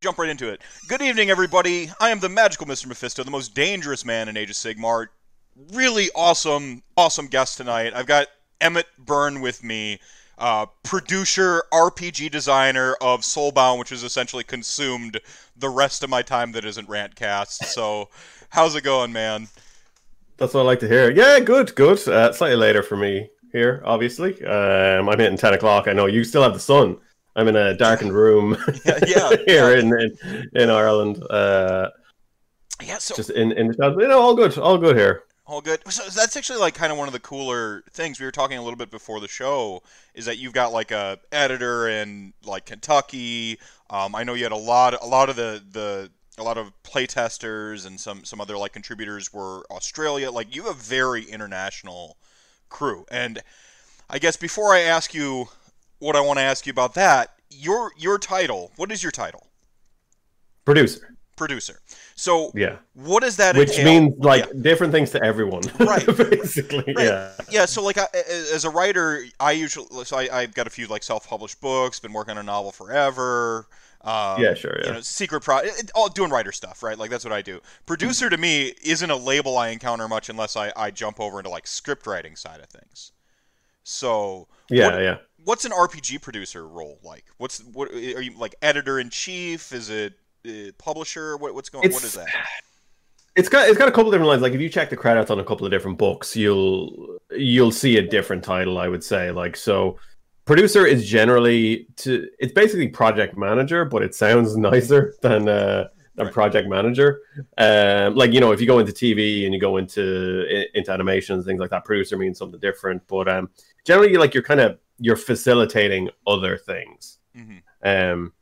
jump right into it. Good evening, everybody. I am the magical Mr. Mephisto, the most dangerous man in Age of Sigmar. Really awesome, awesome guest tonight. I've got Emmett Byrne with me, uh, producer, RPG designer of Soulbound, which has essentially consumed the rest of my time that isn't Rantcast. So, how's it going, man? That's what I like to hear. Yeah, good, good. Uh, slightly later for me here, obviously. Um, I'm hitting 10 o'clock. I know you still have the sun. I'm in a darkened room Yeah, yeah, here yeah. in, in in Ireland. Uh, Yeah, so just in in the. You know, all good, all good here. All good. So that's actually like kind of one of the cooler things we were talking a little bit before the show is that you've got like a editor in like Kentucky. Um, I know you had a lot, a lot of the the a lot of playtesters and some some other like contributors were Australia. Like you have a very international crew. And I guess before I ask you what I want to ask you about that, your your title. What is your title? Producer, Producer. So yeah, what does that which entail? means like Yeah. different things to everyone, Right. basically, Right. yeah. Yeah, so like I, as a writer, I usually so I, I've got a few like self-published books. Been working on a novel forever. Um, Yeah, sure, You yeah. know, secret pro, it- all doing writer stuff, right? Like that's what I do. Producer to me isn't a label I encounter much unless I, I jump over into like script writing side of things. So Yeah, what- yeah. What's an RPG producer role like? What's what are you like editor in chief? Is it uh, publisher? What, what's going? what It's- is that? It's got it's got a couple different lines. Like if you check the credits on a couple of different books, you'll you'll see a different title. I would say like so. Producer is generally to it's basically project manager, but it sounds nicer than uh, than Right. project manager. Um, like you know, if you go into TV and you go into into animations, things like that, producer means something different. But um, generally, like you're kind of you're facilitating other things. Hmm um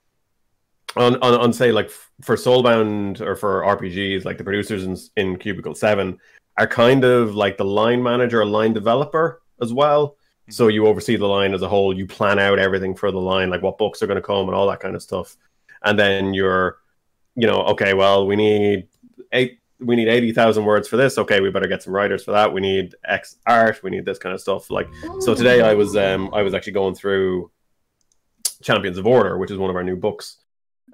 on, on on say like f- for soulbound or for rpgs like the producers in, in cubicle 7 are kind of like the line manager or line developer as well. So you oversee the line as a whole you plan out everything for the line like what books are going to come and all that kind of stuff. And then you're you know okay well we need eight we need 80,000 words for this okay we better get some writers for that we need x art we need this kind of stuff like so today I was um I was actually going through Champions of Order, which is one of our new books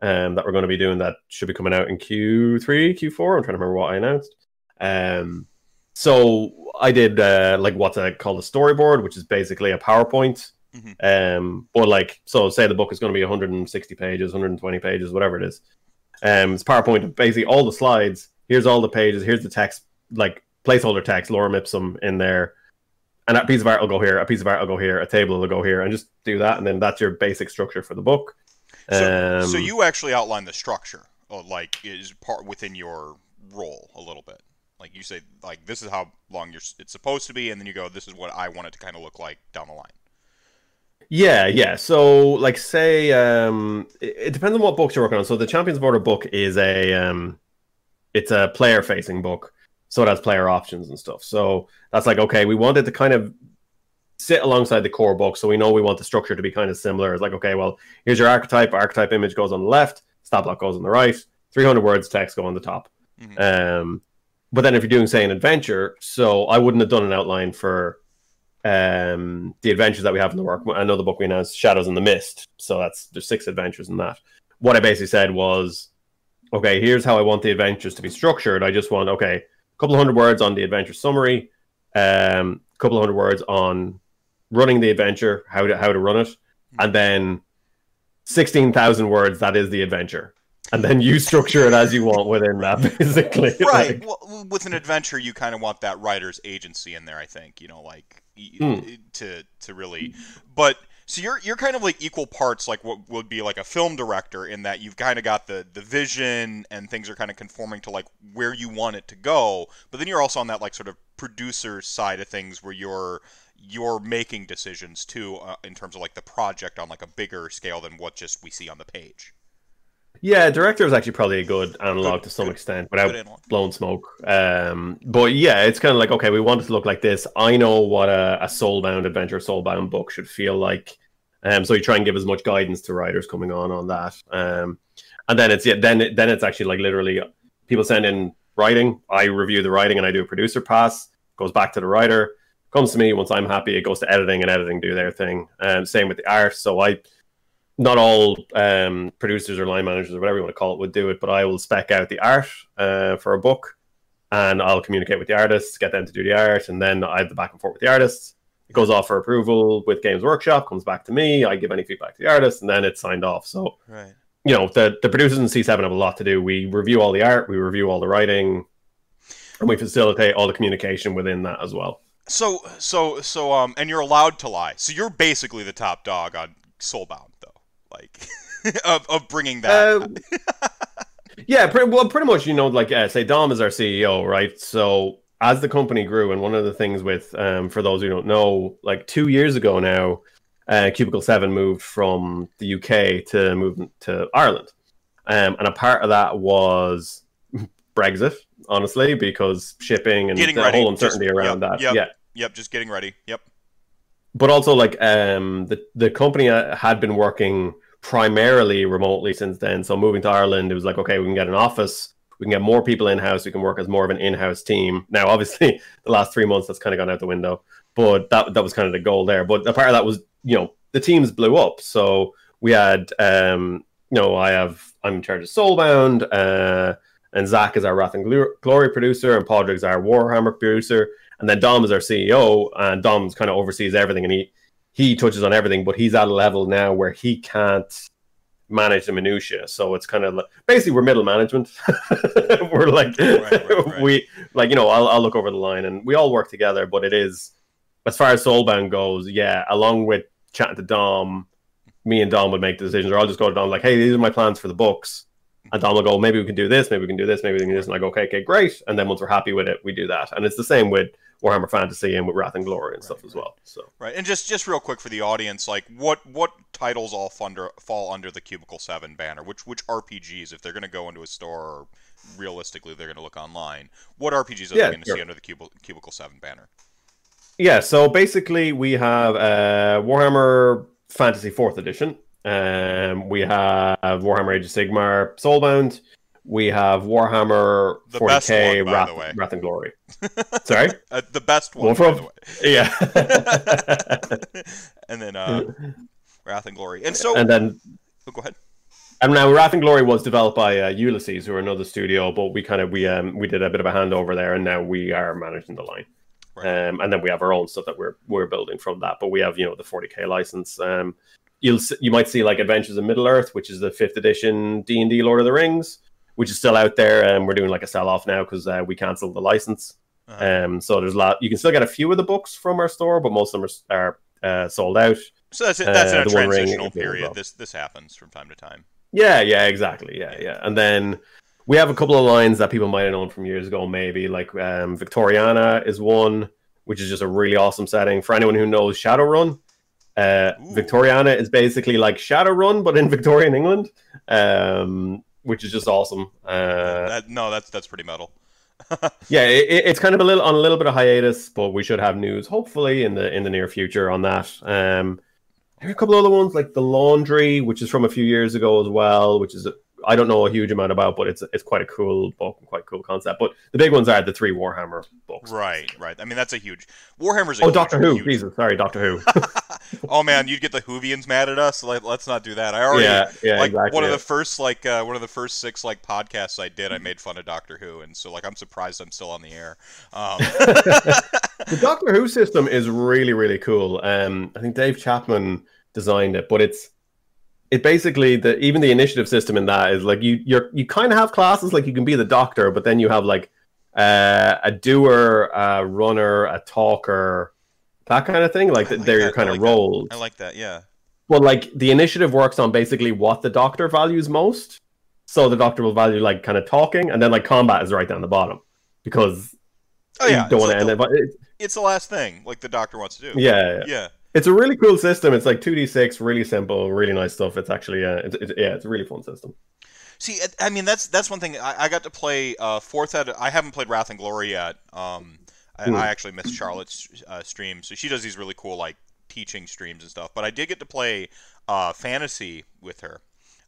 um that we're going to be doing that should be coming out in Q3, Q4. I'm trying to remember what I announced. Um so I did uh like what's a called a storyboard, which is basically a PowerPoint. Mhm. Um but like so say the book is going to be 160 pages, 120 pages, whatever it is. Um it's PowerPoint basically all the slides. Here's all the pages, here's the text like placeholder text, lorem ipsum in there and a piece of art will go here, a piece of art will go here, a table will go here, and just do that, and then that's your basic structure for the book. So, Um, so you actually outline the structure, uh, like is part within your role a little bit. Like you say, like this is how long you're, it's supposed to be, and then you go, this is what I want it to kind of look like down the line. yeah, yeah. So, like, say, um, it, it depends on what books you're working on. So, the Champions of Order book is a, um, it's a player-facing book, so it has player options and stuff. So that's like, okay, we wanted to kind of sit alongside the core book, so we know we want the structure to be kind of similar. It's like, okay, well, here's your archetype. Archetype image goes on the left, stat block goes on the right. 300 words text go on the top. Mhm. Um, but then if you're doing, say, an adventure, so I wouldn't have done an outline for um, the adventures that we have in the work. I know the book we announced, Shadows in the Mist. So that's there's six adventures in that. What I basically said was, okay, here's how I want the adventures to be structured. I just want okay, a couple hundred words on the adventure summary, um, a couple hundred words on running the adventure, how to how to run it, and then sixteen thousand words. That is the adventure. And then you structure it as you want within that, basically. Right. Like- Well, with an adventure, you kind of want that writer's agency in there. I think you know, like Hmm. to to really. But so you're you're kind of like equal parts, like what would be like a film director, in that you've kind of got the the vision and things are kind of conforming to like where you want it to go. But then you're also on that like sort of producer side of things where you're you're making decisions too uh, in terms of like the project on like a bigger scale than what just we see on the page. Yeah, director is actually probably a good analog Good- to some good- extent without blowing smoke. Um, but yeah, it's kind of like okay, we want it to look like this. I know what a, a soulbound adventure, soulbound book should feel like. Um, so you try and give as much guidance to writers coming on on that. Um, and then it's yeah, then then it's actually like literally people send in writing. I review the writing and I do a producer pass. Goes back to the writer. Comes to me once I'm happy. It goes to editing and editing do their thing. Um, same with the art. So I not all um, producers or line managers or whatever you want to call it would do it, but I will spec out the art uh, for a book, and I'll communicate with the artists, get them to do the art, and then I have the back and forth with the artists. It goes off for approval with Games Workshop, comes back to me. I give any feedback to the artist, and then it's signed off. So, Right. you know, the the producers in C seven have a lot to do. We review all the art, we review all the writing, and we facilitate all the communication within that as well. So so so um and you're allowed to lie. So you're basically the top dog on Soulbound though. Like of of bringing that. Uh, yeah, pretty, well, pretty much. You know, like uh, say, Dom is our CEO, right? So as the company grew, and one of the things with, um, for those who don't know, like two years ago now, uh, Cubicle Seven moved from the UK to move to Ireland, um, and a part of that was Brexit, honestly, because shipping and Getting the ready, whole uncertainty just- around yep, that. yep. Yeah, Yep, just getting ready. Yep. but also like um the the company uh, had been working primarily remotely since then so moving to ireland it was like okay we can get an office we can get more people in house we can work as more of an in-house team. Now obviously the last three months that's kind of gone out the window but that that was kind of the goal there. But a part of that was you know the teams blew up. So we had um you know i have i'm in charge of soulbound uh and Zach is our Wrath and Glory producer, and Pádraig's our Warhammer producer, and then Dom is our CEO, and Dom's kind of oversees everything, and he he touches on everything, but he's at a level now where he can't manage the minutia. So it's kind of like, basically we're middle management. we're like Right, right, right. we like you know I'll I'll look over the line, and we all work together. But it is as far as Soulbound goes, yeah. Along with chatting to Dom, me and Dom would make the decisions, or I'll just go to Dom like, hey, these are my plans for the books. And Dom will go, maybe we can do this, maybe we can do this, maybe we can do this. And I go, okay, okay, great. And then once we're happy with it, we do that. And it's the same with Warhammer Fantasy and with Wrath and Glory and stuff as well. So Right. And just just real quick for the audience, like what what titles all under fall under the Cubicle 7 banner? Which which RPGs if they're going to go into a store or realistically they're going to look online, what RPGs are Yeah, they going to sure. see under the Cubicle, Cubicle 7 banner? yeah, so basically we have uh, Warhammer Fantasy Fourth Edition. Um, we have Warhammer Age of Sigmar Soulbound. We have Warhammer The 40k best one, by Wrath, the way. Wrath and Glory. Sorry, Uh, the best one, One by the way. yeah. and then uh, Wrath and Glory. And so, and then oh, go ahead. And now Wrath and Glory was developed by uh, Ulisses, who are another studio, but we kind of we um we did a bit of a handover there, and now we are managing the line. Right. Um, and then we have our own stuff that we're we're building from that. But we have you know the 40k license. Um, you'll you might see like Adventures in Middle Earth, which is the fifth edition D and D Lord of the Rings, which is still out there, and we're doing like a sell off now because uh, we cancelled the license. Uh-huh. Um, so there's a lot. You can still get a few of the books from our store, but most of them are, are uh, sold out. So that's it. That's uh, in a transitional period. This this happens from time to time. Yeah, yeah, exactly. Yeah, yeah. And then we have a couple of lines that people might have known from years ago, maybe. Like um, Victoriana is one, which is just a really awesome setting. For anyone who knows Shadowrun, uh, Ooh. Victoriana is basically like Shadowrun, but in Victorian England, um, which is just awesome. Uh, that, no, that's that's pretty metal. yeah, it, it- it's kind of a little on a little bit of hiatus, but we should have news hopefully in the in the near future on that. Um, there are a couple other ones like the laundry, which is from a few years ago as well, which is I don't know a huge amount about, but it's it's quite a cool book and quite a cool concept. But the big ones are the three Warhammer books. Right, right. I mean, that's a huge. Warhammer's a Oh, huge, Doctor Who, huge- Jesus, sorry, Doctor Who. oh man, you'd get the Whovians mad at us. Like, let's not do that. I already yeah, yeah, like exactly. one of the first like uh, one of the first six like podcasts I did. I made fun of Doctor Who, and so like I'm surprised I'm still on the air. Um, the Doctor Who system is really really cool. Um, I think Dave Chapman designed it, but it's it basically the even the initiative system in that is like you you're you kind of have classes like you can be the Doctor, but then you have like uh, a doer, a runner, a talker, that kind of thing. Like, like they're your kind like of that. roles. I like that. Yeah. Well, like the initiative works on basically what the Doctor values most. So the Doctor will value like kind of talking, and then like combat is right down the bottom because Oh yeah. you don't it's, want to like end the, it. But it's, it's the last thing like the Doctor wants to do. yeah, yeah. Yeah. It's a really cool system. It's like 2d6, really simple, really nice stuff. It's actually, uh, it's, it's, yeah, it's a really fun system. See, I- mean, that's that's one thing. I, I got to play uh, fourth ed. I haven't played Wrath and Glory yet. Um, I, Hmm. I actually missed Charlotte's uh, stream, so she does these really cool like teaching streams and stuff. But I did get to play uh, fantasy with her,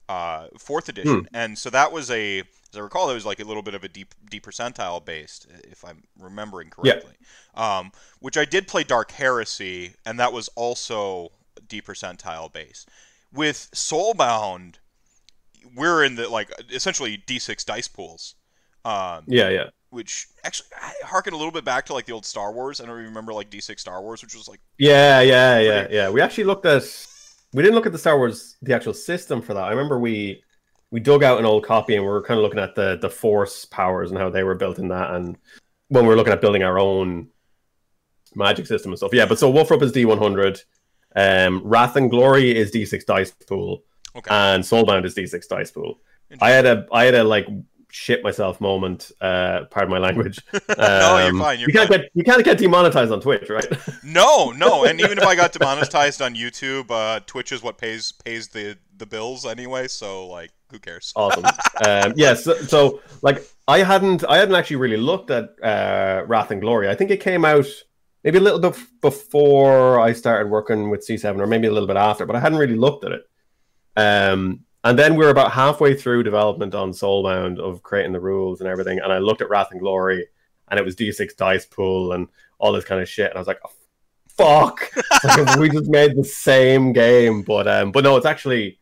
uh, fourth edition, and so that was a, as I recall, it was like a little bit of a deep deep percentile based, if I'm remembering Yeah. correctly. Um, which I did play Dark Heresy, and that was also deep percentile based. with Soulbound, we're in the like essentially D6 dice pools. Um, Yeah, yeah. which actually I harken a little bit back to like the old Star Wars. I don't even remember like D6 Star Wars, which was like Yeah, yeah, yeah, yeah. We actually looked at we didn't look at the Star Wars the actual system for that. I remember we we dug out an old copy and we were kind of looking at the the force powers and how they were built in that and when we were looking at building our own magic system and stuff. Yeah, but so Wolfrup is D100, um Wrath and Glory is D6 dice pool okay. and Soulbound is D6 dice pool. I had a I had a like shit myself moment, uh pardon my language. no, you're Um, fine. You're you can't fine. get you can't get demonetized on Twitch, right? No, no, and even if I got demonetized on YouTube, uh, Twitch is what pays pays the the bills anyway. So like, who cares? awesome. um, yes, so, so like I hadn't I hadn't actually really looked at uh, Wrath and Glory. I think it came out maybe a little bit before I started working with C7, or maybe a little bit after, but I hadn't really looked at it. Um, and then we were about halfway through development on Soulbound of creating the rules and everything, and I looked at Wrath and Glory, and it was D6 dice pool and all this kind of shit, and I was like, oh, "Fuck!" Like, we just made the same game, but um, but no, it's actually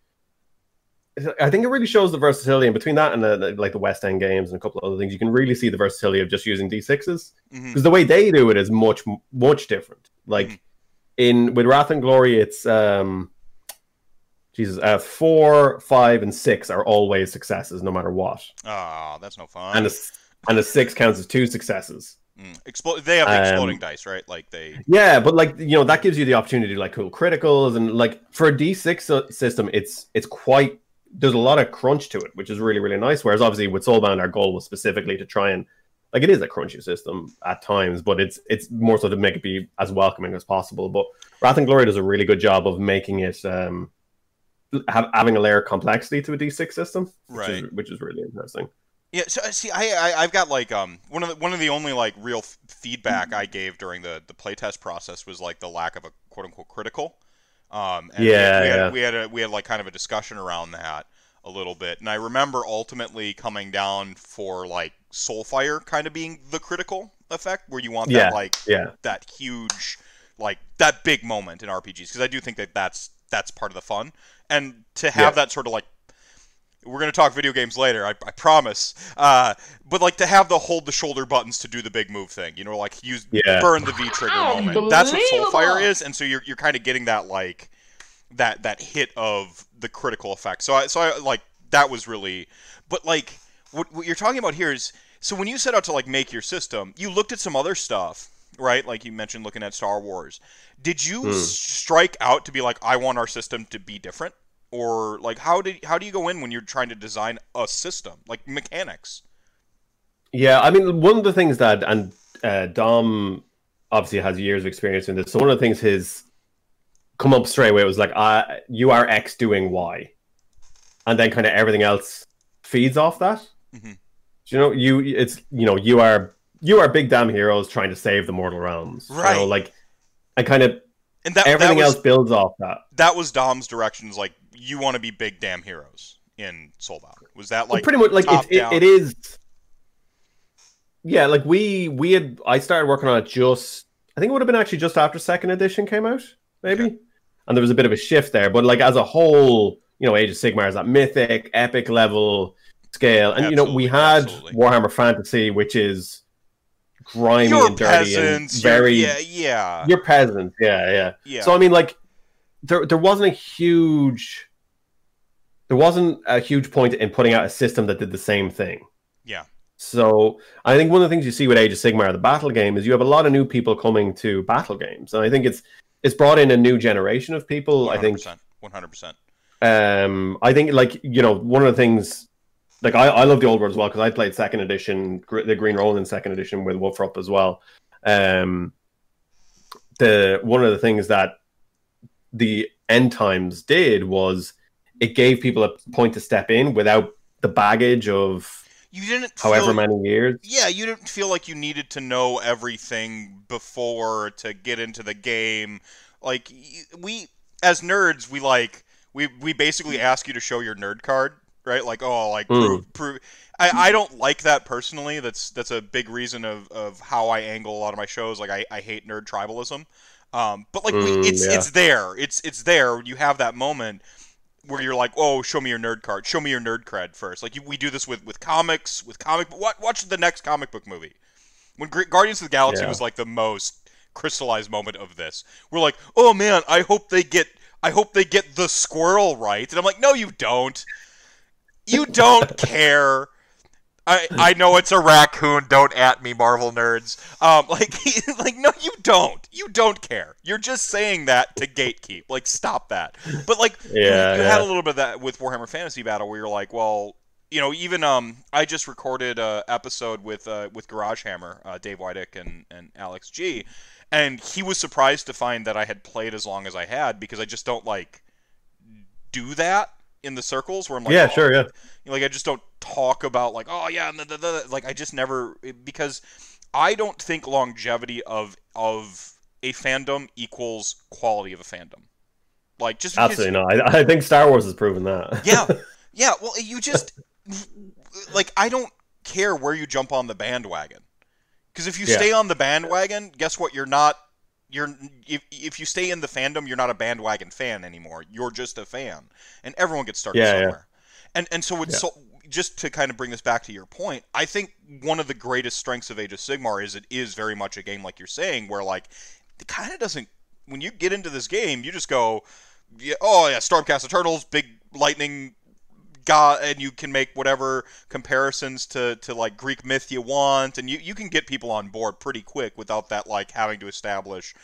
I think it really shows the versatility, and between that and the, the- like the West End games and a couple of other things, you can really see the versatility of just using d6s Mhm. because the way they do it is much much different. Like Mhm. in with Wrath and Glory, it's um, Jesus, uh, four, five, and six are always successes no matter what, Ah, that's no fun. and a and a six counts as two successes. Mm. Explo- they have the Um, exploding dice, right? Like they. Yeah, but like you know, that gives you the opportunity to like cool criticals and like for a D6 system, it's it's quite there's a lot of crunch to it, which is really really nice. Whereas obviously with Soulbound, our goal was specifically to try and like it is a crunchy system at times, but it's it's more so to make it be as welcoming as possible. But Wrath and Glory does a really good job of making it um have, having a layer of complexity to a D6 system, which Right. is which is really interesting. Yeah, so uh, see, I, I I've got like um one of the one of the only like real f- feedback I gave during the the playtest process was like the lack of a quote unquote critical. Um, and Yeah, we, had, yeah. we had a we had like kind of a discussion around that a little bit, and I remember ultimately coming down for like Soulfire kind of being the critical effect, where you want Yeah. that like Yeah, that huge like that big moment in RPGs because I do think that that's that's part of the fun and to have Yeah. that sort of like we're going to talk video games later I, I promise uh, but like to have the hold the shoulder buttons to do the big move thing you know like use Yeah. burn the V trigger moment that's what Unbelievable. Soulfire is and so you're you're kind of getting that like that that hit of the critical effect so I so I like that was really but like what, what you're talking about here is so when you set out to like make your system you looked at some other stuff right like you mentioned looking at star wars did you s- strike out to be like i want our system to be different or like how did how do you go in when you're trying to design a system like mechanics Yeah, I mean, one of the things that, and uh, Dom obviously has years of experience in this. So one of the things his come up straight away was like, uh, "You are X doing Y," and then kind of everything else feeds off that. Mhm. You know, you it's you know you are you are big damn heroes trying to save the mortal realms. You Right. know, like, and kind of and that everything that was, else builds off that. that was dom's directions like you want to be big damn heroes in soulbound was that Well, like pretty much like it, it, it is yeah like we we had i started working on it just i think it would have been actually just after second edition came out maybe? And there was a bit of a shift there but like as a whole you know age of sigmar is that mythic epic level scale and you know we had absolutely. warhammer fantasy which is grimy and dirty peasants and very yeah yeah. You're peasants yeah yeah. Yeah. So I mean, like, there there wasn't a huge, there wasn't a huge point in putting out a system that did the same thing. yeah So I think one of the things you see with Age of Sigmar, the battle game, is you have a lot of new people coming to battle games, and I think it's it's brought in a new generation of people. I think 100% 100% um, I think like you know one of the things like I, I love the old world as well because I played second edition Gr- the Green Ronin second edition with Wolfrup as well. Um, the one of the things that the end times did was it gave people a point to step in without the baggage of you didn't however feel, many years. yeah you didn't feel like you needed to know everything before to get into the game. Like we as nerds we like we we basically ask you to show your nerd card right? Like oh like Mm. prove prove. I, I don't like that personally. That's that's a big reason of, of how I angle a lot of my shows. Like I, I hate nerd tribalism um, but like we, Mm, it's yeah. it's there it's it's there you have that moment where you're like, oh, show me your nerd card, show me your nerd cred first. Like you, we do this with with comics, with comic. What watch the next comic book movie. When Gra- Guardians of the Galaxy Yeah. was like the most crystallized moment of this. We're like, oh man, I hope they get, I hope they get the squirrel right. And I'm like, no, you don't. You don't care. I, I know it's a raccoon. Don't at me, Marvel nerds. Um, like, like no, you don't. You don't care. You're just saying that to gatekeep. Like, stop that. But like, you- Yeah, you, had a little bit of that with Warhammer Fantasy Battle, where you're like, well, you know, even um, I just recorded a episode with uh, with Garage Hammer, uh, Dave Wydick and and Alex G, and he was surprised to find that I had played as long as I had because I just don't like do that in the circles where I'm like, yeah, oh, sure, yeah. you know, like I just don't talk about like oh yeah the, the, the, like I just never because I don't think longevity of of a fandom equals quality of a fandom. Like just because, Absolutely not. I, I think Star Wars has proven that. yeah, yeah. Well, you just like I don't care where you jump on the bandwagon because if you Yeah. stay on the bandwagon, guess what? You're not. You're if, if you stay in the fandom, you're not a bandwagon fan anymore. You're just a fan, and everyone gets started Yeah, yeah. somewhere. And and so it's Yeah. so just to kind of bring this back to your point, I think one of the greatest strengths of Age of Sigmar is it is very much a game like you're saying, where like it kind of doesn't. When you get into this game, you just go, yeah, oh yeah, Stormcast Turtles, big lightning god and you can make whatever comparisons to, to like Greek myth you want and you, you can get people on board pretty quick without that like having to establish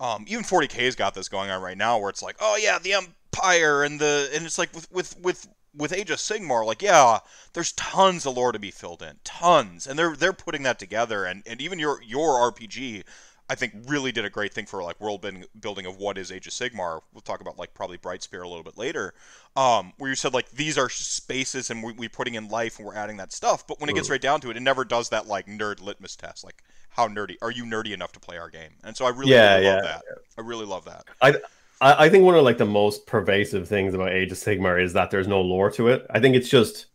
um, even 40k's got this going on right now where it's like oh yeah the empire and the and it's like with with with with Age of Sigmar like yeah there's tons of lore to be filled in tons and they're they're putting that together and and even your your RPG I think really did a great thing for like world building, of what is Age of Sigmar. We'll talk about like probably Brightspear a little bit later, um, where you said like these are spaces and we, we're putting in life and we're adding that stuff. But when it gets right down to it, it never does that like nerd litmus test. Like how nerdy are you nerdy enough to play our game? And so I really, Yeah, really love yeah, that. I really love that. I, I I think one of like the most pervasive things about Age of Sigmar is that there's no lore to it. I think it's just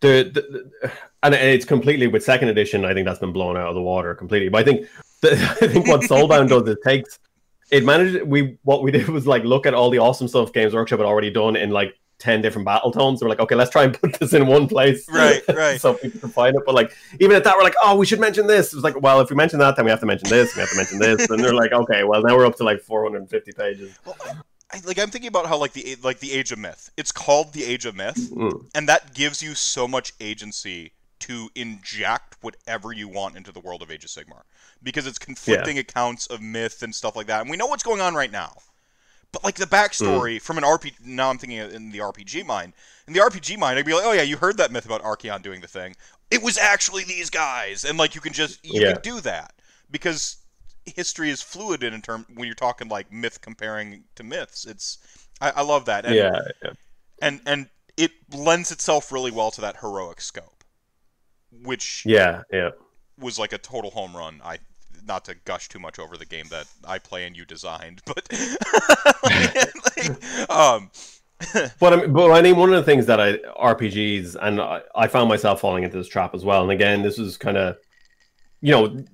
the, the, the and it's completely with second edition. I think that's been blown out of the water completely. But I think I think what Soulbound does is takes it managed. We what we did was like look at all the awesome stuff Games Workshop had already done in like ten different battle tomes. We're like, okay, let's try and put this in one place, Right, right. so people can find it. But like even at that, we're like, oh, we should mention this. It was like, well, if we mention that, then we have to mention this. We have to mention this, and they're like, okay, well, now we're up to like 450 pages. Well, I, like I'm thinking about how like the like the Age of Myth. It's called the Age of Myth, Mm. and that gives you so much agency to inject whatever you want into the world of Age of Sigmar because it's conflicting accounts of myth and stuff like that, and we know what's going on right now. But like the backstory mm. from an RPG, now I'm thinking in the RPG mind. In the RPG mind, I'd be like, oh yeah, you heard that myth about Archaon doing the thing. It was actually these guys, and like you can just you Yeah. can do that because history is fluid in term when you're talking like myth comparing to myths. It's I, I love that. And, yeah, yeah. and and it lends itself really well to that heroic scope, which Yeah, yeah. was like a total home run. I not to gush too much over the game that I play and you designed, but like, um, But I mean, but I mean, one of the things that I RPGs and I, I found myself falling into this trap as well. And again, this was kind of, you know,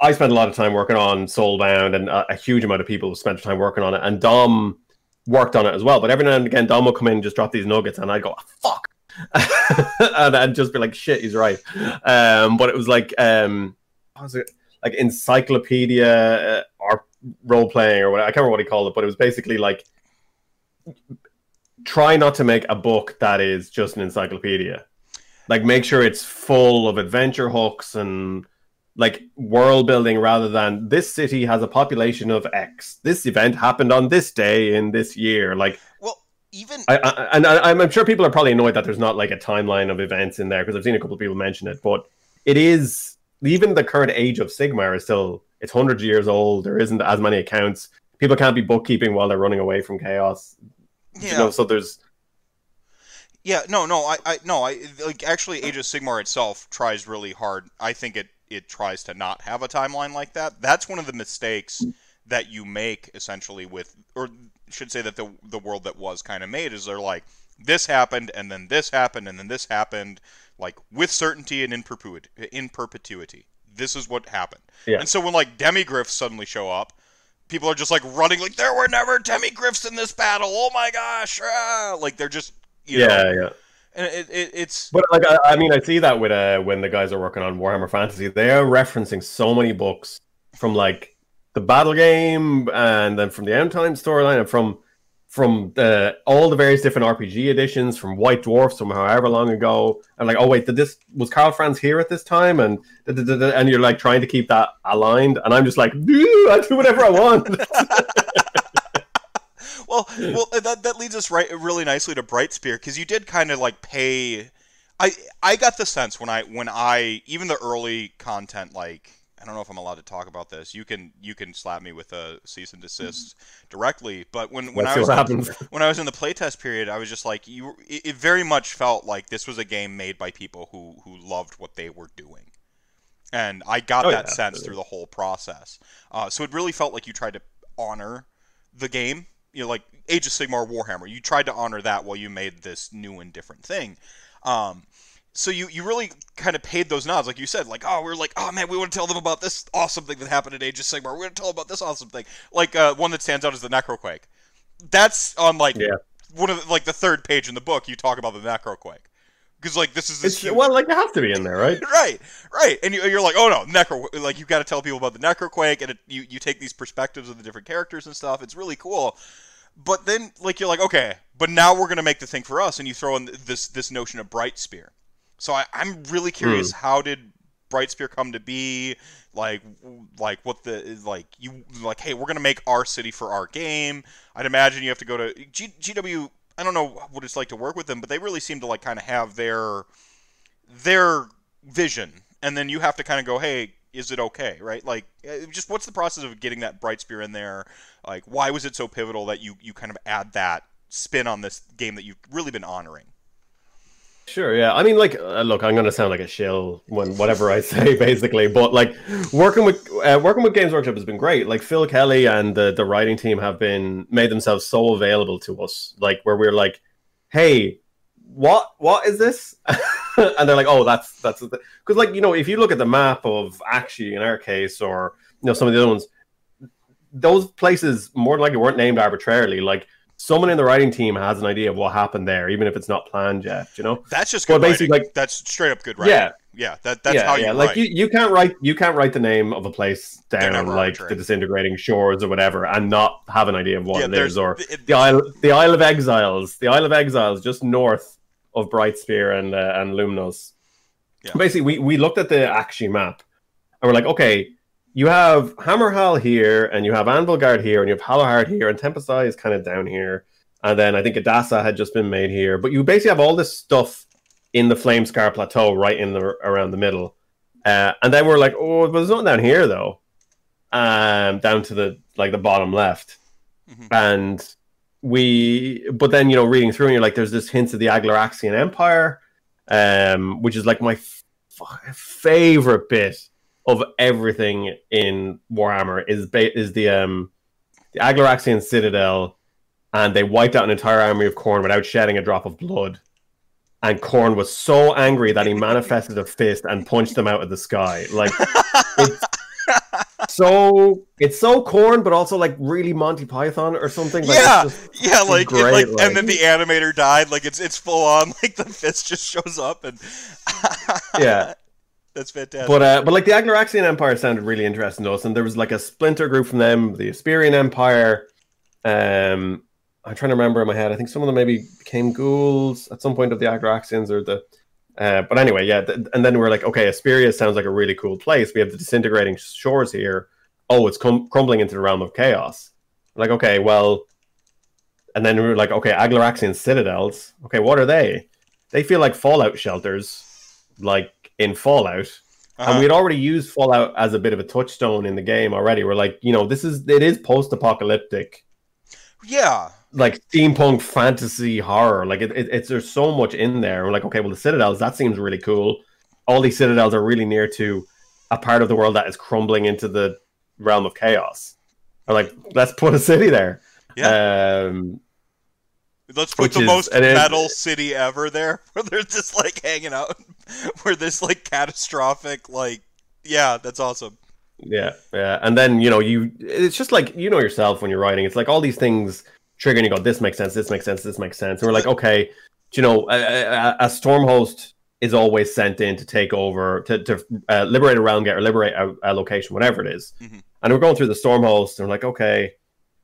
I spent a lot of time working on Soulbound, and a, a huge amount of people spent time working on it. And Dom worked on it as well. But every now and again, Dom would come in and just drop these nuggets, and I'd go, "Fuck," and I'd just be like, "Shit, he's right." Um, but it was like, um, was it like encyclopedia uh, or role playing or whatever? I can't remember what he called it, but it was basically like try not to make a book that is just an encyclopedia. Like make sure it's full of adventure hooks and like world building rather than this city has a population of X. This event happened on this day in this year. Like well, even I, I and I, I'm sure people are probably annoyed that there's not like a timeline of events in there because I've seen a couple of people mention it, but it is even the current age of Sigmar is still it's hundreds of years old. There isn't as many accounts. People can't be bookkeeping while they're running away from chaos. yeah, You know, so there's Yeah, no, no, I, I, no, I like actually Age of Sigmar itself tries really hard. I think it it tries to not have a timeline like that. That's one of the mistakes that you make essentially with, or should say that the the world that was kind of made is they're like this happened and then this happened and then this happened like with certainty and in perpetuity. In perpetuity, this is what happened. Yeah. And so when like demigryphs suddenly show up, people are just like running like there were never demigryphs in this battle. Oh my gosh! Ah! Like they're just you yeah, know, yeah. Yeah. And it, it, it's But like, I, I mean, I see that with uh, when the guys are working on Warhammer Fantasy, they are referencing so many books from like the battle game, and then from the End Time storyline, and from from the all the various different RPG editions, from White Dwarfs from however long ago, and like, oh wait, did this was Karl Franz here at this time, and and you're like trying to keep that aligned, and I'm just like, "Dude, I do whatever I want. well, well that that leads us right really nicely to Brightspear because you did kind of like pay. I I got the sense when I when I even the early content like I don't know if I'm allowed to talk about this. You can you can slap me with a cease and desist directly. But when when Let's I was in- when I was in the playtest period, I was just like you. It, it very much felt like this was a game made by people who who loved what they were doing, and I got Oh, that yeah, sense absolutely. through the whole process. Uh, so it really felt like you tried to honor the game. You know, like Age of Sigmar Warhammer. You tried to honor that while you made this new and different thing. Um, so you, you really kind of paid those nods, like you said, like oh we're like oh man we want to tell them about this awesome thing that happened in Age of Sigmar. We're going to tell them about this awesome thing. Like uh, one that stands out is the Necroquake. That's on like Yeah. one of the, like the third page in the book. You talk about the Necroquake because like this is this huge- well, like it has to be in there, right? right, right, and you, you're like, oh no, necro, like you've got to tell people about the necroquake, and it, you you take these perspectives of the different characters and stuff. It's really cool, but then like you're like, okay, but now we're gonna make the thing for us, and you throw in this this notion of bright spear. So I, I'm really curious, how did bright spear come to be? Like, like what the like you like? Hey, we're gonna make our city for our game. I'd imagine you have to go to G, GW. I don't know what it's like to work with them, but they really seem to like kind of have their their vision, and then you have to kind of go, hey, is it okay, right? Like, uh, just what's the process of getting that bright spear in there? Like, why was it so pivotal that you you kind of add that spin on this game that you've really been honoring? Sure, yeah. I mean, like, uh, look, I'm going to sound like a shill when whatever I say, basically. But like, working with uh, working with Games Workshop has been great. Like Phil Kelly and the the writing team have been made themselves so available to us. Like, where we're like, hey, what what is this? and they're like, oh, that's that's because like you know, if you look at the map of Aqshy in our case, or you know, some of the other ones, those places more than likely weren't named arbitrarily. Like. Someone in the writing team has an idea of what happened there, even if it's not planned yet. You know, That's just Well, good basically, writing. like- that's straight up good writing. Yeah. yeah. That that's yeah, how you yeah. Like you, you can't write you can't write the name of a place down like the disintegrating shores or whatever and not have an idea of what yeah, it is or it- the Isle the Isle of Exiles, the Isle of Exiles just north of Brightspear and uh, and Lumnos. Yeah. Basically, we we looked at the Aqshy map and we're like, okay, you have Hammerhal here and you have Anvilgard here and you have Hallowheart here and Tempest Eye is kind of down here. And then I think Adassa had just been made here, but you basically have all this stuff in the Flamescar Plateau, right in the around the middle. Uh, and then we're like, oh, but there's nothing down here though. Um, down to the like the bottom left, Mhm. and we. But then you know, reading through, and you're like, there's this hint of the Agloraxian Empire, um, which is like my f- favorite bit of everything in Warhammer is ba- is the um the Agloraxian Citadel, and they wiped out an entire army of Khorne without shedding a drop of blood. And Khorne was so angry that he manifested a fist and punched them out of the sky. Like it's so it's so Khorne, but also like really Monty Python or something. Like, yeah, just- yeah, like, great, like, like- and then the animator died. Like it's it's full on. Like the fist just shows up, and Yeah. That's fantastic. But uh, but like the Agloraxian Empire sounded really interesting to us, and there was like a splinter group from them, the Asperian Empire. Um, I'm trying to remember in my head. I think some of them maybe became ghouls at some point of the Agloraxians or the. Uh, but anyway, yeah, th- and then we're like, okay, Asperia sounds like a really cool place. We have the disintegrating shores here. Oh, it's crumbling into the realm of chaos. Like, okay, well, and then we are like, okay, Agloraxian citadels. Okay, what are they? They feel like Fallout shelters, like in Fallout Uh-huh. and we had already used Fallout as a bit of a touchstone in the game already. We're like, you know, this is it is post-apocalyptic, yeah, like steampunk fantasy horror. Like it, it, it's there's so much in there. We're like, okay, well, the citadels that seems really cool. All these citadels are really near to a part of the world that is crumbling into the realm of chaos. We're like, let's put a city there. Yeah. Um, let's put the most metal city ever there, where they're just like hanging out, where this like catastrophic, like, yeah, that's awesome. Yeah, yeah. And then, you know, you it's just like you know yourself when you're writing. It's like all these things trigger and you go, this makes sense, this makes sense, this makes sense. And we're like, okay, you know, a, a, a storm host is always sent in to take over, to, to uh, liberate a realm gate or liberate a, a location, whatever it is. Mhm. And we're going through the storm host and we're like, okay,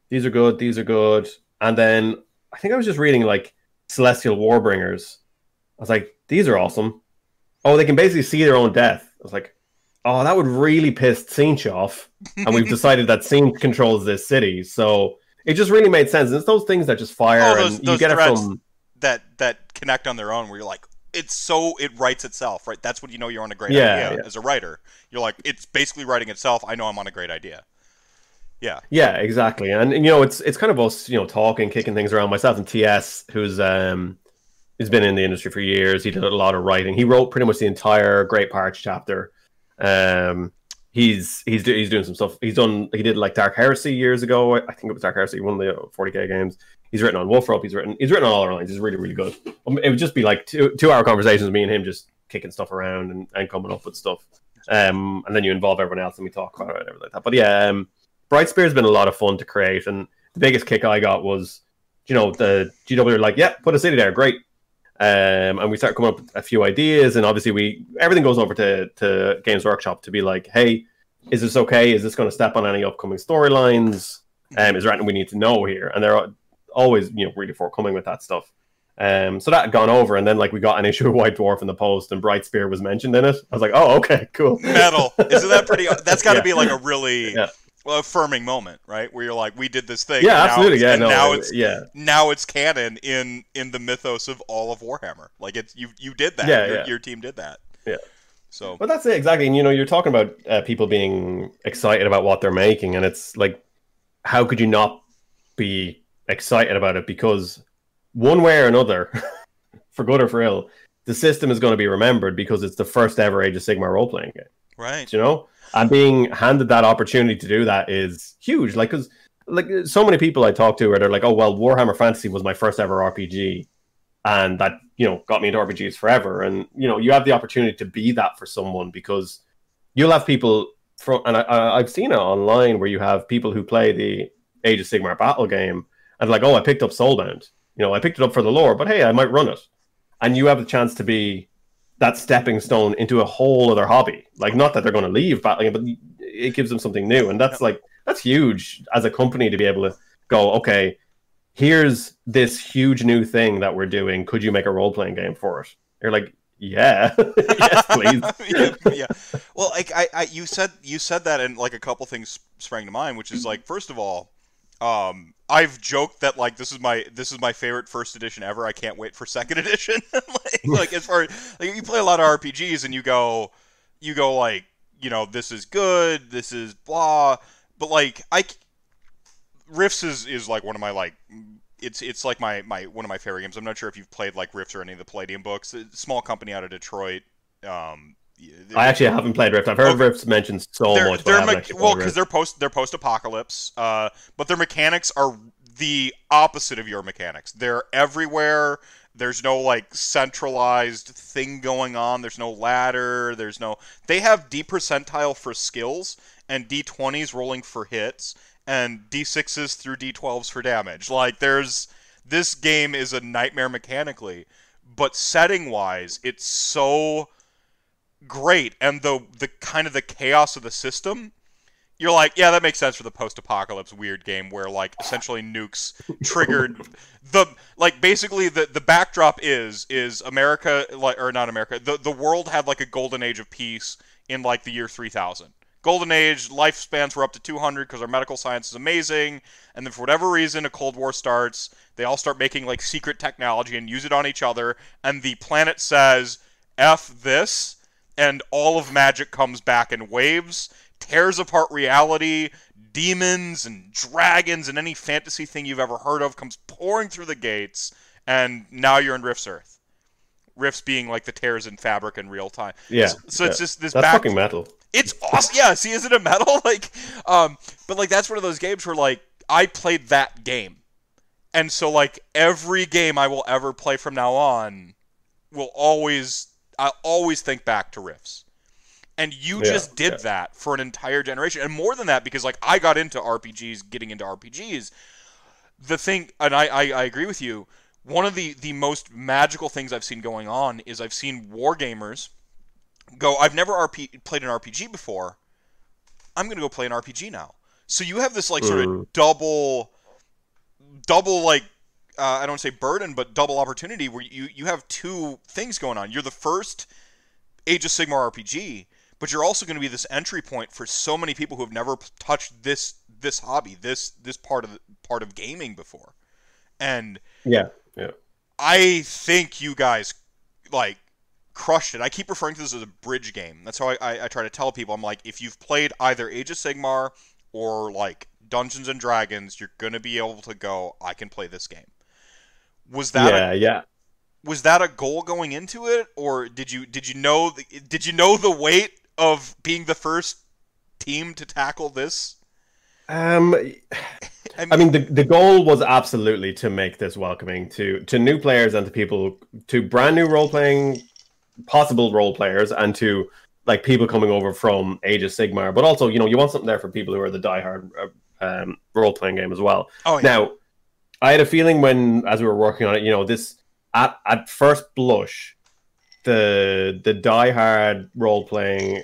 these are good, these are good. And then I think I was just reading like Celestial Warbringers. I was like, these are awesome. Oh, they can basically see their own death. I was like, oh, that would really piss Tzeentch off. And we've decided that Tzeentch controls this city. So it just really made sense. And it's those things that just fire Oh, those- and you get it from that that connect on their own where you're like it's so it writes itself right that's when you know you're on a great Yeah, idea yeah. as a writer you're like it's basically writing itself i know i'm on a great idea yeah Yeah, exactly. And, and, you know, it's it's kind of us, you know, talking, kicking things around. Myself and TS, who's um has been in the industry for years. He did a lot of writing. He wrote pretty much the entire Great Parch chapter. Um he's he's do, he's doing some stuff. He's done he did like Dark Heresy years ago. I think it was Dark Heresy, one of the 40k games. He's written on Wolfrope. He's written he's written on all our lines. He's really really good. Um, It would just be like two two hour conversations me and him just kicking stuff around and, and coming up with stuff. Um, and then you involve everyone else and we talk about it and everything like that. But yeah, um, Brightspear has been a lot of fun to create, and the biggest kick I got was, you know, the GW like, "Yeah, put a city there, great," um, and we start coming up with a few ideas, and obviously we everything goes over to to Games Workshop to be like, "Hey, is this okay? Is this going to step on any upcoming storylines? Um, is there anything we need to know here?" And they're always, you know, really forthcoming with that stuff. Um, so that had gone over, and then like we got an issue of White Dwarf in the post, and Bright Spear was mentioned in it. I was like, "Oh, okay, cool." metal isn't that pretty that's got to Yeah. be like a really Yeah. Well, affirming moment right where you're like we did this thing Yeah, and absolutely. Yeah, no, now it's yeah, now it's canon in in the mythos of all of warhammer like it's you you did that Yeah, your, yeah. your team did that Yeah. so But that's it exactly. And you know, you're talking about uh, people being excited about what they're making, and it's like, how could you not be excited about it? Because one way or another, for good or for ill, the system is going to be remembered because it's the first ever Age of Sigmar role playing game. right You know, and being handed that opportunity to do that is huge. Like, because like so many people I talk to where they're like, oh well, Warhammer Fantasy was my first ever RPG, and that you know got me into RPGs forever. And you know, you have the opportunity to be that for someone because you'll have people from, and I, I've seen it online where you have people who play the Age of Sigmar battle game and like, oh, I picked up Soulbound. You know, I picked it up for the lore, but hey, I might run it, and you have the chance to be that stepping stone into a whole other hobby. Like, not that they're going to leave battling, but it gives them something new, and that's like that's huge as a company to be able to go, okay, here's this huge new thing that we're doing. Could you make a role playing game for it? You're like, yeah, yes, please. yeah, yeah. Well, like I, I, you said, you said that, and like a couple things sprang to mind, which is like, first of all, um, I've joked that like this is my this is my favorite first edition ever. I can't wait for second edition. like, like as far like you play a lot of RPGs and you go, you go like, you know, this is good, this is blah, but like I, Rifts is is like one of my like. It's it's like my, my one of my favorite games. I'm not sure if you've played like Rifts or any of the Palladium books. A small company out of Detroit. Um, I actually haven't played Rift. I've heard Okay. Rift's mentioned so they're, much. They're me- well because they're post they're post apocalypse, uh, but their mechanics are the opposite of your mechanics. They're everywhere. There's no like centralized thing going on. There's no ladder. There's no. They have D percentile for skills and D20s rolling for hits and D6s through D12s for damage. Like there's this game is a nightmare mechanically, but setting wise, it's so great and the the kind of the chaos of the system you're like yeah that makes sense for the post-apocalypse weird game where like essentially nukes triggered the like basically the the backdrop is is america like or not america the the world had like a golden age of peace in like the year 3000 golden age lifespans were up to 200 because our medical science is amazing and then for whatever reason a cold war starts they all start making like secret technology and use it on each other and the planet says f this and all of magic comes back in waves, tears apart reality, demons and dragons and any fantasy thing you've ever heard of comes pouring through the gates, and now you're in Rift's Earth. Rifts being like the tears in fabric in real time. yeah. So, so it's just this That's back. fucking metal. It's awesome. Yeah. See, is it a metal? Like, um, but like that's one of those games where like I played that game, and so like every game I will ever play from now on will always I always think back to Rifts, And you Yeah, just did yeah. that for an entire generation, and more than that, because like I got into RPGs, getting into RPGs. The thing, and I, I, I agree with you. One of the the most magical things I've seen going on is I've seen wargamers go. I've never RP, played an RPG before. I'm gonna go play an RPG now. So you have this like sort of Mm. double, double like uh, I don't say burden, but double opportunity where you you have two things going on. You're the first Age of Sigmar RPG, but you're also going to be this entry point for so many people who have never touched this this hobby, this this part of the, part of gaming before. And Yeah, yeah. I think you guys like crushed it. I keep referring to this as a bridge game. That's how I, I, I try to tell people. I'm like, if you've played either Age of Sigmar or like Dungeons and Dragons, you're gonna be able to go. I can play this game. Was that a yeah, yeah. was that a goal going into it, or did you did you know the, did you know the weight of being the first team to tackle this? Um, I mean, the, the goal was absolutely to make this welcoming to to new players and to people to brand new role playing, possible role players, and to like people coming over from Age of Sigmar. But also, you know, you want something there for people who are the diehard uh, um, role playing game as well. oh yeah, Now, I had a feeling when, as we were working on it, you know, this at at first blush, the the diehard role playing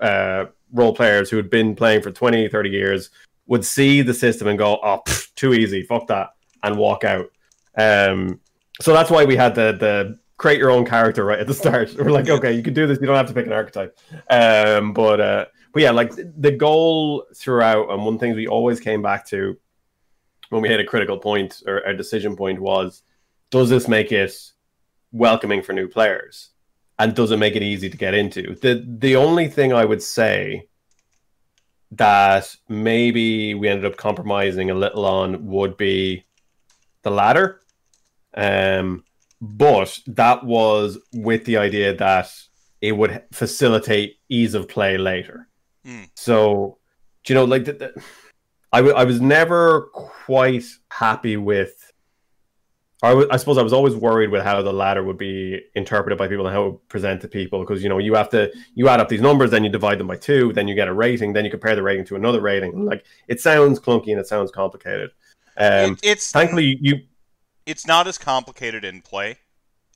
uh, role players who had been playing for 20, 30 years would see the system and go, "Oh, pff, too easy, fuck that," and walk out. Um, so that's why we had the the create your own character right at the start. We're like, okay, you can do this. You don't have to pick an archetype. Um, but uh, but yeah, like the goal throughout, and one thing we always came back to when we hit a critical point or a decision point was, does this make it welcoming for new players, and does it make it easy to get into? the The only thing I would say that maybe we ended up compromising a little on would be the latter. Um, but that was with the idea that it would facilitate ease of play later. Hmm. So, do you know, like, the, the, I, w- I was never quite happy with. I suppose I was always worried with how the ladder would be interpreted by people and how it would present to people because you know you have to you add up these numbers, then you divide them by two, then you get a rating, then you compare the rating to another rating. Like it sounds clunky and it sounds complicated. Um, It- it's thankfully, you it's not as complicated in play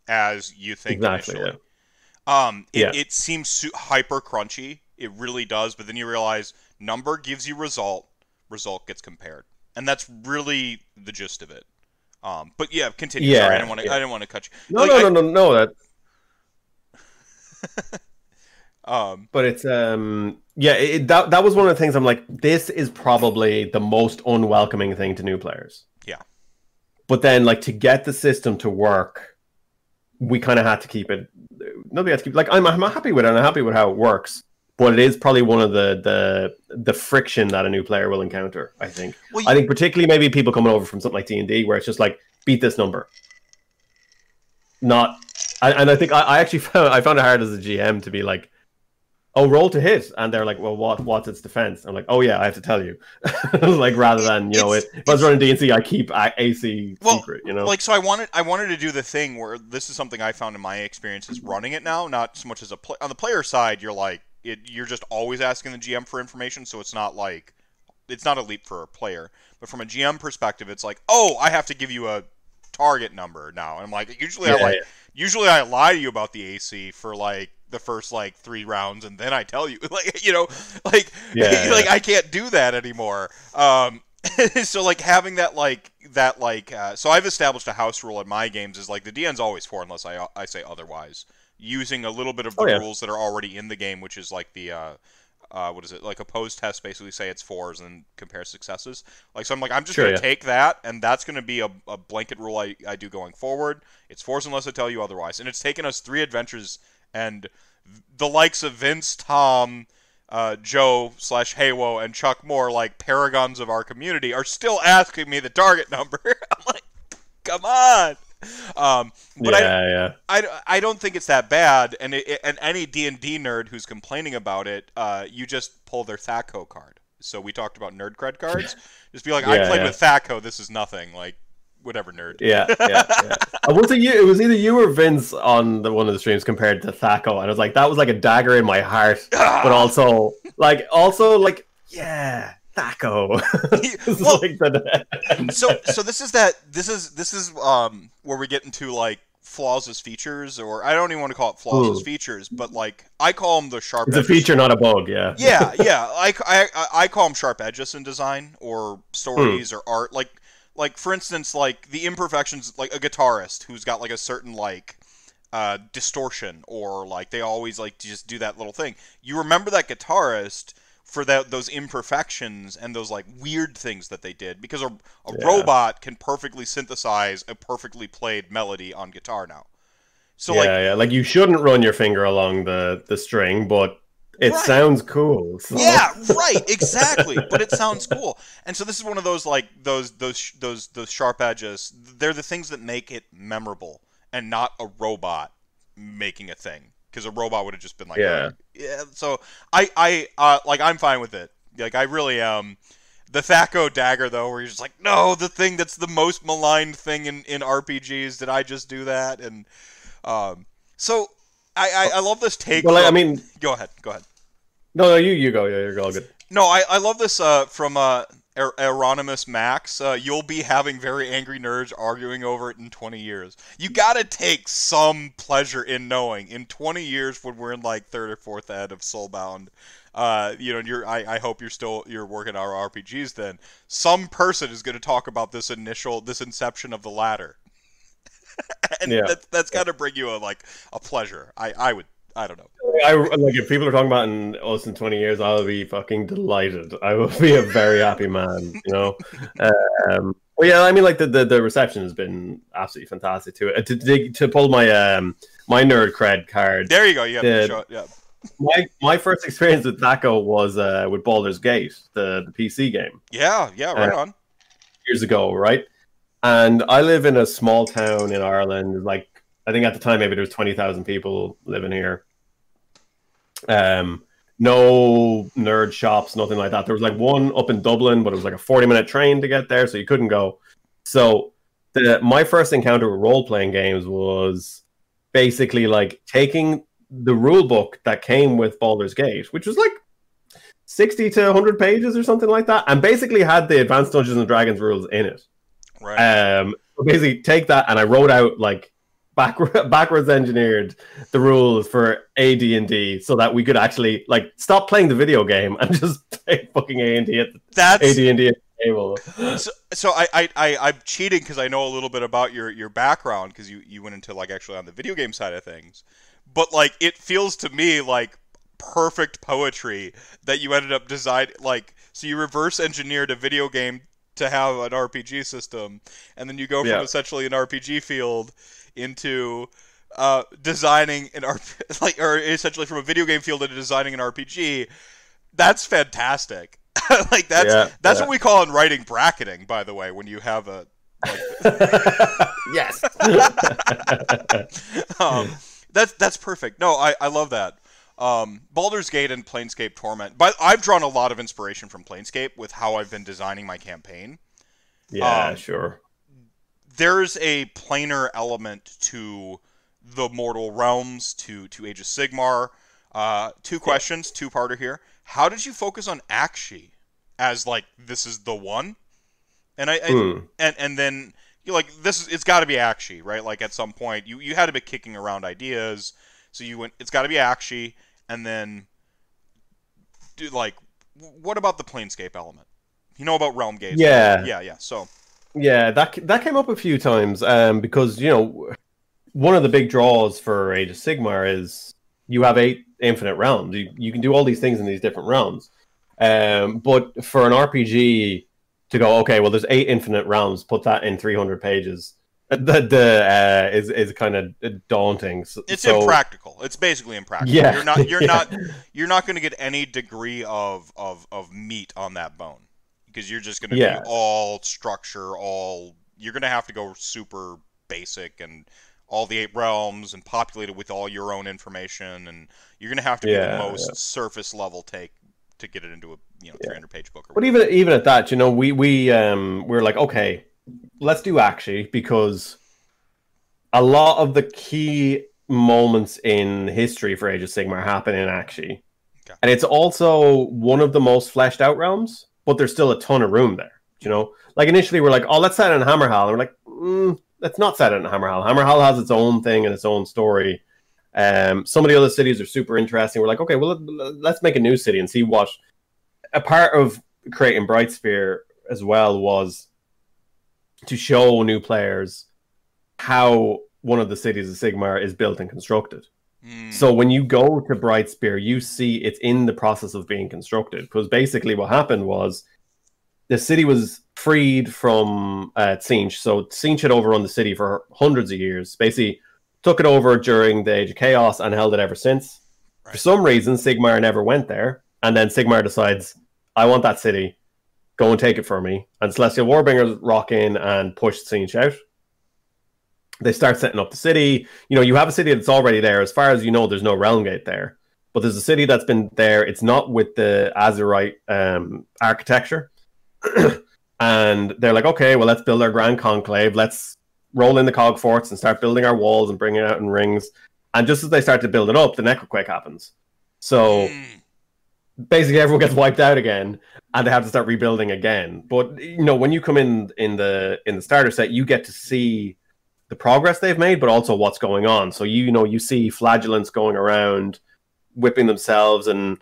as you think Exactly, initially. Um, it, Yeah. it seems su- hyper crunchy. It really does, but then you realize number gives you result, result gets compared, and that's really the gist of it. Um, but yeah, continue. Yeah, Sorry, I didn't want to. yeah. I didn't want to cut you. no, Like, no, I- no, no, no. That Um, but it's um yeah it, that that was one of the things i'm like this is probably the most unwelcoming thing to new players Yeah. but then like to get the system to work we kind of had to keep it nobody had to keep like I'm, I'm happy with it and i'm happy with how it works but it is probably one of the the the friction that a new player will encounter i think. Well, i think particularly maybe people coming over from something like d&d where it's just like beat this number. Not and, and i think I, I actually found i found it hard as a gm to be like oh roll to hit. And they're like well what what's its defense? I'm like oh yeah i have to tell you. Like rather than you know it, if i was running dnc i keep ac Well, secret you know? like so i wanted i wanted to do the thing where this is something i found in my experience is running it now not so much as a play on the player side you're like it, you're just always asking the gm for information so it's not like it's not a leap for a player but from a gm perspective it's like oh i have to give you a target number now and i'm like usually i like yeah. usually i lie to you about the ac for like the first like three rounds and then i tell you like you know like Yeah, like yeah. I can't do that anymore. Um, so like having that like that like uh, so I've established a house rule in my games is like the DN's always four unless I I say otherwise. Using a little bit of the Oh, yeah. rules that are already in the game, which is like the uh, uh, what is it like opposed test basically say it's fours and compare successes. Like so I'm like I'm just Sure, gonna yeah. take that and that's gonna be a, a blanket rule I, I do going forward. It's fours unless I tell you otherwise, and it's taken us three adventures and the likes of Vince, Tom, uh, Joe slash Haywo, and Chuck Moore, like paragons of our community, are still asking me the target number. I'm like, come on. Um, but I, yeah yeah I, I don't think it's that bad, and it, and any D and D nerd who's complaining about it, uh, you just pull their Thaco card. So we talked about nerd cred cards. Just be like, I played yeah. with Thaco. This is nothing. Like, whatever nerd. Yeah, yeah, yeah. Uh, was it you? It was either you or Vince on the, one of the streams compared to Thaco, and I was like, that was like a dagger in my heart, but also like, also like, yeah, Thaco. Well- like the- so so this is that this is this is um where we get into like flaws as features or I don't even want to call it flaws as features but like I call them the sharp it's a feature, not a bug. Yeah. yeah yeah I, I, I call them sharp edges in design or stories or art like like for instance like the imperfections like a guitarist who's got like a certain like uh, distortion or like they always like to just do that little thing you remember that guitarist for that those imperfections and those like weird things that they did because a, a Yeah. robot can perfectly synthesize a perfectly played melody on guitar now so yeah, like yeah. Like you shouldn't run your finger along the the string, but it Right. sounds cool. so- Yeah, right, exactly. but it sounds cool. And so this is one of those like those those those those sharp edges. They're the things that make it memorable and not a robot making a thing because a robot would have just been like Yeah. yeah. So I I uh, like I'm fine with it. Like I really am. The Thaco dagger though, where you're just like, no, the thing that's the most maligned thing in, in RPGs. Did I just do that? And um, so I, I I love this take. Well, like, I mean, go ahead, go ahead. no, no, you you go. Yeah, you're all good. No, I, I love this uh, from uh, Er- Euronymous Max. Uh, you'll be having very angry nerds arguing over it in 20 years. You gotta take some pleasure in knowing in 20 years when we're in like third or fourth ed of Soulbound, uh, you know, you're I, I hope you're still you're working our RPGs. Then some person is going to talk about this initial this inception of the ladder, and Yeah. that, that's got to bring you a like a pleasure. I I would I don't know. I like if people are talking about in us in twenty years, I'll be fucking delighted. I will be a very happy man. You know. Um, well, yeah, I mean, like the, the, the reception has been absolutely fantastic to it. Uh, To, to to pull my um my nerd cred card, There you go. You to Yeah. show it. Yeah. my my first experience with Thaco was uh, with Baldur's Gate, the, the PC game Yeah. Yeah. Right on. years ago, right? And I live in a small town in Ireland. Like I think at the time maybe there was twenty thousand people living here. Um, no nerd shops, nothing like that. There was like one up in Dublin, but it was like a forty minute train to get there, so you couldn't go. So the my first encounter with role playing games was basically like taking the rule book that came with Baldur's Gate, which was like 60 to 100 pages or something like that, and basically had the Advanced Dungeons and Dragons rules in it. Right. Um, basically, take that and I wrote out like backward, backwards engineered the rules for AD and D so that we could actually like stop playing the video game and just play fucking A and D at the That's AD and D at the table. so, so I, I, I I'm cheating because I know a little bit about your your background because you you went into like actually on the video game side of things, but like it feels to me like perfect poetry that you ended up design like so you reverse engineered a video game to have an RPG system, and then you go from Yeah. essentially an RPG field into uh, designing an RP, like or essentially from a video game field into designing an RPG. That's fantastic. like that's Yeah, that's yeah. what we call in writing bracketing, by the way, when you have a like, yes. um, that's that's perfect. No, I, I love that. Um, Baldur's Gate and Planescape Torment. But I've drawn a lot of inspiration from Planescape with how I've been designing my campaign. yeah, Um, sure. There's a planar element to the Mortal Realms, to to Age of Sigmar. Uh, two questions, two parter here. How did you focus on Aqshy as like this is the one? And I, I Hmm. and and then you like this is it's got to be Aqshy, right? Like at some point you you had to be kicking around ideas, so you went it's got to be Aqshy, and then do like what about the Planescape element? You know about Realm Gates? Yeah. yeah, yeah. So Yeah, that that came up a few times um, because you know one of the big draws for Age of Sigmar is you have eight infinite realms. You you can do all these things in these different realms, um, but for an RPG to go, okay, well, there's eight infinite realms. Put that in 300 pages. The the uh, is is kind of daunting. So, it's impractical. It's basically impractical. Yeah, You're not you're yeah. not you're not going to get any degree of of of meat on that bone because you're just going to Yeah. be all structure, all you're going to have to go super basic and all the eight realms and populate it with all your own information and you're going to have to be the most surface level take to get it into a you know 300 page book or But even even at that, you know, we we um we are like, okay, let's do Aqshy because a lot of the key moments in history for Age of Sigmar happen in Aqshy, Okay. and it's also one of the most fleshed out realms. But there's still a ton of room there. You know, like initially we're like, oh, let's set it in Hammerhal, and we're like, mm, let's not set it in Hammerhal. Hammerhal has its own thing and its own story. Um, some of the other cities are super interesting. We're like, okay, well, let- let's make a new city and see what. A part of creating Brightspear as well was to show new players how one of the cities of Sigmar is built and constructed. Mm, So when you go to Brightspear, you see it's in the process of being constructed. Because basically, what happened was the city was freed from uh, Tzeentch. So Tzeentch had overrun the city for hundreds of years. Basically, took it over during the Age of Chaos and held it ever since. For some reason, Sigmar never went there, and then Sigmar decides, "I want that city. Go and take it for me." And Celestial Warbringers rock in and push Tzeentch out they start setting up the city. You know, you have a city that's already there. As far as you know, there's no realm gate there, but there's a city that's been there. It's not with the Azyrite um, architecture, and they're like, okay, well, let's build our grand conclave. Let's roll in the cog forts and start building our walls and bringing it out in rings. And just as they start to build it up, the necroquake happens. So mm, basically everyone gets wiped out again and they have to start rebuilding again but you know when you come in in the in the starter set you get to see the progress they've made but also what's going on. So you know you see flagellants going around whipping themselves and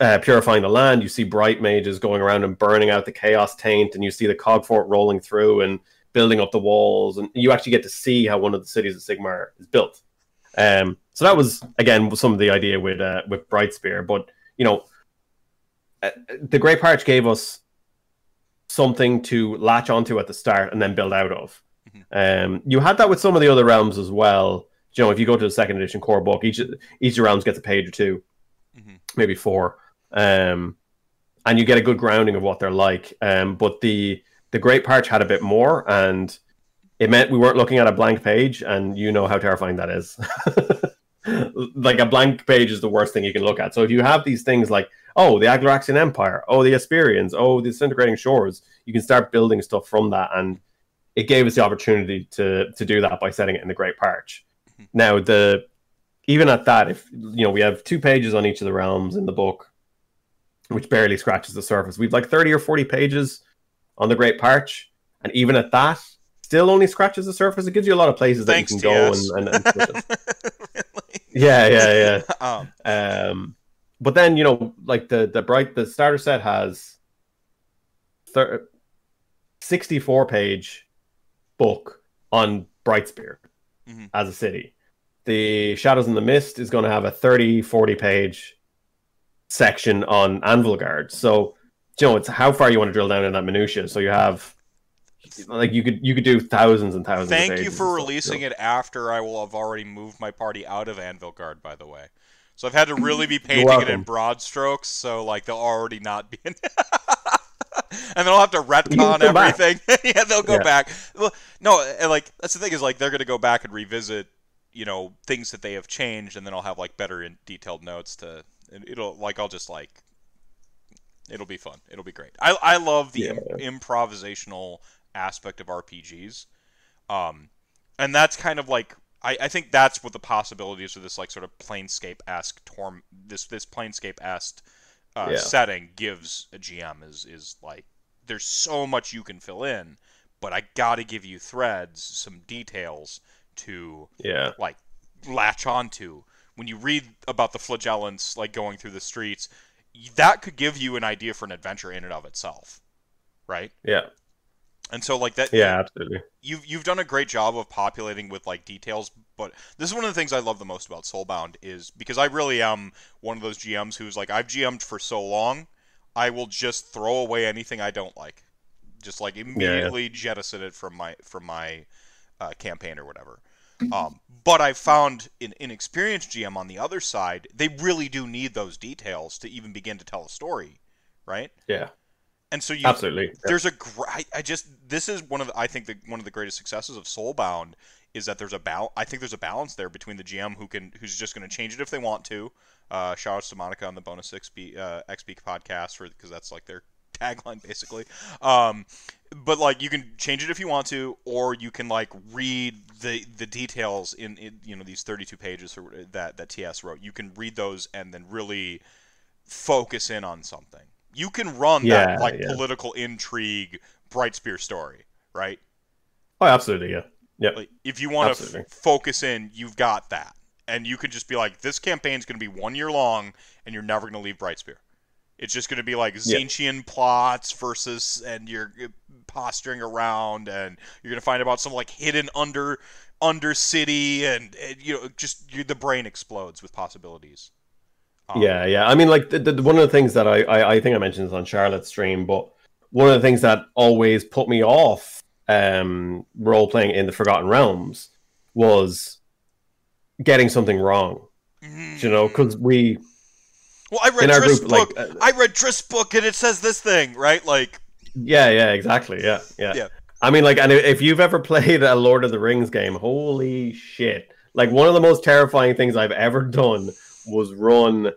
uh, purifying the land. You see bright mages going around and burning out the chaos taint and you see the cogfort rolling through and building up the walls. And you actually get to see how one of the cities of sigmar is built. Um, so that was again some of the idea with uh, with brightspear. But you know, uh, the Great Parch gave us something to latch onto at the start and then build out of. Um, you had that with some of the other realms as well. You know, if you go to the second edition core book, each each realms gets a page or 2 Mhm. maybe four, um, and you get a good grounding of what they're like. Um, but the the Great Parch had a bit more, and it meant we weren't looking at a blank page, and you know how terrifying that is. like a blank page is the worst thing you can look at. So if you have these things like, oh, the Agloraxian Empire, oh, the Aspirians, oh, the disintegrating shores, you can start building stuff from that. And it gave us the opportunity to to do that by setting it in the Great Parch. Mhm. Now the even at that, if you know, we have two pages on each of the realms in the book, which barely scratches the surface. We've like 30 or 40 pages on the Great Parch, and even at that, still only scratches the surface. It gives you a lot of places Thanks, that you can go and, and, and really? yeah, yeah, yeah. Um, Um, but then you know, like the the bright the starter set has thir- sixty four page book on Brightspear Mhm. as a city. The Shadows in the Mist is going to have a 30, 40 page section on Anvilgard. So you know, it's how far you want to drill down in that minutia. So you have like you could you could do thousands and thousands. of Thank you for stuff, releasing so- it after I will have already moved my party out of Anvilgard, by the way. So I've had to really be painting it in broad strokes, so like they'll already not be in and they'll have to retcon can go back. everything. yeah, they'll go Yeah. back. Well, no, and, like that's the thing is like they're gonna go back and revisit, you know, things that they have changed, and then I'll have like better in detailed notes to. And it'll like I'll just like. It'll be fun. It'll be great. I I love the im- improvisational aspect of RPGs, um, and that's kind of like I, I think that's what the possibilities of this like sort of planescape esque torm this this planescape esque uh, Yeah. setting gives a GM is is like there's so much you can fill in, but I got to give you threads, some details to Yeah. like latch onto. When you read about the flagellants like going through the streets, that could give you an idea for an adventure in and of itself, right? Yeah. And so like that Yeah, absolutely. you've you've done a great job of populating with like details, but this is one of the things I love the most about Soulbound is because I really am one of those GMs who's like I've GM'd for so long, I will just throw away anything I don't like, just like immediately jettison it from my from my uh, campaign or whatever. Um, but I found an inexperienced GM on the other side, they really do need those details to even begin to tell a story, right? Yeah. And so you Absolutely. Yeah. there's a gr- I, I just this is one of the, I think the, one of the greatest successes of Soulbound is that there's a bal- I think there's a balance there between the GM who can who's just going to change it if they want to. Uh, shout outs to Monica on the bonus XP uh, XP podcast for because that's like their tagline basically. Um, but like you can change it if you want to, or you can like read the the details in, in you know these 32 pages or that that TS wrote. You can read those and then really focus in on something. You can run Yeah, that like yeah. political intrigue Brightspear story, right? Oh, absolutely, yeah. Yeah. Like if you want to f- focus in, you've got that, and you could just be like, this campaign's going to be one year long, and you're never going to leave Brightspear. It's just going to be like. Tzeentchian plots versus, and you're uh, posturing around, and you're going to find about some like hidden under under city, and, and you know, just you, the brain explodes with possibilities. Um, Yeah, yeah. I mean, like the, the, one of the things that I, I I think I mentioned this on Charlotte's stream, but one of the things that always put me off um, role playing in the Forgotten Realms was getting something wrong. mm. You know, because we well, I read group, book. like, uh, I read Drizzt's book, and it says this thing, right? Like, yeah, yeah, exactly, yeah, yeah. Yeah. I mean, like, and if you've ever played a Lord of the Rings game, holy shit! Like, one of the most terrifying things I've ever done was run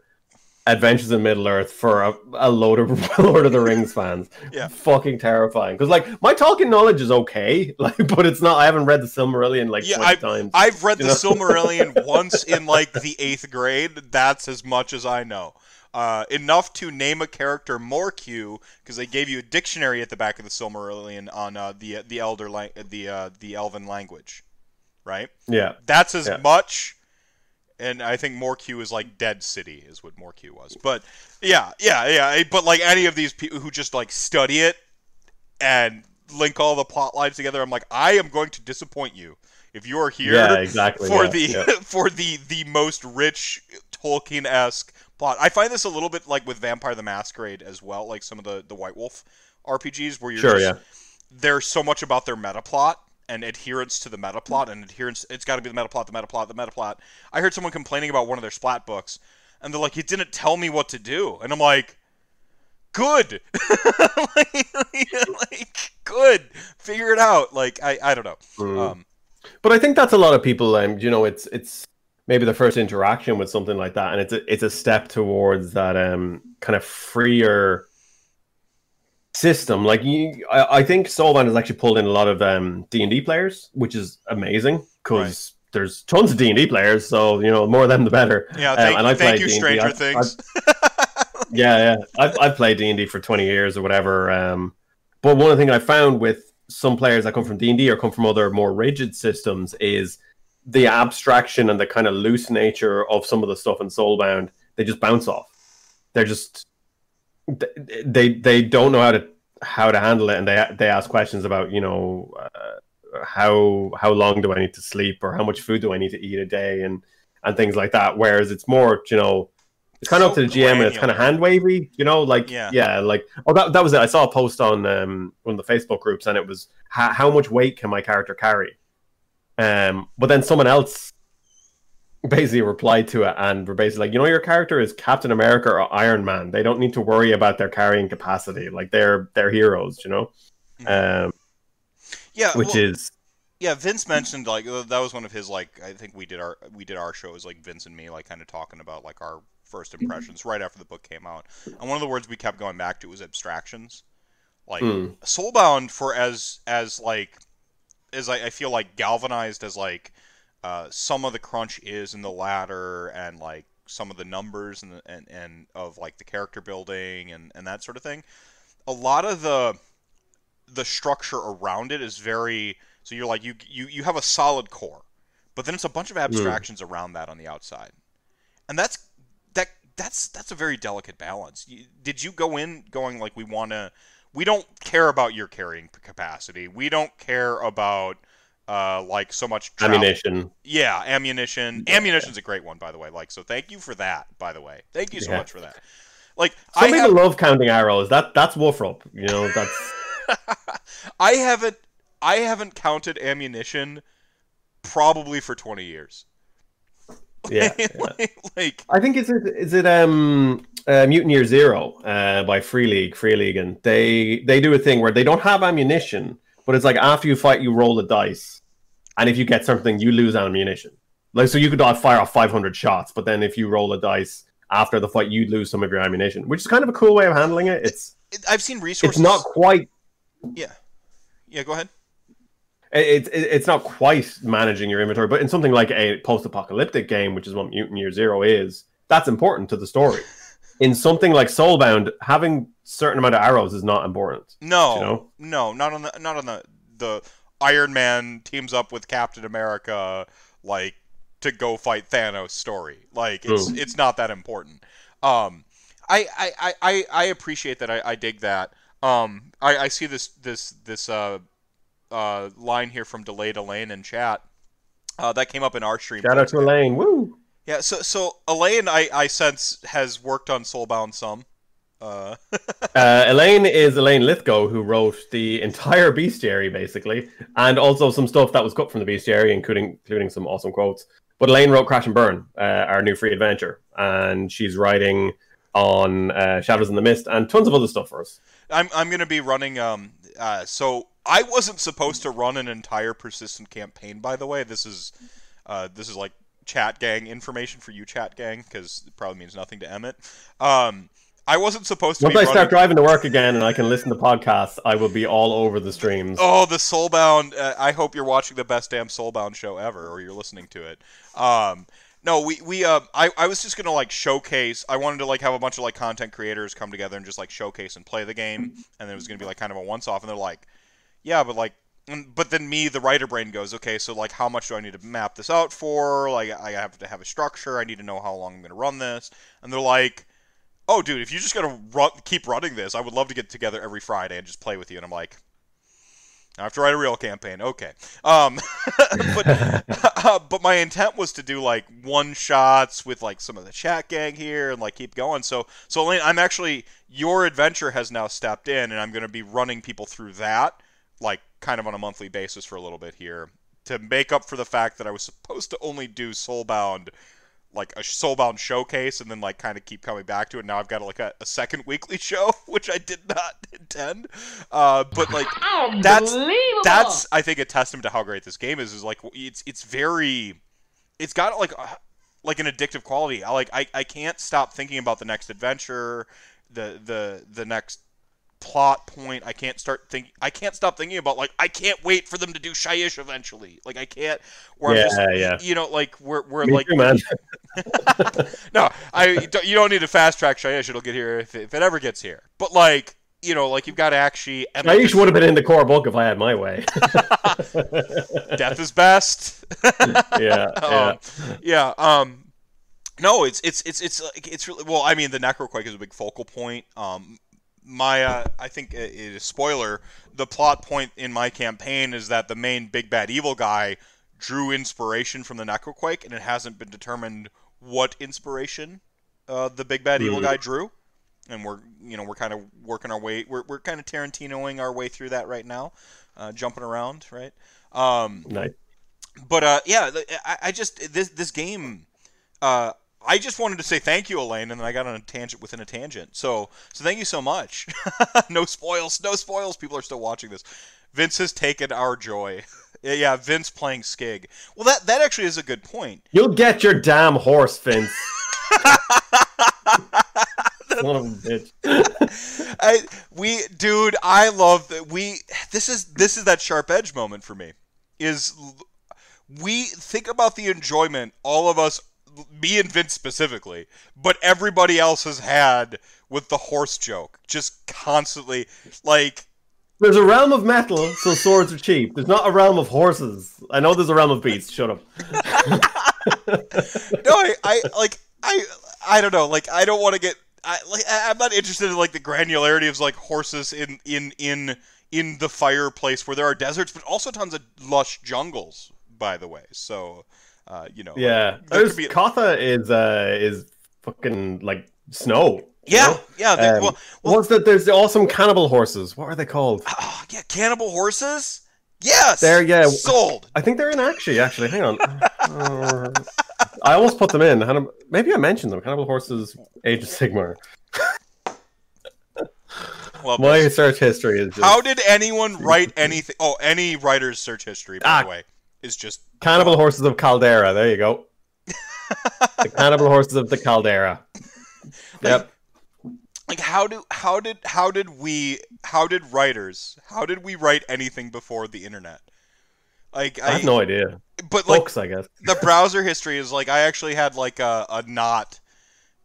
Adventures in Middle Earth for a, a load of Lord of the Rings fans. Yeah. fucking terrifying. Because like my Tolkien knowledge is okay, like, but it's not. I haven't read the Silmarillion like Yeah, 20 times. I've read the know? Silmarillion once in like the eighth grade. That's as much as I know. Uh, enough to name a character Morq because they gave you a dictionary at the back of the Silmarillion on uh, the the elder lang- the uh, the Elven language, right? yeah, That's as Yeah. much. And I think Morq is like Dead City is what Morq was. But yeah, yeah, yeah. But like any of these people who just like study it and link all the plot lines together, I'm like, I am going to disappoint you if you are here yeah, exactly. for yeah, the yeah. for the the most rich Tolkien esque plot. I find this a little bit like with Vampire the Masquerade as well, like some of the the White Wolf RPGs where you're Sure, just, yeah. there's so much about their meta plot and adherence to the meta plot and adherence it's got to be the meta plot, the meta plot, the meta plot. I heard someone complaining about one of their splat books and they're like, "It didn't tell me what to do," and I'm like. Good, like, like, good. Figure it out. Like I, I don't know. Mm. Um, But I think that's a lot of people. Um, you know, it's it's maybe the first interaction with something like that, and it's a, it's a step towards that um kind of freer system. Like you, I, I think Soulbound has actually pulled in a lot of um D and D players, which is amazing because there's tons of D and D players. So you know, more of them the better. Yeah, Um, and I thank you, D&D. Stranger I've- Things. yeah, yeah. I've, I've played D and D for twenty years or whatever. Um, but one of the things I found with some players that come from D and D or come from other more rigid systems is the abstraction and the kind of loose nature of some of the stuff in Soulbound. They just bounce off. They're just they they don't know how to how to handle it, and they they ask questions about you know uh, how how long do I need to sleep or how much food do I need to eat a day and and things like that. Whereas it's more you know it's kind of up to the GM and it's kind of hand wavy, you know, like Yeah. yeah. like oh that that was it. I saw a post on um one of the Facebook groups and it was how, how much weight can my character carry, um, but then someone else basically replied to it and were basically like, you know, your character is Captain America or Iron Man. They don't need to worry about their carrying capacity. Like they're they're heroes, you know, um, yeah, which well, is yeah. Vince mentioned like uh, that was one of his like I think we did our we did our shows like Vince and me like kind of talking about like our first impressions right after the book came out, and one of the words we kept going back to was abstractions. Like Mm. Soulbound for as as like as I, I feel like galvanized as like uh, some of the crunch is in the ladder and like some of the numbers and and, and of like the character building and, and that sort of thing. A lot of the the structure around it is very so you're like you you, you have a solid core, but then it's a bunch of abstractions around that on the outside, and that's that that's that's a very delicate balance. You, did you go in going like we want to? We don't care about your carrying capacity. We don't care about uh, like so much travel. ammunition. Yeah, ammunition. Ammunition's a great one, by the way. Like, so thank you for that. By the way, thank you so Yeah. much for that. Like, Some I people have, love counting arrows. That that's Wolfrup. You know, that's I haven't, I haven't counted ammunition probably for twenty years. yeah. like, like, I think is it is it um uh, Mutant Year Zero uh, by Free League Free League and they they do a thing where they don't have ammunition, but it's like after you fight you roll a dice, and if you get something you lose ammunition. Like so you could fire off 500 shots, but then if you roll a dice after the fight you lose some of your ammunition, which is kind of a cool way of handling it. It's I've seen resources. It's not quite. Yeah. Yeah. Go ahead. It's it, it's not quite managing your inventory, but in something like a post-apocalyptic game, which is what Mutant Year Zero is, that's important to the story. in something like Soulbound, having certain amount of arrows is not important. No, you know? no, not on the not on the the Iron Man teams up with Captain America like to go fight Thanos story. Like it's True. it's not that important. Um, I I, I- I, I appreciate that. I, I dig that. Um, I, I see this this this uh, uh, line here from Delayed Elaine in chat. Uh, that came up in our stream. Shout out to Elaine. Woo! Yeah, so so Elaine, I, I sense has worked on Soulbound some. Uh, Elaine is Elaine Lithgow, who wrote the entire bestiary, basically, and also some stuff that was cut from the bestiary, including including some awesome quotes. But Elaine wrote Crash and Burn, uh, our new free adventure, and she's writing on uh, Shadows in the Mist and tons of other stuff for us. I'm I'm gonna be running. Um, uh, so I wasn't supposed to run an entire persistent campaign. By the way, this is uh, this is like chat gang information for you, chat gang, because it probably means nothing to Emmett. Um, I wasn't supposed to Once be I running. start driving to work again and I can listen to podcasts, I will be all over the streams. Oh, the Soulbound! Uh, I hope you're watching the best damn Soulbound show ever, or you're listening to it. Um, no, we we uh, I I was just gonna like showcase. I wanted to like have a bunch of like content creators come together and just like showcase and play the game, and then it was gonna be like kind of a once off. And they're like, yeah, but like, but then me, the writer brain goes, okay, so like, how much do I need to map this out for? Like, I have to have a structure. I need to know how long I'm gonna run this. And they're like. Oh, dude! If you're just gotta run, keep running this, I would love to get together every Friday and just play with you. And I'm like, I have to write a real campaign. Okay. Um, but uh, but my intent was to do like one shots with like some of the chat gang here and like keep going. So so Elaine, I'm actually your adventure has now stepped in, and I'm going to be running people through that like kind of on a monthly basis for a little bit here to make up for the fact that I was supposed to only do Soulbound like a Soulbound showcase and then like kind of keep coming back to it. Now I've got like a, a second weekly show, which I did not intend. Uh, but like that's that's I think a testament to how great this game is. Is like it's it's very, it's got like a, like an addictive quality. I like I, I can't stop thinking about the next adventure, the the the next plot point. I can't start think I can't stop thinking about like I can't wait for them to do Shyish eventually. Like I can't. Where I'm yeah, just, yeah. you know, like we're we're Me like too, no, I don't- you don't need to fast track Shyish. It'll get here if it, if it ever gets here. But like you know, like you've got to actually and Aish would have been in the core book if I had my way. death is best. yeah, yeah. um, yeah. Um, no, it's it's it's it's like it's really well. I mean, the Necroquake is a big focal point. Um, my uh, I think it is spoiler. The plot point in my campaign is that the main big bad evil guy drew inspiration from the Necroquake, and it hasn't been determined what inspiration uh, the big bad evil Mhm. guy drew. And we're you know we're kind of working our way. We're we're kind of Tarantinoing our way through that right now, uh, jumping around right. Um, Nice. but uh, yeah, I, I just this this game. I just wanted to say thank you, Elaine, and then I got on a tangent within a tangent. So so thank you so much. no spoils, no spoils. People are still watching this. Vince has taken our joy. Yeah, Vince playing Skig. Well, that that actually is a good point. You'll get your damn horse, Vince. Son of a bitch. I we dude, I love that we this is this is that sharp edge moment for me. Is we think about the enjoyment all of us me and Vince specifically, but everybody else has had with the horse joke. Just constantly like There's a realm of metal, so swords are cheap. There's not a realm of horses. I know there's a realm of beasts. Shut up. no, I, I like I I don't know. Like I don't want to get I like I'm not interested in like the granularity of like horses in in in in the fireplace where there are deserts, but also tons of lush jungles. By the way, so uh, you know, Yeah. There's be- Kotha is uh is fucking like snow. you yeah, know? yeah. they- Um, well, well What's that? There's the awesome cannibal horses. What are they called? ah, yeah, cannibal horses. Yes, There, yeah. sold. I think they're in Actually, Actually, hang on. Uh, I almost put them in. Maybe I mentioned them. Cannibal horses, Age of Sigmar. Well, My search history is just how did anyone write anything? Oh, any writer's search history, by Ah. the way, is just Cannibal horses of Caldera. There you go. the cannibal horses of the Caldera. Yep. like how do how did how did we how did writers how did we write anything before the internet? Like I have no idea. But like Books, I guess. the browser history is like I actually had like a, a knot.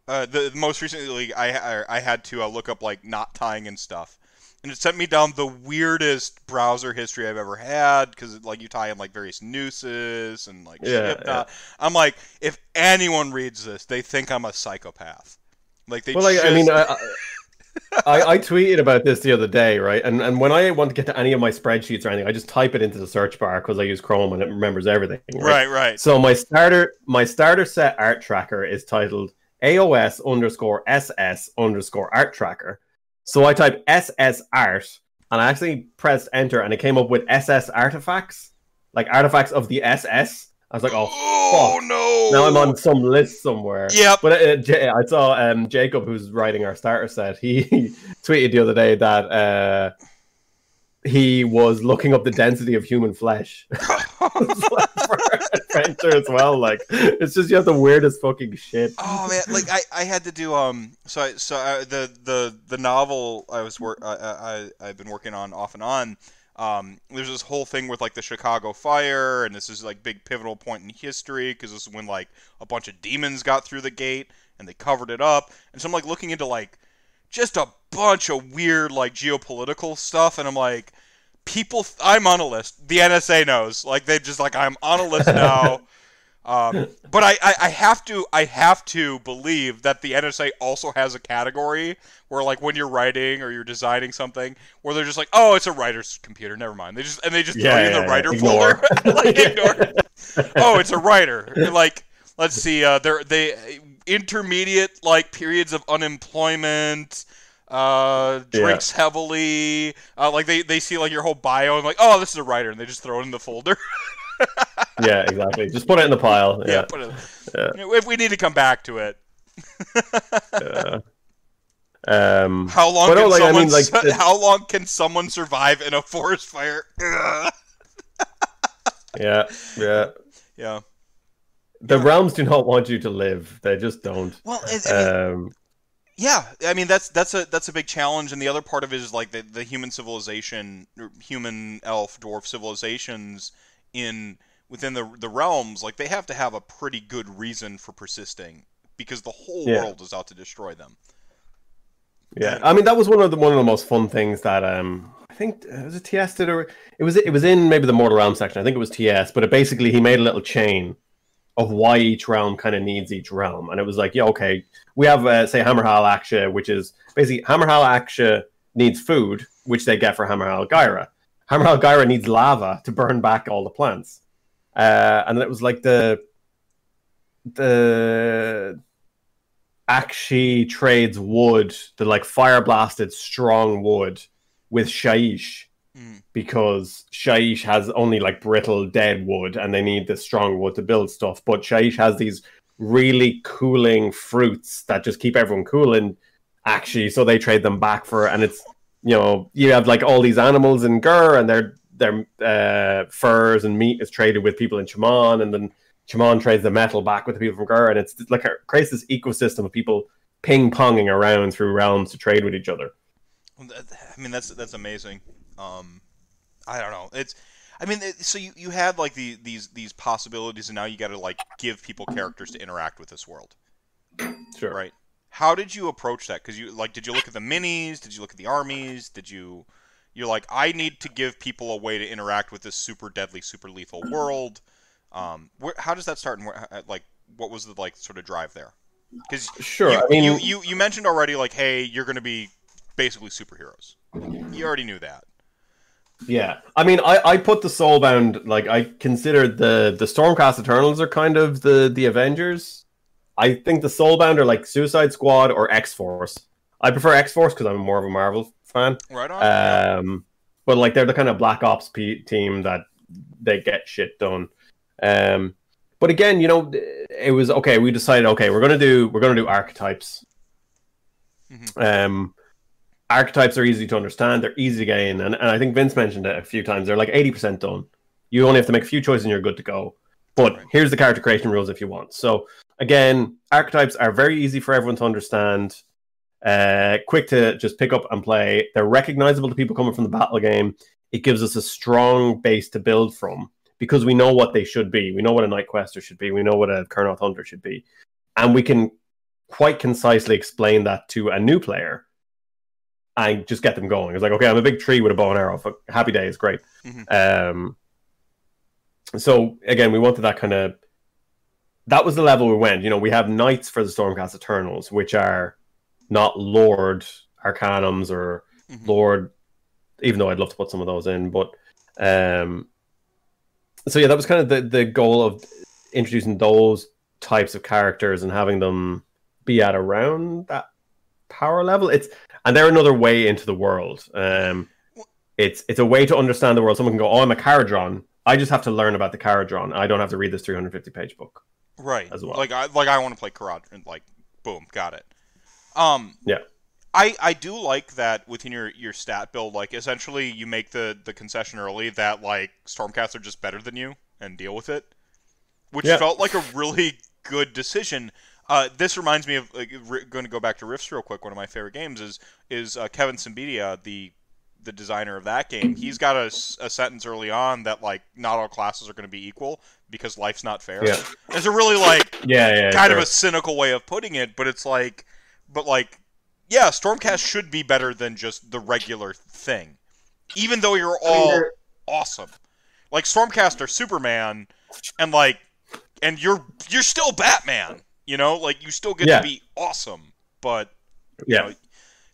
Uh, the most recently I I, I had to uh, look up like knot tying and stuff, and it sent me down the weirdest browser history I've ever had because like you tie in like various nooses and like Yeah, shit knot. Uh, I'm like, if anyone reads this, they think I'm a psychopath. Like they Well, like, I mean, I, I, I tweeted about this the other day, right? And and when I want to get to any of my spreadsheets or anything, I just type it into the search bar because I use Chrome and it remembers everything. right, right. So my starter my starter set art tracker is titled AOS underscore SS underscore art tracker. So I type SS art and I actually pressed enter and it came up with SS artifacts, like artifacts of the SS. I was like, oh, Oh no! now I'm on some list somewhere. Yep. But uh, J- I saw um, Jacob, who's writing our starter set, he tweeted the other day that uh, he was looking up the density of human flesh for adventure as well. Like, it's just you have the weirdest fucking shit. Oh man, like I, I had to do um so I, so I, the the the novel I was work I, I I've been working on off and on. Um, there's this whole thing with like the Chicago fire, and this is like big pivotal point in history because this is when like a bunch of demons got through the gate and they covered it up. And so I'm like looking into like just a bunch of weird like geopolitical stuff, and I'm like, people, I'm on a list. The NSA knows, like they just like I'm on a list now. Um, but I, I, I have to I have to believe that the NSA also has a category where like when you're writing or you're designing something where they're just like oh it's a writer's computer. Never mind. They just and they just throw Yeah, you in the yeah, writer ignore. folder. Like ignore. Oh it's a writer. Like let's see uh, they're they intermediate like periods of unemployment uh drinks heavily uh, like they, they see like your whole bio and like oh this is a writer and they just throw it in the folder Yeah, exactly. Just put it in the pile. yeah, Yeah. put it, Yeah. if we need to come back to it yeah. Um, How long no, can like, I mean, like, the- how long can someone survive in a forest fire? Yeah, yeah. Yeah. The realms do not want you to live. They just don't. Well, it, I mean, Um, yeah. I mean, that's that's a that's a big challenge, and the other part of it is like the the human civilization, human elf dwarf civilizations in within the the realms. Like they have to have a pretty good reason for persisting because the whole Yeah. world is out to destroy them. Yeah, I mean that was one of the one of the most fun things that um I think uh, was it TS did or it was it was in maybe the Mortal Realm section. I think it was TS, but it basically he made a little chain of why each realm kind of needs each realm, and it was like yeah okay we have uh, say Hammerhal Aqsha, which is basically Hammerhal Aqsha needs food, which they get for Hammerhal Ghyra. Hammerhal Ghyra needs lava to burn back all the plants, uh, and it was like the the Aqshy trades wood, the like fire blasted strong wood, with Shyish Because Shyish has only like brittle dead wood and they need the strong wood to build stuff. But Shyish has these really cooling fruits that just keep everyone cool and actually so they trade them back for and it's you know you have like all these animals in Ghur and their their uh, furs and meat is traded with people in Chamon and then Chamon trades the metal back with the people from Ghur and it's like it creates this ecosystem of people ping ponging around through realms to trade with each other. I mean, that's that's amazing. Um, I don't know. It's, I mean, so you, you had like the, these these possibilities, and now you got to like give people characters to interact with this world, Sure. right? How did you approach that? Because you like, did you look at the minis? Did you look at the armies? Did you, you're like, I need to give people a way to interact with this super deadly, super lethal world. Um, where, how does that start? And where, like, what was the like sort of drive there? Because Sure. you, I mean, you, you you mentioned already like, hey, you're going to be basically superheroes. You already knew that. Yeah, I mean, I, I put the Soulbound like I considered the the Stormcast Eternals are kind of the the Avengers. I think the Soulbound are like Suicide Squad or X Force. I prefer X Force because I'm more of a Marvel fan. Right on. Um, but like they're the kind of Black Ops P- team that they get shit done. Um, but again, you know, it was okay. We decided, okay, we're gonna do we're gonna do archetypes. Mhm. Um, archetypes are easy to understand. They're easy to get in, and, and I think Vince mentioned it a few times. They're like eighty percent done. You only have to make a few choices, and you're good to go. But Right. here's the character creation rules if you want. So again, archetypes are very easy for everyone to understand. uh, quick to just pick up and play. They're recognizable to people coming from the battle game. It gives us a strong base to build from because we know what they should be. We know what a Knight Questor should be. We know what a Kurnoth Hunter should be. And we can quite concisely explain that to a new player and just get them going. It's like, okay, I'm a big tree with a bow and arrow. Happy day is great. Mm-hmm. Um, so again, we wanted that kind of. That was the level we went. You know, we have knights for the Stormcast Eternals, which are not Lord Arcanums or mm-hmm. Lord, even though I'd love to put some of those in. But um, so yeah, that was kind of the the goal of introducing those types of characters and having them be at around that power level. It's and they're another way into the world. Um, it's it's a way to understand the world. Someone can go, "Oh, I'm a Kharadron. I just have to learn about the Kharadron. I don't have to read this 350 page book." Right. As well. Like I like I want to play Kharadron. Like, boom, got it. Um. Yeah. I, I do like that within your, your stat build, like essentially you make the, the concession early that like Stormcast are just better than you and deal with it, which yeah. felt like a really good decision. Uh, this reminds me of like, going to go back to Rifts real quick. One of my favorite games is is uh, Kevin Siembieda, the the designer of that game. He's got a, a sentence early on that like not all classes are going to be equal because life's not fair. Yeah. It's a really like yeah, yeah kind sure. of a cynical way of putting it, but it's like but like yeah, Stormcast should be better than just the regular thing, even though you're all I mean, awesome. Like Stormcast or Superman, and like and you're you're still Batman. You know, like you still get yeah. to be awesome, but yeah. Know,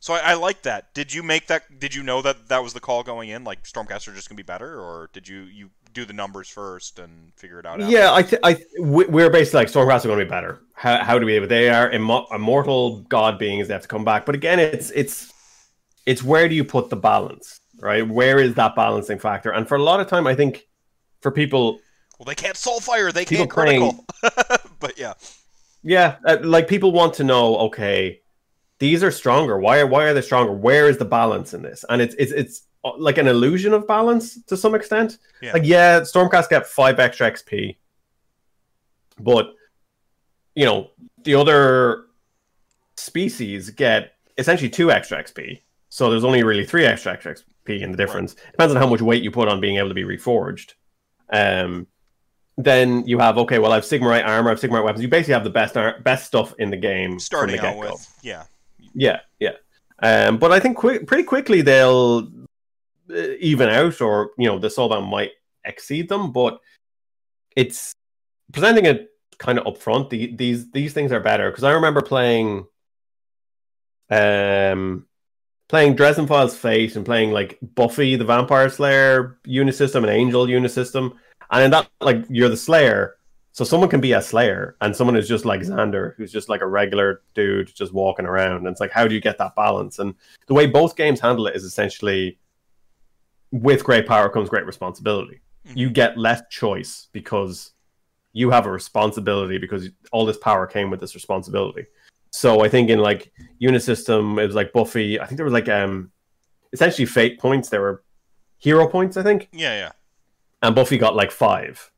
so I, I, like that. Did you make that? Did you know that that was the call going in? Like Stormcast are just gonna be better, or did you you do the numbers first and figure it out? After? Yeah, I th- I th- we're basically like Stormcast are going to be better. How, how do we? But they are Im- immortal god beings. They have to come back. But again, it's it's it's where do you put the balance, right? Where is that balancing factor? And for a lot of time, I think for people, well, they can't soul fire, they can't critical. but yeah, yeah, uh, like people want to know, okay, these are stronger. Why are why are they stronger? Where is the balance in this? And it's it's it's uh, like an illusion of balance to some extent. Yeah. Like yeah, Stormcast get five extra XP, but you know the other species get essentially two extra XP. So there's only really three extra XP in the difference. Right. Depends on how much weight you put on being able to be reforged. Um, then you have okay, well, I have Sigmarite armor, I have Sigmarite weapons. You basically have the best ar- best stuff in the game. Starting the out with, yeah, yeah, yeah. Um, but I think quick, pretty quickly they'll uh, even out, or you know, the Soulbound might exceed them. But it's presenting it kind of upfront. The, these these things are better because I remember playing, um, playing Dresden Files Fate and playing like Buffy the Vampire Slayer unisystem and Angel Unisystem and in that, like, you're the Slayer, so someone can be a Slayer, and someone is just like Xander, who's just like a regular dude just walking around. And it's like, how do you get that balance? And the way both games handle it is essentially, with great power comes great responsibility. Mm-hmm. You get less choice because you have a responsibility because all this power came with this responsibility. So I think in like Unisystem, it was like Buffy. I think there was like um, essentially fate points. There were hero points. I think. Yeah, yeah and Buffy got like five.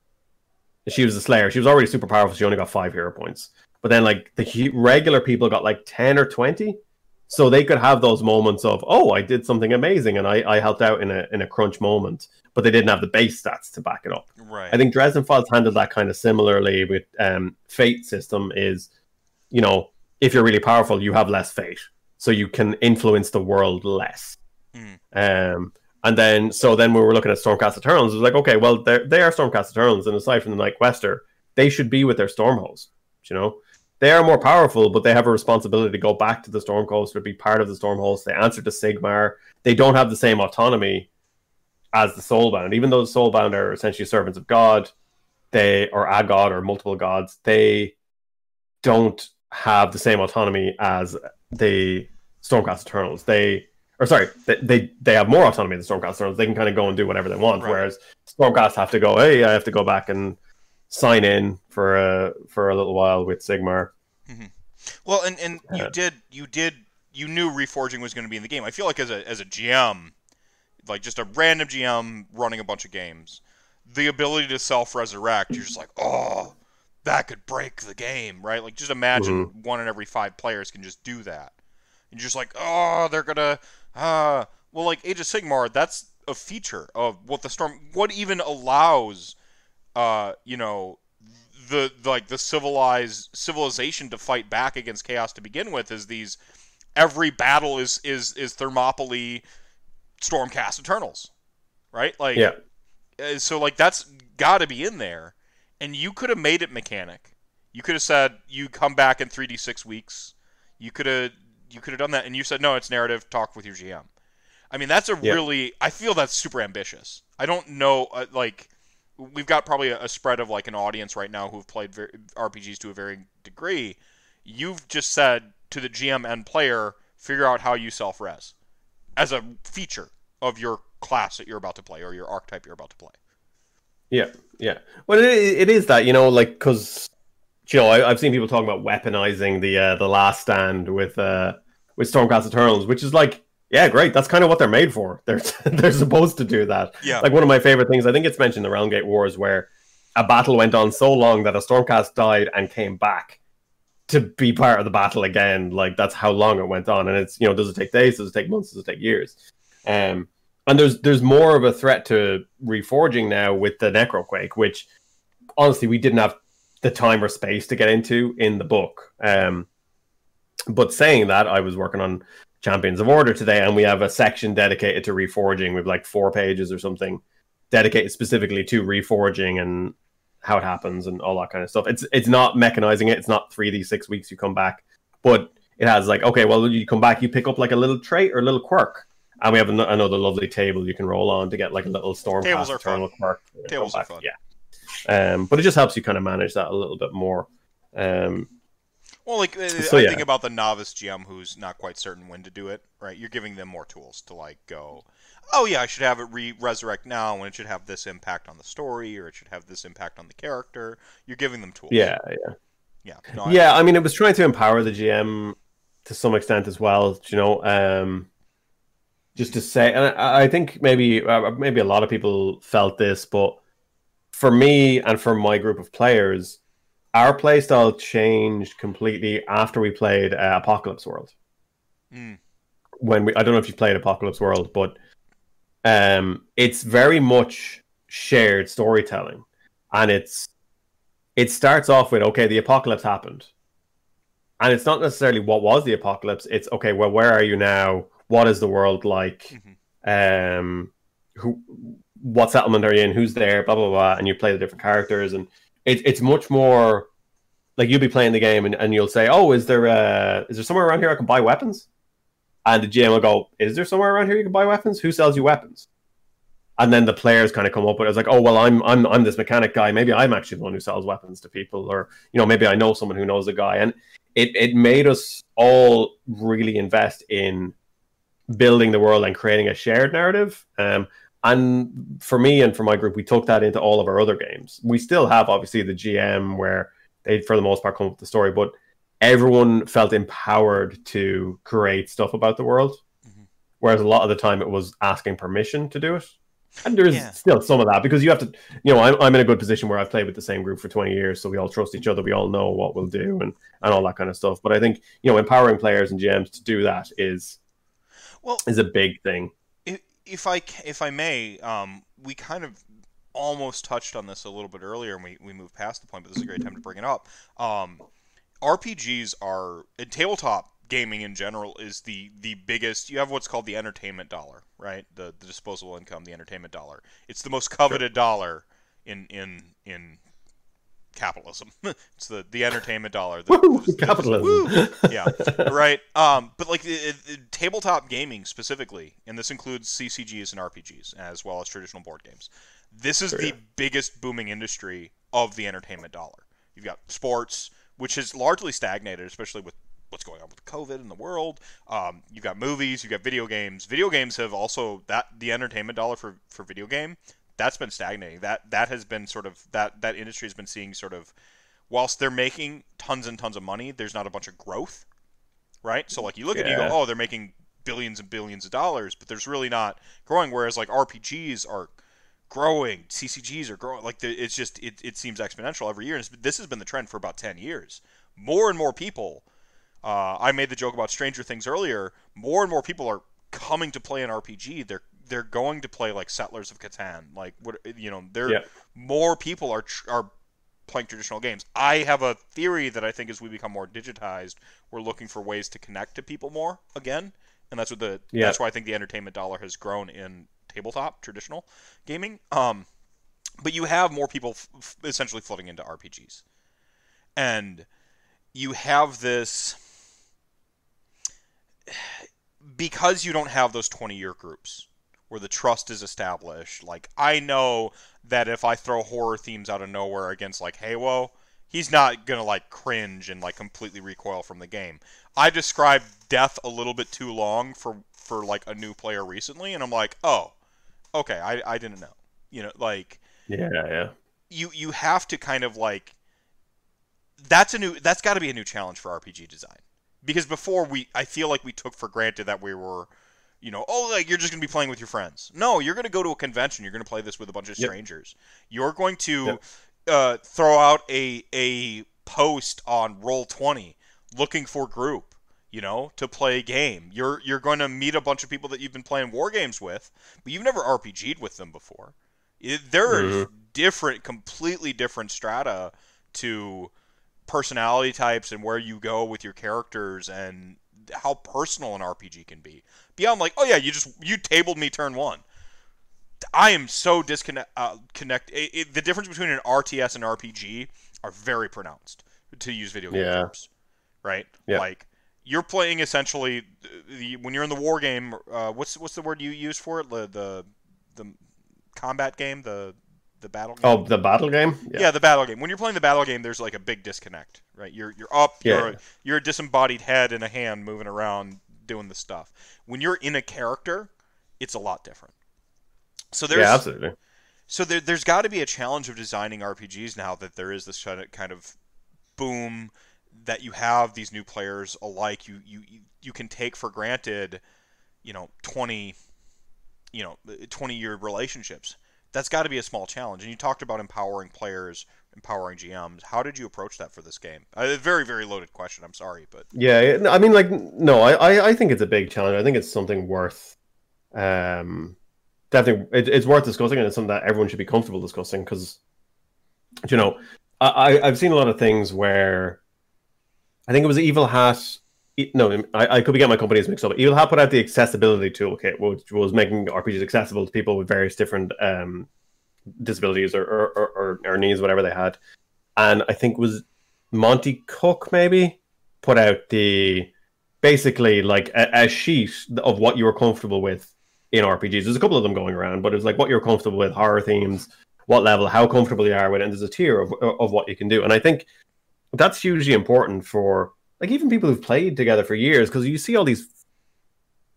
She was a Slayer. She was already super powerful. She only got five hero points. But then, like the regular people got like ten or twenty, so they could have those moments of, oh, I did something amazing and I, I helped out in a in a crunch moment, but they didn't have the base stats to back it up. Right. I think Dresden Files handled that kind of similarly with um, Fate system. Is you know if you're really powerful, you have less fate, so you can influence the world less. Mm. Um, and then, so then we were looking at Stormcast Eternals. It was like, okay, well, they are Stormcast Eternals, and aside from the Knight Questor, they should be with their Stormhost. You know, they are more powerful, but they have a responsibility to go back to the Stormcoast or be part of the Stormhost. They answer to Sigmar. They don't have the same autonomy as the Soulbound, even though the Soulbound are essentially servants of God. They or a god or multiple gods. They don't have the same autonomy as the Stormcast Eternals. They or sorry, they, they they have more autonomy than Stormcast. They can kind of go and do whatever they want. Right. Whereas Stormcast have to go, hey, I have to go back and sign in for a for a little while with Sigmar. Mm-hmm. Well, and and you did you did you knew reforging was going to be in the game. I feel like as a as a GM, like just a random GM running a bunch of games, the ability to self resurrect, you're just like, oh, that could break the game, right? Like just imagine mm-hmm. one in every five players can just do that and you're just like, oh, they're gonna, uh, well, like Age of Sigmar, that's a feature of what the storm, what even allows, uh, you know, the like the civilized civilization to fight back against chaos to begin with is these every battle is is is Thermopylae Stormcast Eternals, right? Like, Yeah. uh, so like that's got to be in there, and you could have made it mechanic. You could have said you come back in 3d6 weeks. You could have you could have done that, and you said no, it's narrative. Talk with your GM. I mean, that's a Yeah. really. I feel that's super ambitious. I don't know, uh, like. We've got probably a, a spread of like an audience right now who've played ver- RPGs to a varying degree. You've just said to the GM and player, figure out how you self res as a feature of your class that you're about to play or your archetype you're about to play. Yeah, yeah. Well, it, it is that you know, like because you know, I, I've seen people talking about weaponizing the uh, the Last Stand with uh, with Stormcast Eternals, which is like, yeah, great. That's kind of what they're made for. They're they're supposed to do that. Yeah. Like one of my favorite things, I think it's mentioned in the Realm Gate Wars, where a battle went on so long that a Stormcast died and came back to be part of the battle again. Like that's how long it went on, and it's you know, does it take days? Does it take months? Does it take years? Um, and there's there's more of a threat to reforging now with the Necroquake, which honestly we didn't have the time or space to get into in the book. Um, but saying that, I was working on Champions of Order today, and we have a section dedicated to reforging with like four pages or something dedicated specifically to reforging and how it happens and all that kind of stuff. It's it's not mechanizing it. It's not three d six weeks you come back, but it has like okay, well you come back, you pick up like a little trait or a little quirk, and we have an- another lovely table you can roll on to get like a little storm Tables are fun. quirk. Tables are fun. Yeah. Um, but it just helps you kind of manage that a little bit more. Um, Well, like uh, So, I yeah. think about the novice GM who's not quite certain when to do it, right? You're giving them more tools to like go, oh yeah, I should have it re resurrect now, and it should have this impact on the story, or it should have this impact on the character. You're giving them tools. yeah, yeah. yeah, no, I- yeah, I mean, it was trying to empower the GM to some extent as well. You know, um, just to say, and I, I think maybe uh, maybe a lot of people felt this, but for me and for my group of players, our playstyle changed completely after we played uh, Apocalypse World. Mm. When we, I don't know if you've played Apocalypse World, but um, it's very much shared storytelling, and it's it starts off with okay, the apocalypse happened, and it's not necessarily what was the apocalypse. It's okay, well, where are you now? What is the world like? Mhm. Um, who, what settlement are you in? Who's there? Blah blah blah, and you play the different characters, and it, it's much more like you'll be playing the game, and, and you'll say, oh, is there uh, is there somewhere around here I can buy weapons? And the GM will go, is there somewhere around here you can buy weapons? Who sells you weapons? and then the players kind of come up with it. It's like, oh well, I'm I'm I'm this mechanic guy. Maybe I'm actually the one who sells weapons to people, or you know, maybe I know someone who knows a guy. And it it made us all really invest in building the world and creating a shared narrative. Um, and for me and for my group, we took that into all of our other games. We still have obviously the GM where they, for the most part, come up with the story, but everyone felt empowered to create stuff about the world. Mhm. Whereas a lot of the time it was asking permission to do it. And there's Yeah. still some of that because you have to, you know, I'm, I'm in a good position where I've played with the same group for 20 years, so we all trust each other, we all know what we'll do and, and all that kind of stuff. But I think, you know, empowering players and GMs to do that is Well, is a big thing. If, I if I may, um, we kind of almost touched on this a little bit earlier, and we, we moved past the point, but this is a great time to bring it up. Um, RPGs are and tabletop gaming in general is the the biggest. You have what's called the entertainment dollar, right? The the disposable income, the entertainment dollar. It's the most coveted dollar in in in capitalism. it's the the entertainment dollar. The, Woo, the- the- capitalism. woo. yeah, right. Um, but like it, it- tabletop gaming specifically, and this includes CCGs and RPGs as well as traditional board games. This is Sure, the yeah. biggest booming industry of the entertainment dollar. You've got sports, which has largely stagnated, especially with what's going on with COVID in the world. Um, you've got movies, you've got video games. Video games have also that the entertainment dollar for for video game that's been stagnating. That that has been sort of that that industry has been seeing sort of whilst they're making tons and tons of money, there's not a bunch of growth, right? So like you look at it, you Yeah. go, oh, they're making billions and billions of dollars, but there's really not growing. Whereas like RPGs are growing, CCGs are growing. Like the, it's just it, it seems exponential every year. And this has been the trend for about ten years. More and more people Uh, I made the joke about Stranger Things earlier. More and more people are coming to play an RPG. They're they're going to play like Settlers of Catan. Like what you know, there Yeah. more people are tr- are playing traditional games. I have a theory that I think as we become more digitized, we're looking for ways to connect to people more again, and that's what the Yeah. that's why I think the entertainment dollar has grown in tabletop traditional gaming. Um, but you have more people f- f- essentially flooding into RPGs, and you have this because you don't have those 20 year groups where the trust is established. Like I know that if I throw horror themes out of nowhere against like Halo, he's not gonna like cringe and like completely recoil from the game. I described death a little bit too long for for like a new player recently, and I'm like, oh, okay, I I didn't know. You know, like Yeah, yeah. you you have to kind of like that's a new that's got to be a new challenge for RPG design because before we I feel like we took for granted that we were you know oh like you're just going to be playing with your friends no you're going to go to a convention you're going to play this with a bunch of Yep. strangers you're going to Yep. uh, throw out a a post on roll 20 looking for group you know to play a game you're you're going to meet a bunch of people that you've been playing war games with but you've never RPG'd with them before it, there are Mhm. different, completely different strata to personality types and where you go with your characters and how personal an RPG can be. Beyond like, oh yeah, you just you tabled me turn one. I am so disconnect. Uh, connect. It, it, the difference between an RTS and RPG are very pronounced. To use video game Yeah. terms, right? Yeah. Like you're playing essentially the, when you're in the war game. Uh, what's what's the word you use for it? The the the combat game, the the battle game. Oh, the battle game. Yeah. the battle game. When you're playing the battle game, there's like a big disconnect, right? You're you're up, Yeah. you're a, you're a disembodied head and a hand moving around doing the stuff. When you're in a character, it's a lot different. So there's yeah, absolutely. so there, there's got to be a challenge of designing RPGs now that there is this kind of- boom that you have these new players alike. You you you- can take for granted, you know, twenty, you know, twenty year relationships. That's got to be a small challenge. And you talked about empowering players, empowering GMs. How did you approach that for this game? A very very loaded question. I'm sorry, but Yeah, I mean, like, no, I, I, think it's a big challenge. I think it's something worth, um, definitely, it, it's worth discussing, and it's something that everyone should be comfortable discussing because, you know, I, I've seen a lot of things where, I think it was Evil Hat. No, I, I could be getting my companies mixed up. Evil Hat put out the accessibility toolkit, which was making RPGs accessible to people with various different um, disabilities or, or, or, or, needs, whatever they had. And I think was Monte Cook, maybe, put out the basically like a, a sheet of what you were comfortable with in RPGs. There's a couple of them going around, but it's like what you're comfortable with, horror themes, what level, how comfortable you are with it, and there's a tier of of what you can do. And I think that's hugely important for like even people who've played together for years, because you see all these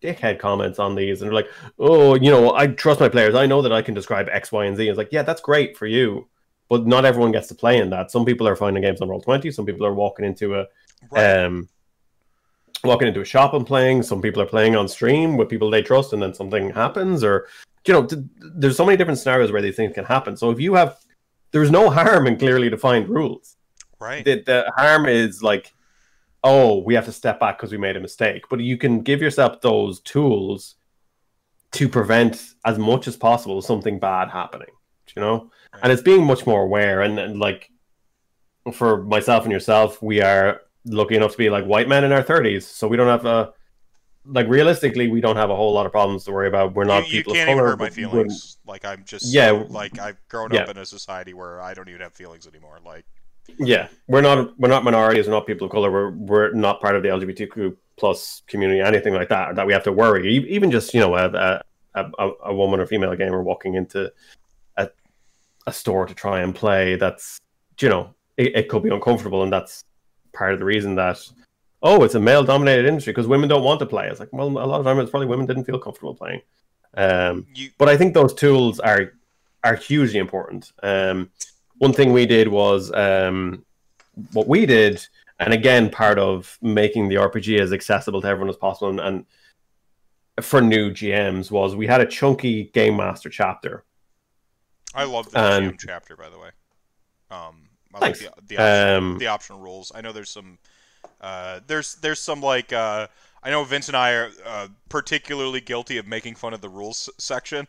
dickhead comments on these, and they're like, "Oh, you know, I trust my players. I know that I can describe X, Y, and Z." It's like, yeah, that's great for you, but not everyone gets to play in that. Some people are finding games on Roll Twenty. Some people are walking into a um, walking into a shop and playing. Some people are playing on stream with people they trust, and then something happens, or you know, th- there's so many different scenarios where these things can happen. So if you have, there's no harm in clearly defined rules. right. The, the harm is like, oh, we have to step back because we made a mistake. But you can give yourself those tools to prevent as much as possible something bad happening. You know, and it's being much more aware and, and like for myself and yourself, we are lucky enough to be like white men in our thirties, so we don't have a like realistically, we don't have a whole lot of problems to worry about. We're not you, you people can't of even color. hurt my feelings. Like I'm just Yeah. like I've grown up in a society where I don't even have feelings anymore. Like Yeah, we're not we're not minorities. We're not people of color. We're we're not part of the LGBTQ plus community, anything like that. That we have to worry. Even just you know a a, a, a woman or female gamer walking into a a store to try and play. That's you know it, it could be uncomfortable, and that's part of the reason that oh, it's a male dominated industry because women don't want to play. It's like well, a lot of time it's probably women didn't feel comfortable playing. Um, you, but I think those tools are are hugely important. Um, one thing we did was um, what we did, and again, part of making the RPG as accessible to everyone as possible, and, and for new GMs was we had a chunky game master chapter. I love the GM chapter, by the way. Um, I Thanks. like the the, option, Um, the optional rules. I know there's some Uh, there's there's some like uh, I know Vince and I are uh, particularly guilty of making fun of the rules section.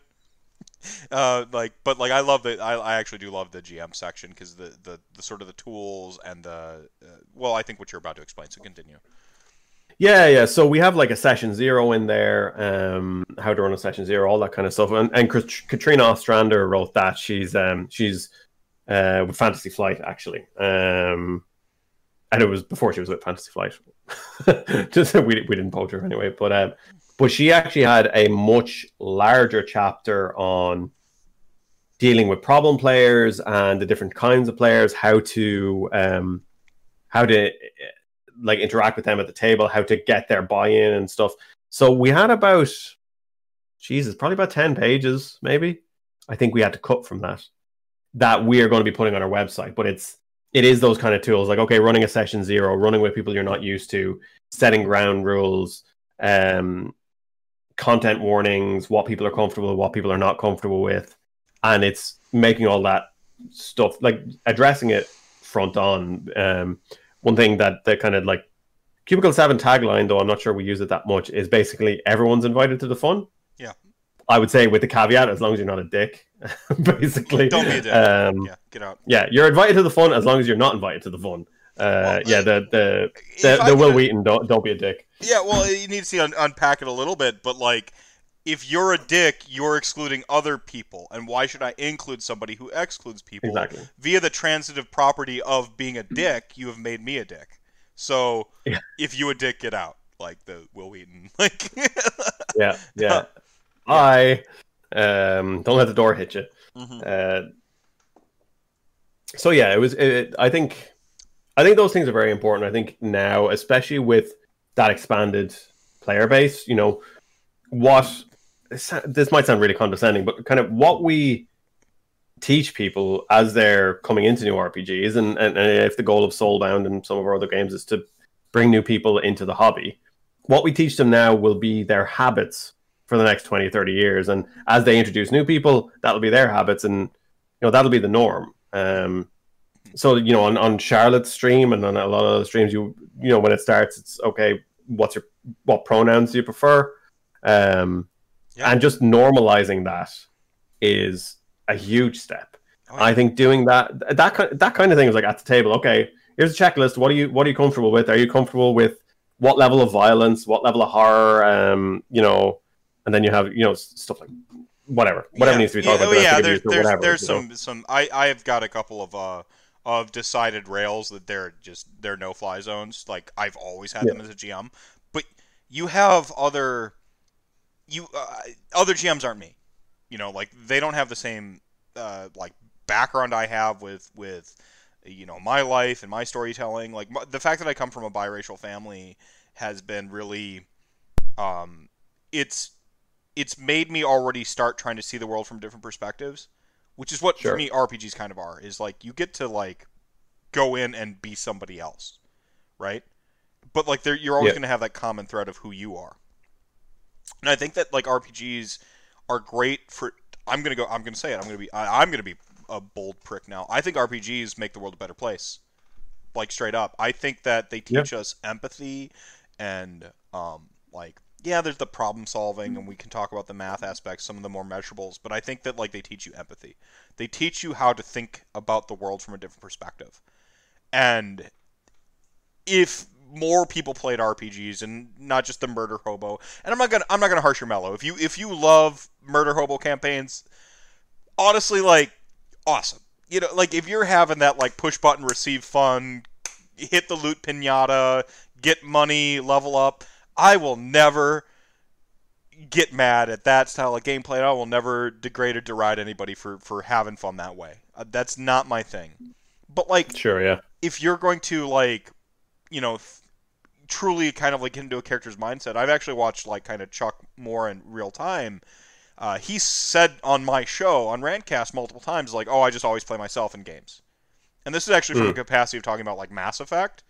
Uh, like, but like I love the I, I actually do love the GM section because the, the the sort of the tools and the uh, well I think what you're about to explain. So continue. Yeah, yeah. So we have like a session zero in there, um, how to run a session zero, all that kind of stuff. And, and Katrina Ostrander wrote that. She's um, she's uh, with Fantasy Flight actually, um, and it was before she was with Fantasy Flight. Just we we didn't poach her anyway, but um, but she actually had a much larger chapter on dealing with problem players and the different kinds of players, how to um, how to like interact with them at the table, how to get their buy-in and stuff. So we had about Jesus, probably about 10 pages, maybe. I think we had to cut from that. That we are going to be putting on our website. But it's it is those kind of tools like okay, running a session zero, running with people you're not used to, setting ground rules, um, content warnings, what people are comfortable what people are not comfortable with. And it's making all that stuff like addressing it front on. Um, one thing that the kind of like Cubicle Seven tagline, though I'm not sure we use it that much, is basically everyone's invited to the fun. Yeah, I would say with the caveat, as long as you're not a dick, basically. Don't be a dick. Um, yeah, get out. Yeah, you're invited to the fun as long as you're not invited to the fun. Uh, well, yeah, the the the, the Wil Wheaton, don't don't be a dick. Yeah, well, you need to see un- unpack it a little bit, but like if you're a dick, you're excluding other people. And why should I include somebody who excludes people? Exactly. Via the transitive property of being a dick, you have made me a dick. So yeah. if you a dick, get out. Like the Wil Wheaton. Like Yeah, yeah. I um don't let the door hit you. Mm-hmm. Uh, so yeah, it was it, I think I think those things are very important. I think now, especially with that expanded player base, you know, what this might sound really condescending, but kind of what we teach people as they're coming into new RPGs, and, and, and if the goal of Soulbound and some of our other games is to bring new people into the hobby, what we teach them now will be their habits for the next 20, 30 years. And as they introduce new people, that'll be their habits, and you know that'll be the norm. Um, so you know, on, on Charlotte's stream and on a lot of the streams, you you know when it starts, it's okay. What's your what pronouns do you prefer? Um, yeah. And just normalizing that is a huge step. Oh, yeah. I think doing that that kind that kind of thing is like at the table. Okay, here's a checklist. What are you what are you comfortable with? Are you comfortable with what level of violence? What level of horror? Um, you know, and then you have you know stuff like whatever whatever yeah. needs to be talked yeah, about. Oh, yeah, there's there's, whatever, there's some know? some I I have got a couple of uh of decided rails that they're just they're no fly zones. Like I've always had yeah. them as a GM, but you have other you uh, other GMs aren't me. You know, like they don't have the same uh, like background I have with with you know my life and my storytelling. Like the fact that I come from a biracial family has been really um, it's it's made me already start trying to see the world from different perspectives, which is what sure. for me RPGs kind of are. Is like you get to like go in and be somebody else, right? But like you're always yeah. going to have that common thread of who you are. And I think that like RPGs are great for. I'm gonna go. I'm gonna say it. I'm gonna be. I, I'm gonna be a bold prick now. I think RPGs make the world a better place. Like straight up, I think that they teach us empathy and um, like yeah, there's the problem solving, and mm-hmm. we can talk about the math aspects, some of the more measurables. But I think that like they teach you empathy. They teach you how to think about the world from a different perspective. And if more people played RPGs and not just the murder hobo. And I'm not gonna I'm not gonna harsh your mellow. If you if you love murder hobo campaigns, honestly, like awesome. You know, like if you're having that like push button receive fun, hit the loot pinata, get money, level up, I will never get mad at that style of gameplay. I will never degrade or deride anybody for for having fun that way. Uh, that's not my thing. But like, sure, yeah. If you're going to like, you know, truly kind of like get into a character's mindset. I've actually watched like kind of Chuck Moore in real time. Uh, he said on my show on Rantcast multiple times like, "Oh, I just always play myself in games," and this is actually from mm. the capacity of talking about like Mass Effect,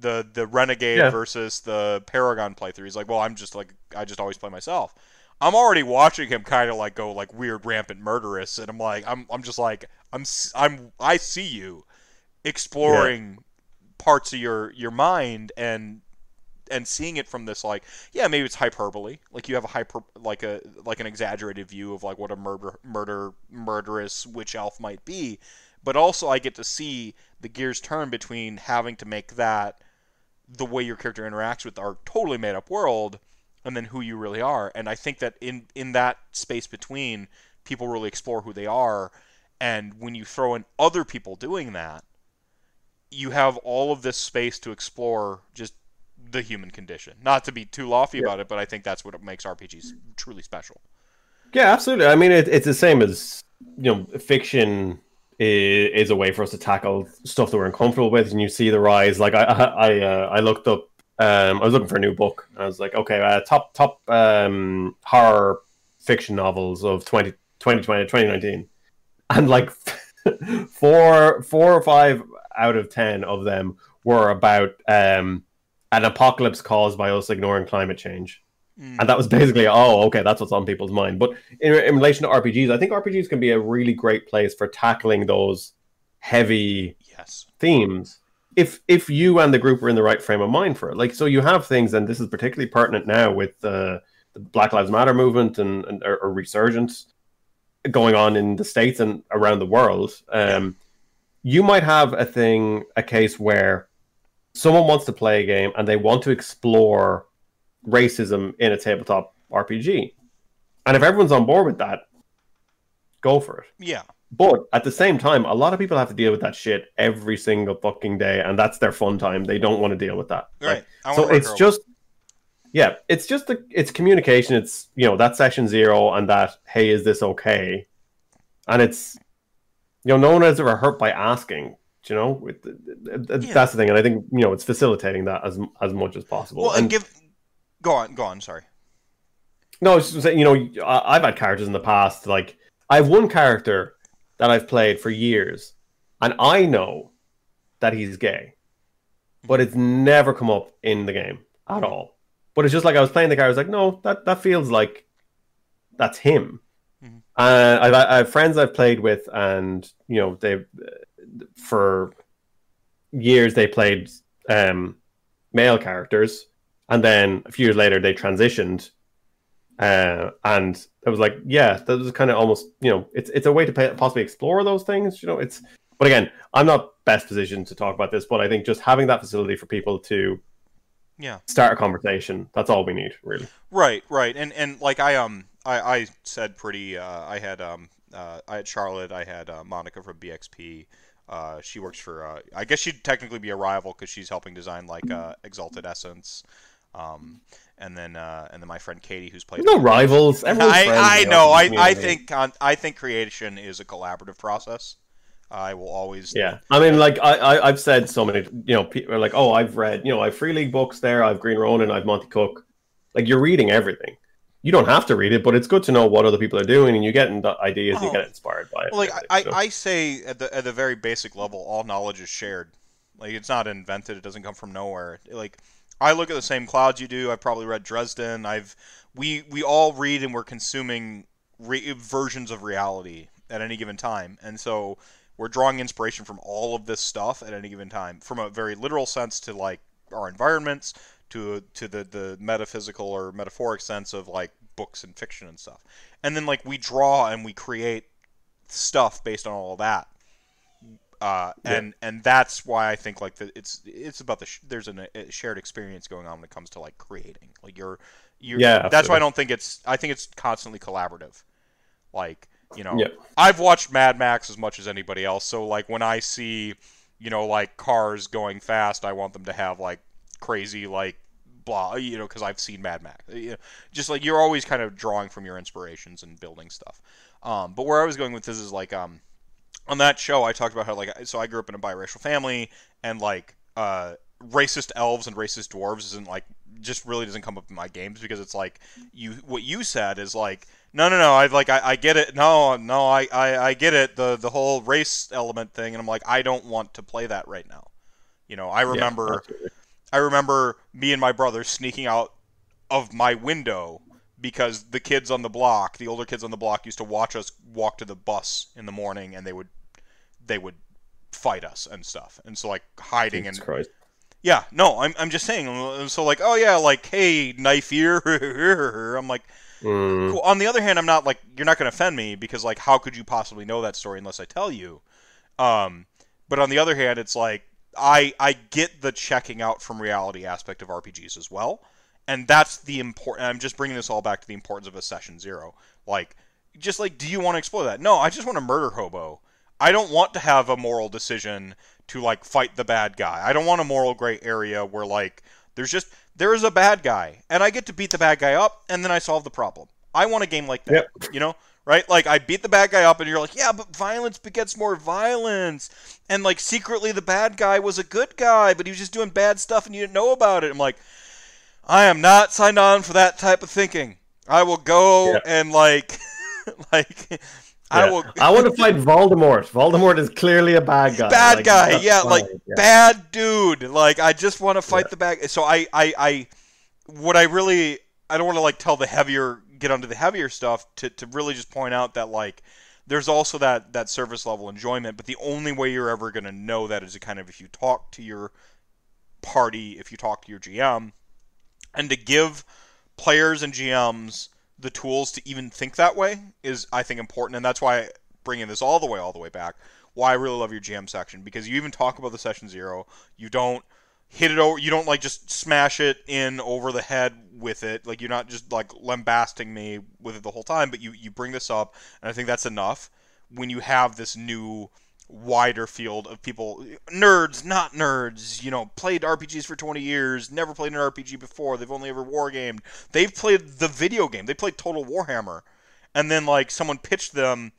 the the Renegade yeah. versus the Paragon playthrough. He's like, "Well, I'm just like I just always play myself." I'm already watching him kind of like go like weird rampant murderous, and I'm like, I'm I'm just like I'm I'm I see you exploring parts of your your mind and and seeing it from this like yeah maybe it's hyperbole like you have a hyper like a like an exaggerated view of like what a murder murder murderous witch elf might be but also I get to see the gears turn between having to make that the way your character interacts with our totally made up world and then who you really are and I think that in in that space between people really explore who they are and when you throw in other people doing that you have all of this space to explore just the human condition. Not to be too lofty yeah. about it, but I think that's what makes RPGs truly special. Yeah, absolutely. I mean, it, it's the same as you know, fiction is, is, a way for us to tackle stuff that we're uncomfortable with, and you see the rise. Like I, I, uh, I looked up. Um, I was looking for a new book. I was like, okay, uh, top top um, horror fiction novels of 20, 2020, 2019. and like four four or five out of ten of them were about um, an apocalypse caused by us ignoring climate change. Mm. And that was basically, oh, okay, that's what's on people's mind. But in, in relation to RPGs, I think RPGs can be a really great place for tackling those heavy yes. themes if if you and the group are in the right frame of mind for it. Like, so you have things, and this is particularly pertinent now with uh, the Black Lives Matter movement and, and or, or, resurgence going on in the states and around the world. Um, you might have a thing, a case where someone wants to play a game and they want to explore racism in a tabletop RPG. And if everyone's on board with that, go for it. Yeah. But at the same time, a lot of people have to deal with that shit every single fucking day, and that's their fun time. They don't want to deal with that. Right. Like, so it's just, yeah, it's just the it's communication. It's you know that session zero and that hey, is this okay? And it's you know no one is ever hurt by asking you know, that's yeah. the thing, and I think you know it's facilitating that as as much as possible. Well, and, and give go on, go on. Sorry. No, I was just saying, you know, I've had characters in the past. Like I have one character that I've played for years, and I know that he's gay, but it's never come up in the game at all. But it's just like I was playing the character. I was like, no, that that feels like that's him. Mm-hmm. Uh, I've, I have friends I've played with, and you know, they for years they played um, male characters, and then a few years later they transitioned, uh, and it was like, yeah, that was kind of almost, you know, it's it's a way to pay, possibly explore those things. You know, it's. But again, I'm not best positioned to talk about this, but I think just having that facility for people to yeah start a conversation that's all we need really right right and and like i um i i said pretty uh i had um uh i had charlotte i had uh, monica from bxp uh, she works for, uh, I guess she'd technically be a rival because she's helping design like uh, Exalted Essence. Um, and then uh, and then my friend Katie, who's played. No rivals. I, I know. I, I think I think creation is a collaborative process. I will always. Yeah, I mean, like I, I have said so many. You know, people are like, oh, I've read. You know, I've free league books there. I've Green Ronin. I've Monte Cook. Like you're reading everything you don't have to read it, but it's good to know what other people are doing, and you get the ideas, oh. you get inspired by it. Well, like I, so. I say at the at the very basic level, all knowledge is shared. Like it's not invented; it doesn't come from nowhere. Like I look at the same clouds you do. I've probably read Dresden. I've we we all read and we're consuming re- versions of reality at any given time, and so we're drawing inspiration from all of this stuff at any given time, from a very literal sense to like our environments to to the the metaphysical or metaphoric sense of like books and fiction and stuff. And then like we draw and we create stuff based on all of that. Uh, and yeah. and that's why I think like the, it's it's about the sh- there's an, a shared experience going on when it comes to like creating like you're you yeah that's absolutely. why I don't think it's I think it's constantly collaborative like you know yeah. I've watched Mad Max as much as anybody else so like when I see you know like cars going fast I want them to have like crazy like blah you know because I've seen Mad Max you know, just like you're always kind of drawing from your inspirations and building stuff um, but where I was going with this is like um, on that show I talked about how like so I grew up in a biracial family and like uh, racist elves and racist dwarves isn't like just really doesn't come up in my games because it's like you what you said is like no no no I like I, I get it. No no I, I I get it the the whole race element thing and I'm like I don't want to play that right now. You know I remember yeah, I remember me and my brother sneaking out of my window because the kids on the block, the older kids on the block, used to watch us walk to the bus in the morning, and they would, they would fight us and stuff. And so like hiding Jesus and Christ. yeah, no, I'm I'm just saying. So like, oh yeah, like hey, knife ear. I'm like, Mm, cool. On the other hand, I'm not like you're not going to offend me because like how could you possibly know that story unless I tell you? Um, but on the other hand, it's like I I get the checking out from reality aspect of RPGs as well, and that's the important. I'm just bringing this all back to the importance of a session zero. Like, just like, do you want to explore that? No, I just want to murder hobo. I don't want to have a moral decision to like fight the bad guy. I don't want a moral gray area where like there's just there is a bad guy and I get to beat the bad guy up and then I solve the problem. I want a game like that. You know? Right? Like I beat the bad guy up and you're like, "Yeah, but violence begets more violence." And like secretly the bad guy was a good guy, but he was just doing bad stuff and you didn't know about it. I'm like, I am not signed on for that type of thinking. I will go Yeah. and like like I will I want to fight Voldemort. Voldemort is clearly a bad guy. bad Like, guy yeah like yeah. bad dude like i just want to fight Yeah. the bad so I, I i what i really i don't want to like tell the heavier get onto the heavier stuff to, to really just point out that like there's also that that service level enjoyment but the only way you're ever going to know that is to kind of if you talk to your party if you talk to your gm and to give players and gms the tools to even think that way is i think important and that's why bringing this all the way all the way back why I really love your GM section because you even talk about the session zero. You don't hit it over. You don't like just smash it in over the head with it. Like you're not just like lambasting me with it the whole time. But you you bring this up, and I think that's enough. When you have this new wider field of people, nerds, not nerds, you know, played RPGs for 20 years, never played an RPG before. They've only ever wargamed. They've played the video game. They played Total Warhammer, and then like someone pitched them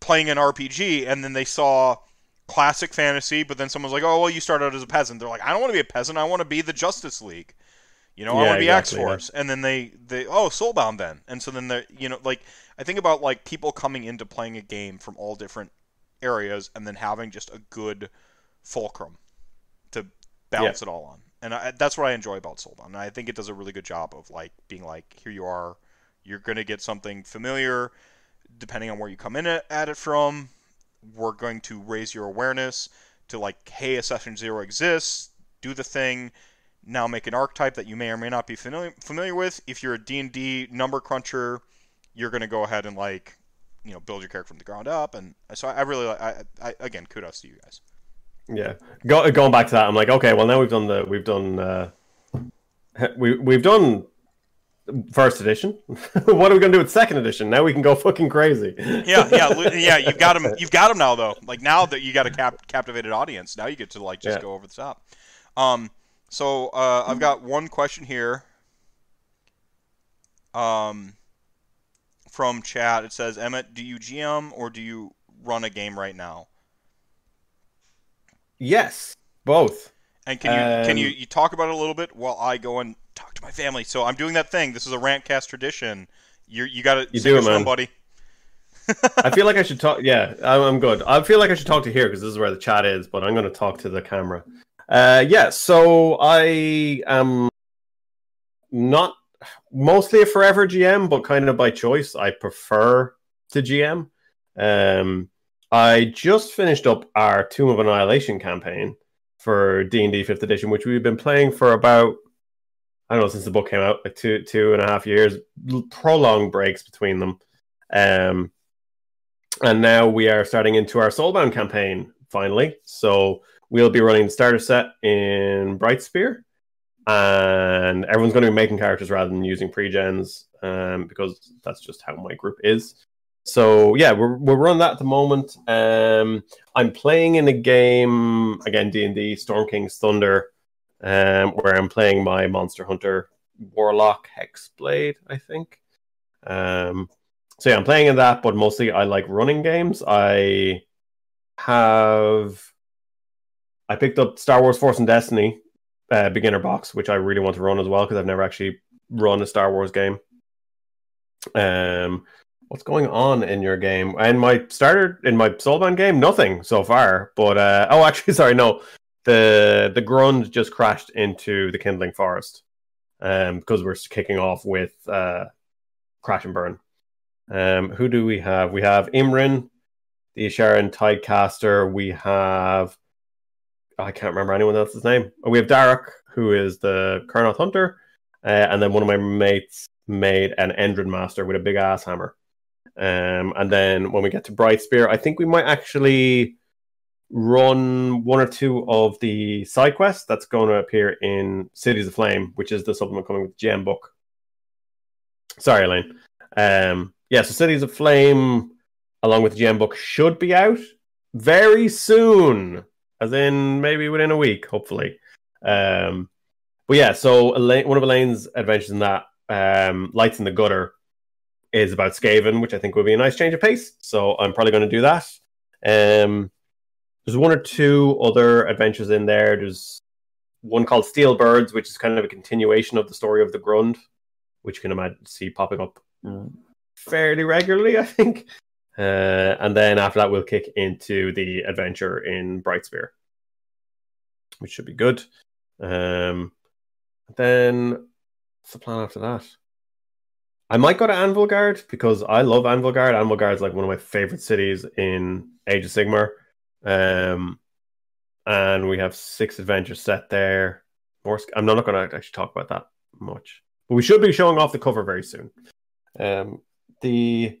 playing an RPG, and then they saw classic fantasy, but then someone's like, "Oh, well, you started out as a peasant." They're like, "I don't want to be a peasant. I want to be the Justice League." You know, I want to be exactly, X Force, and then they, they, oh, Soulbound then, and so then they, you know, like I think about like people coming into playing a game from all different areas, and then having just a good fulcrum to balance it all on, and I, that's what I enjoy about Soulbound. And I think it does a really good job of like being like, here you are, you're gonna get something familiar, depending on where you come in at it from. We're going to raise your awareness to like, hey, a session zero exists. Do the thing. Now make an archetype that you may or may not be familiar familiar with. If you're a D&D number cruncher, you're going to go ahead and like, you know, build your character from the ground up. And so I, I really, like- I, I, again, kudos to you guys. Yeah, Go, going back to that, I'm like, okay, well now we've done the we've done uh, we we've done first edition. what are we gonna do with second edition? Now we can go fucking crazy. Yeah, yeah, yeah. You've got him. You've got him now, though. Like now that you got a cap- captivated audience, now you get to like just Yeah. go over the top. Um, so uh, I've got one question here. Um, from chat, it says, Emmett, do you GM or do you run a game right now? yes, both. And can you can you, Um, you talk about it a little bit while I go and talk to my family? So I'm doing that thing. This is a rantcast tradition. You you got to You sing do it, man. buddy. I feel like I should talk. Yeah, I'm, I'm good. I feel like I should talk to here because this is where the chat is, but I'm going to talk to the camera. Uh, yeah, so I am not mostly a forever GM, but kind of by choice. I prefer to GM. Um, I just finished up our Tomb of Annihilation campaign for D and D Fifth Edition, which we've been playing for about I don't know since the book came out, like two two and a half years. Prolonged breaks between them. Um, and now we are starting into our Soulbound campaign finally. So we'll be running the starter set in Brightspear, and everyone's going to be making characters rather than using pre-gens um, because that's just how my group is. So yeah, we're we're running that at the moment. Um, I'm playing in a game again, D and D Storm King's Thunder, um, where I'm playing my Monster Hunter Warlock Hexblade, I think. Um, so yeah, I'm playing in that, but mostly I like running games. I have I picked up Star Wars Force and Destiny uh, beginner box, which I really want to run as well because I've never actually run a Star Wars game. Um, what's going on in your game? And my starter in my Soulbound game, nothing so far. But uh, oh, actually, sorry, no, the the Grund just crashed into the Kindling Forest um, because we're kicking off with uh, Crash and Burn. Um, who do we have? We have Imrin, the Isharann Tidecaster. We have I can't remember anyone else's name. We have Derek, who is the Kurnoth Hunter, uh, and then one of my mates made an Endrin Master with a big ass hammer. Um, and then when we get to Brightspear, I think we might actually run one or two of the side quests that's going to appear in Cities of Flame, which is the supplement coming with the gem book. Sorry, Elaine. Um, yeah, so Cities of Flame, along with the gem book, should be out very soon, as in maybe within a week, hopefully. Um, but yeah, so Elaine, one of Elaine's adventures in that um, Lights in the Gutter is about Skaven, which I think would be a nice change of pace. So I'm probably going to do that. Um, there's one or two other adventures in there. There's one called Steel Birds, which is kind of a continuation of the story of the Grund, which you can imagine see popping up fairly regularly, I think. Uh, and then after that, we'll kick into the adventure in Brightspear, which should be good. Um, then what's the plan after that? I might go to Anvilgard because I love Anvilgard. Anvilgard is like one of my favorite cities in Age of Sigmar. Um, and we have six adventures set there. I'm not going to actually talk about that much, but we should be showing off the cover very soon. Um, the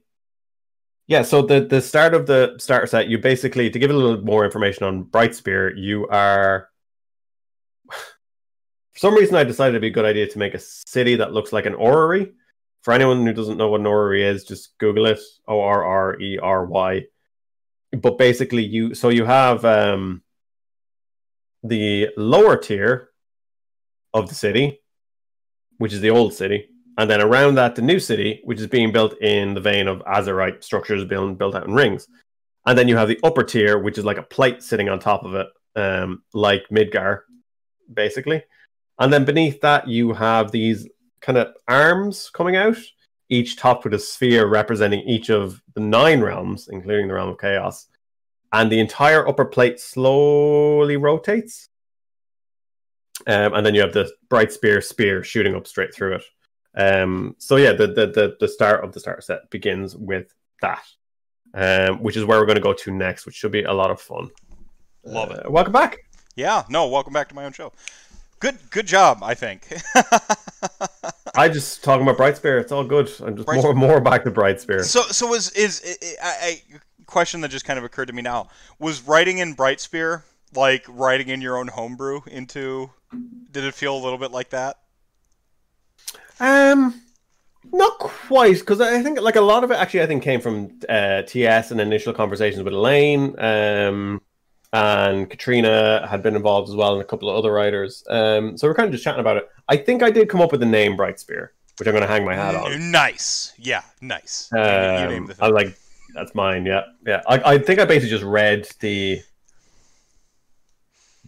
yeah, so the the start of the starter set, you basically to give a little more information on Brightspear, you are for some reason I decided it'd be a good idea to make a city that looks like an orrery. For anyone who doesn't know what an orrery is, just Google it. O R R E R Y. But basically, you so you have um, the lower tier of the city, which is the old city, and then around that, the new city, which is being built in the vein of Azyrite structures being built out in rings. And then you have the upper tier, which is like a plate sitting on top of it, um, like Midgar, basically. And then beneath that, you have these kind of arms coming out, each topped with a sphere representing each of the nine realms, including the realm of chaos. And the entire upper plate slowly rotates. Um, and then you have the bright spear spear shooting up straight through it. Um, so yeah, the, the the the start of the starter set begins with that, um, which is where we're going to go to next, which should be a lot of fun. Love it. Uh, welcome back. Yeah, no, welcome back to my own show. Good, good job. I think. I just talking about Bright Brightspear. It's all good. I'm just more more back to Brightspear. So, so was is a question that just kind of occurred to me now? Was writing in Bright Brightspear like writing in your own homebrew into? Did it feel a little bit like that? Um, not quite, because I think like a lot of it actually I think came from uh, TS and initial conversations with Elaine. Um, and Katrina had been involved as well, and a couple of other writers. Um, so we're kind of just chatting about it. I think I did come up with the name Brightspear, which I'm going to hang my hat on. Nice, yeah, nice. Um, I like that's mine. Yeah, yeah. I, I think I basically just read the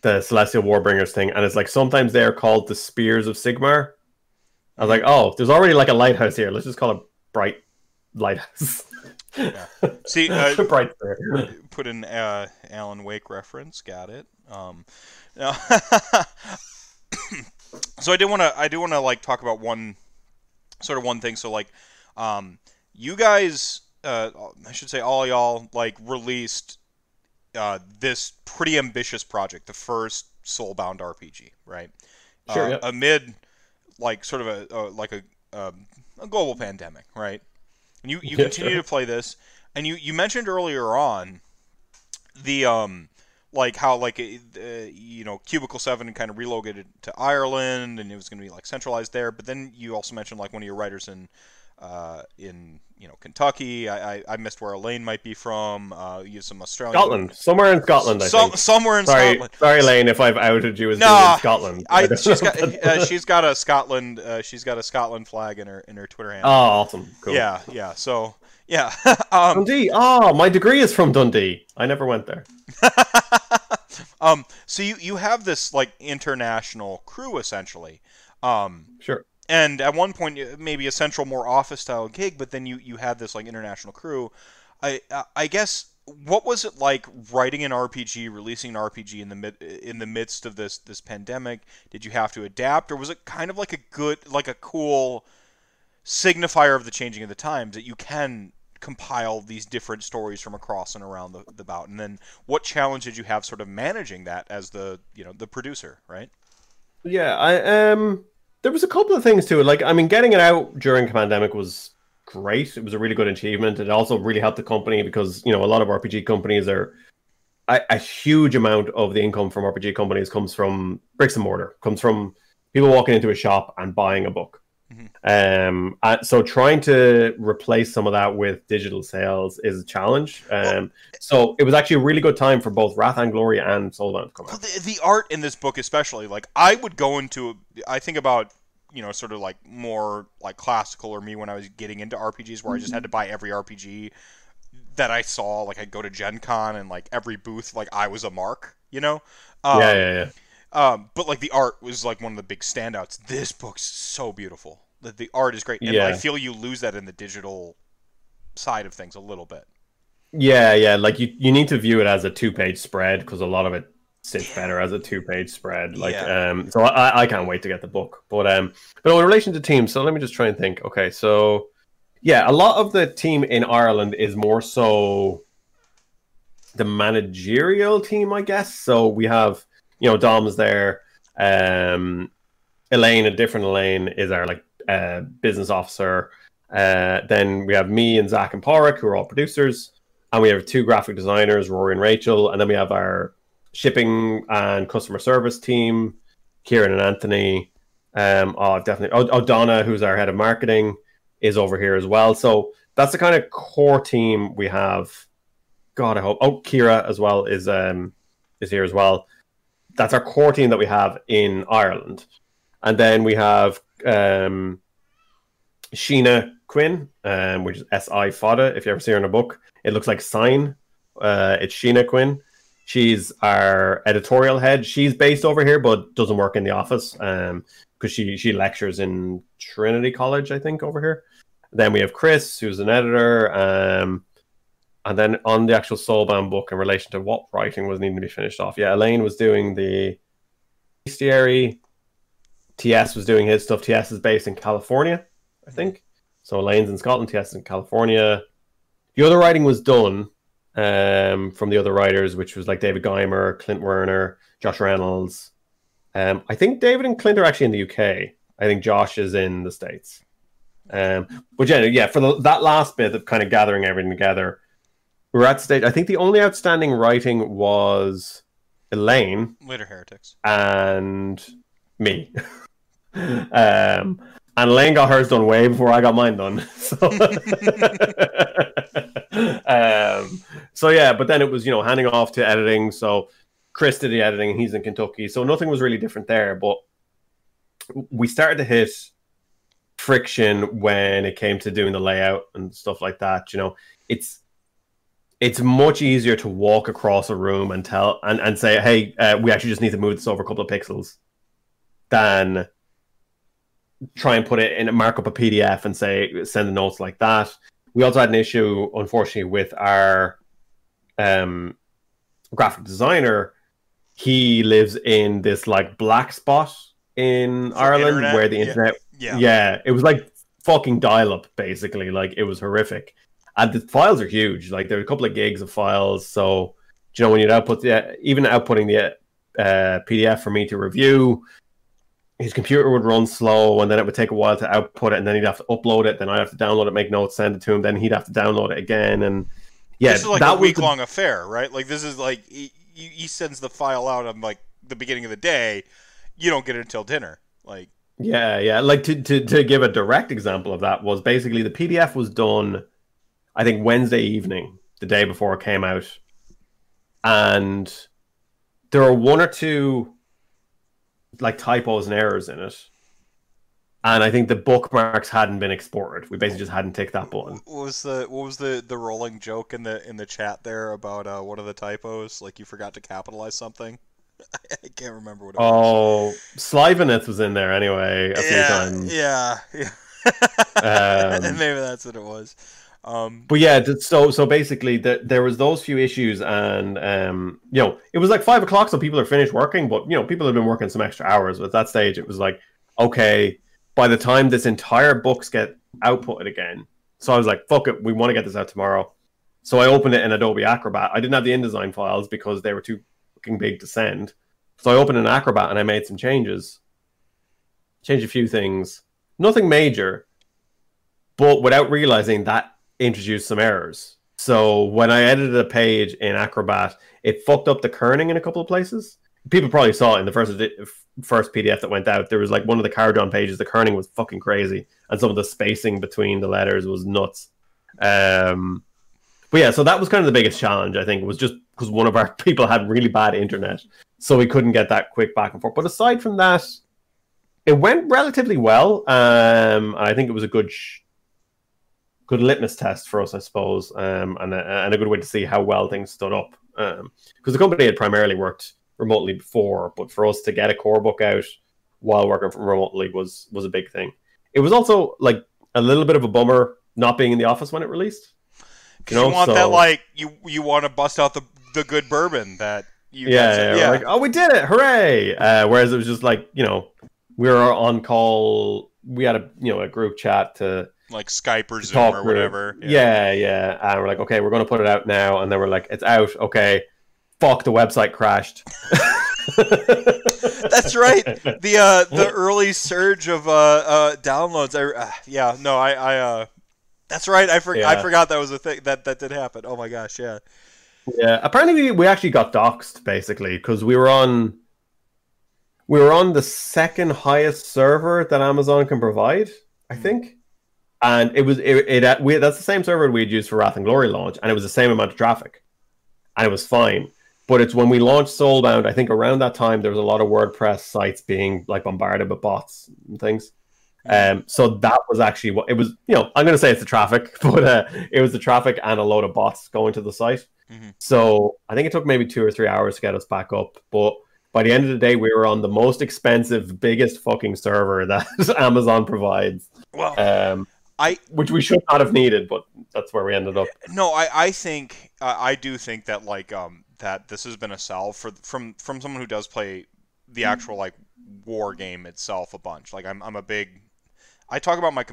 the Celestial Warbringers thing, and it's like sometimes they're called the Spears of Sigmar. I was like, oh, there's already like a lighthouse here. Let's just call it Bright Lighthouse. Yeah. See, uh, Bright put in uh, Alan Wake reference. Got it. Um, no. so I did want to. I do want to like talk about one sort of one thing. So like, um, you guys, uh, I should say, all y'all like released uh, this pretty ambitious project, the first Soulbound RPG, right? Sure. Uh, yep. Amid like sort of a, a like a, um, a global pandemic, right? And you, you yeah, continue sure. to play this, and you, you mentioned earlier on the um like how like uh, you know Cubicle Seven kind of relocated to Ireland, and it was going to be like centralized there. But then you also mentioned like one of your writers in uh, in you know Kentucky. I, I, I, missed where Elaine might be from. Uh, you have some Australian. Scotland, somewhere in Scotland. I think. somewhere in sorry, Scotland. Sorry, Elaine, if I've outed you as nah, being in Scotland. I, she's got uh, she's got a Scotland uh, she's got a Scotland flag in her in her Twitter handle. Oh, awesome! Cool. Yeah, yeah. So yeah. um, Dundee. Oh, my degree is from Dundee. I never went there. um. So you you have this like international crew essentially. Um. Sure and at one point uh, maybe a central more office style gig but then you you had this like international crew. I uh, i guess what was it like writing an rpg releasing an rpg in the mid uh, in the midst of this this pandemic? Did you have to adapt or was it kind of like a good like a cool signifier of the changing of the times that you can compile these different stories from across and around the, the bout? And then what challenge did you have sort of managing that as the you know the producer right? Yeah i um there was a couple of things to it. Like i mean getting it out during pandemic was great. It was a really good achievement. It also really helped the company because you know a lot of rpg companies are a, a huge amount of the income from rpg companies comes from bricks and mortar comes from people walking into a shop and buying a book um, uh, so trying to replace some of that with digital sales is a challenge. Um, so it was actually a really good time for both Wrath and Glory and Soulbound to come out. The, the art in this book, especially, like I would go into, I think about you know, sort of like more like classical or me when I was getting into RPGs, where I just had to buy every RPG that I saw. Like I'd go to Gen Con and like every booth, like I was a mark, you know. Um, yeah, yeah, yeah. Um, but like the art was like one of the big standouts. This book's so beautiful. The, the art is great, and Yeah. I feel you lose that in the digital side of things a little bit. Yeah, yeah. Like you, you need to view it as a two-page spread because a lot of it sits better as a two-page spread. Like, Yeah. um, so I, I can't wait to get the book. But um, but in relation to teams, so let me just try and think. Okay, so yeah, a lot of the team in Ireland is more so the managerial team, I guess. So we have, you know, Dom's there. Um, Elaine, a different Elaine, is our like uh, business officer. Uh, then we have me and Zach and Pádraig, who are all producers, and we have two graphic designers, Rory and Rachel, and then we have our shipping and customer service team, Kieran and Anthony. Um, oh, definitely. Oh, oh, Donna, who's our head of marketing, is over here as well. So that's the kind of core team we have. God, I hope. Oh, Kira as well is um is here as well. That's our core team that we have in Ireland, and then we have um Síne Quinn, um, which is S I Fada. If you ever see her in a book, it looks like sign. Uh, it's Síne Quinn. She's our editorial head. She's based over here, but doesn't work in the office um, because she she lectures in Trinity College, I think, over here. Then we have Chris, who's an editor. Um, and then on the actual Soulbound book, in relation to what writing was needing to be finished off, yeah, Elaine was doing the bestiary. TS was doing his stuff. TS is based in California, I think. So Elaine's in Scotland, TS in California. The other writing was done um, from the other writers, which was like David Guymer, Clint Werner, Josh Reynolds. Um, I think David and Clint are actually in the UK. I think Josh is in the States. Um, but yeah, yeah, for the, that last bit of kind of gathering everything together, were at stage. I think the only outstanding writing was Elaine Later heretics. and me. um, and Elaine got hers done way before I got mine done. So, um, so yeah, but then it was you know handing off to editing. So Chris did the editing. He's in Kentucky, so nothing was really different there. But we started to hit friction when it came to doing the layout and stuff like that. You know, it's it's much easier to walk across a room and tell and, and say, hey, uh, we actually just need to move this over a couple of pixels than try and put it in a markup a PDF and say send the notes like that. We also had an issue, unfortunately, with our um, graphic designer. He lives in this like black spot in For Ireland internet? where the internet Yeah. yeah, it was like fucking dial up basically. Like it was horrific. And the files are huge. Like there are a couple of gigs of files. So do you know when you'd output the even outputting the uh, PDF for me to review, his computer would run slow and then it would take a while to output it and then he'd have to upload it, then I'd have to download it, make notes, send it to him, then he'd have to download it again and yeah, this is like that a week the- long affair, right? Like this is like he, he he sends the file out on like the beginning of the day. You don't get it until dinner. Like Yeah, yeah. Like to, to to give a direct example of that was basically the PDF was done, I think Wednesday evening, the day before it came out, and there are one or two like typos and errors in it, and I think the bookmarks hadn't been exported. We basically just hadn't ticked that button. what was the what was the the rolling joke in the in the chat there about uh, one of the typos? Like you forgot to capitalize something. I can't remember what it was. Oh, Sylvaneth was in there anyway a few yeah, times. yeah, yeah. Um, Maybe that's what it was. Um, but yeah, so so basically, the, there was those few issues, and um, you know, it was like five o'clock, so people are finished working. But you know, people have been working some extra hours. But at that stage, it was like, okay, by the time this entire books get outputted again, So I was like, fuck it, we want to get this out tomorrow. So I opened it in Adobe Acrobat. I didn't have the InDesign files because they were too fucking big to send. So I opened an Acrobat and I made some changes. Changed a few things. Nothing major. But without realizing that introduced some errors. So when I edited a page in Acrobat, it fucked up the kerning in a couple of places. People probably saw it in the first first PDF that went out. There was like one of the Cardon pages, the kerning was fucking crazy, and some of the spacing between the letters was nuts. Um, but yeah, so that was kind of the biggest challenge. I think was just because one of our people had really bad internet, so we couldn't get that quick back and forth. But aside from that, it went relatively well. Um, I think it was a good, good litmus test for us, I suppose, um, and a, and a good way to see how well things stood up. Because um, the company had primarily worked remotely before, but for us to get a core book out while working from remotely was was a big thing. It was also like a little bit of a bummer not being in the office when it released. You, know? you want so, that like you you want to bust out the the good bourbon that you yeah, yeah, yeah. like oh we did it hooray uh, whereas it was just like you know we were on call we had a you know a group chat to like Skype or Zoom or whatever. Yeah. yeah, yeah. And we're like, okay, we're going to put it out now. And then we're like, it's out. Okay, fuck, the website crashed. That's right. The uh, the early surge of uh, uh, downloads. I, uh, yeah, no, I, I uh, that's right. I for- yeah. I forgot that was a thing that that did happen. Oh my gosh, yeah. Yeah, apparently we, we actually got doxxed basically because we were on we were on the second highest server that Amazon can provide, I hmm. think. And it was it, it we, that's the same server we'd used for Wrath and Glory launch, and it was the same amount of traffic, and it was fine. But it's when we launched Soulbound, I think around that time there was a lot of WordPress sites being like bombarded with bots and things. Um, so that was actually what it was. You know, I'm going to say it's the traffic, but uh, it was the traffic and a load of bots going to the site. Mm-hmm. So I think it took maybe two or three hours to get us back up. But by the end of the day, we were on the most expensive, biggest fucking server that Amazon provides. Well, um, I which we should not have needed, but that's where we ended up. No, I I think uh, I do think that like um that this has been a sell for from from someone who does play the actual like war game itself a bunch. Like I'm I'm a big I talk about my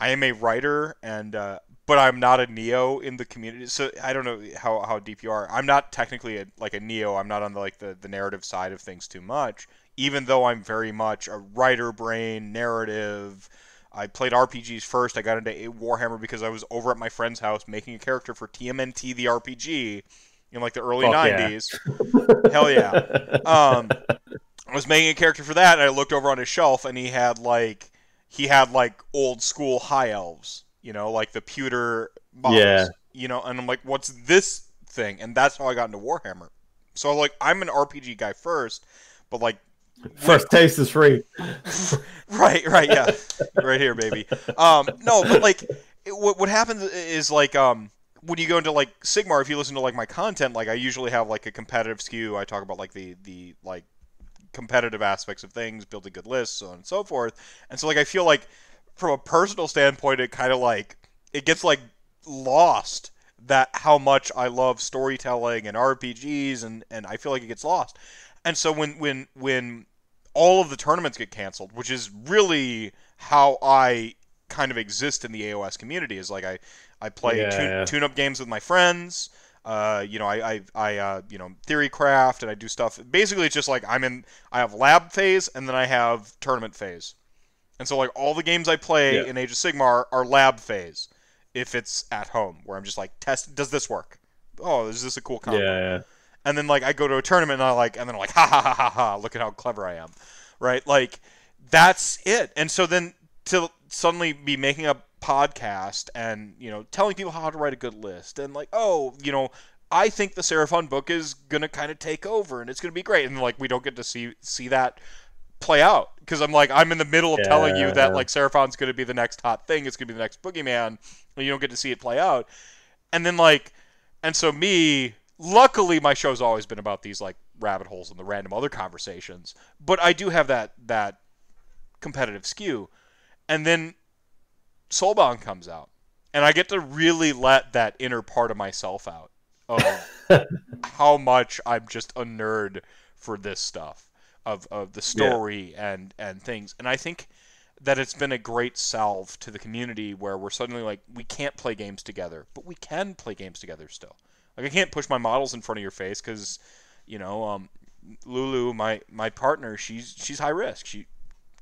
I am a writer and uh, but I'm not a neo in the community. So I don't know how, how deep you are. I'm not technically a, like a neo. I'm not on the like the, the narrative side of things too much. Even though I'm very much a writer brain, narrative. I played RPGs first. I got into Warhammer because I was over at my friend's house making a character for TMNT the RPG in like the early Fuck 90s. Yeah. Hell yeah. Um, I was making a character for that and I looked over on his shelf and he had like he had like old school high elves you know, like the pewter bottles. Yeah. You know, and I'm like, what's this thing? And that's how I got into Warhammer. So like, I'm an RPG guy first, but like. First taste is free. right, right, yeah, right here, baby. Um, no, but like, it, what what happens is like, um, when you go into like Sigmar, if you listen to like my content, like I usually have like a competitive skew. I talk about like the the like competitive aspects of things, building good lists, so on and so forth. And so like I feel like from a personal standpoint, it kind of like it gets like lost that how much I love storytelling and RPGs, and and I feel like it gets lost. And so when when when all of the tournaments get canceled, which is really how I kind of exist in the AOS community, is like I I play yeah, tune, yeah. tune up games with my friends. Uh, you know, I, I, I uh, you know, theory craft and I do stuff. Basically, it's just like I'm in, I have lab phase and then I have tournament phase. And so like all the games I play yeah. in Age of Sigmar are lab phase if it's at home where I'm just like test does this work? Oh, is this a cool combo? Yeah, yeah. And then like I go to a tournament and I like and then I'm like ha ha ha ha ha look at how clever I am. Right? Like that's it. And so then to suddenly be making a podcast and, you know, telling people how to write a good list and like, oh, you know, I think the Seraphon book is gonna kind of take over and it's gonna be great. And like we don't get to see see that play out because I'm like I'm in the middle of yeah, telling you that like Seraphon's going to be the next hot thing. It's going to be the next boogeyman. And you don't get to see it play out. And then like, and so me, luckily my show's always been about these like rabbit holes and the random other conversations. But I do have that that competitive skew. And then Soulbound comes out, and I get to really let that inner part of myself out of how much I'm just a nerd for this stuff of, of the story yeah. and and things. And I think that it's been a great salve to the community where we're suddenly like we can't play games together, but we can play games together still. Like I can't push my models in front of your face because, you know, um, Lulu, my my partner, she's she's high risk. She,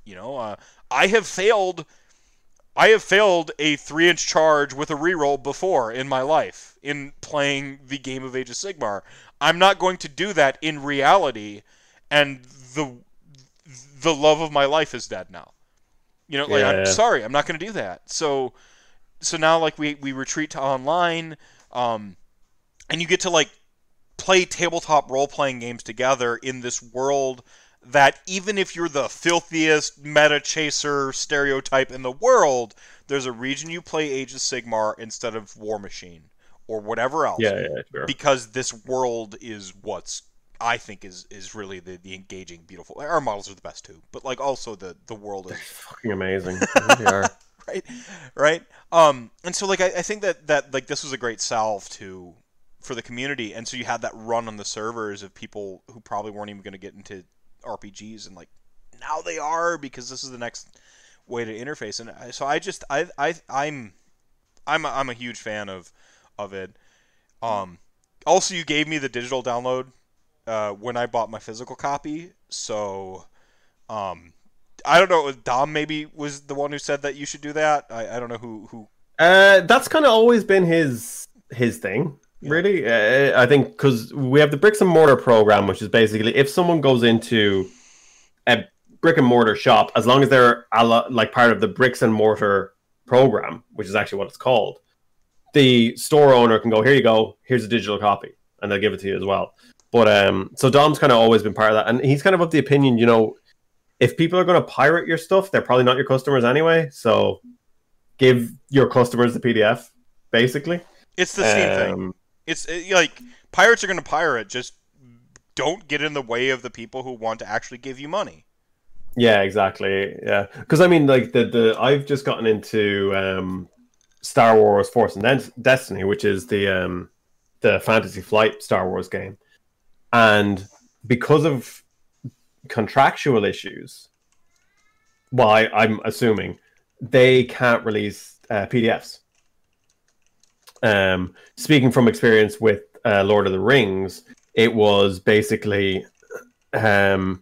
you know, uh, I have failed. I have failed a three inch charge with a reroll before in my life in playing the game of Age of Sigmar. I'm not going to do that in reality, and the the love of my life is dead now. You know, like Yeah, I'm yeah. sorry, I'm not going to do that. So, so now like we we retreat to online, um, and you get to like play tabletop role playing games together in this world that even if you're the filthiest meta chaser stereotype in the world, there's a reason you play Age of Sigmar instead of Warmachine or whatever else Yeah, yeah, sure. because this world is what's I think is is really the, the engaging, beautiful. Our models are the best too, but like also the the world is Fucking amazing. They are. right, right. Um, and so like I, I think that that like this was a great salve to for the community, and so you had that run on the servers of people who probably weren't even going to get into RPGs, and like now they are because this is the next way to interface. And so I just I I I'm I'm a, I'm a huge fan of of it. Um, also, you gave me the digital download uh, when I bought my physical copy, so um, I don't know. Dom maybe was the one who said that you should do that. I, I don't know who who. Uh, that's kind of always been his his thing, really. Uh, I think because we have the bricks and mortar program, which is basically if someone goes into a brick and mortar shop, as long as they're a lo- like part of the bricks and mortar program, which is actually what it's called, the store owner can go, "Here you go. Here's a digital copy," and they'll give it to you as well. But um, so Dom's kind of always been part of that, and he's kind of of the opinion, you know, if people are going to pirate your stuff, they're probably not your customers anyway. So give your customers the PDF, basically. It's the same thing. It's it, like pirates are going to pirate. Just don't get in the way of the people who want to actually give you money. Yeah, exactly. Yeah, because I mean, like the the I've just gotten into um, Star Wars Force and Destiny, which is the um, the Fantasy Flight Star Wars game, and because of contractual issues, well, I, I'm assuming they can't release uh, PDFs. Um, speaking from experience with uh, Lord of the Rings, it was basically um,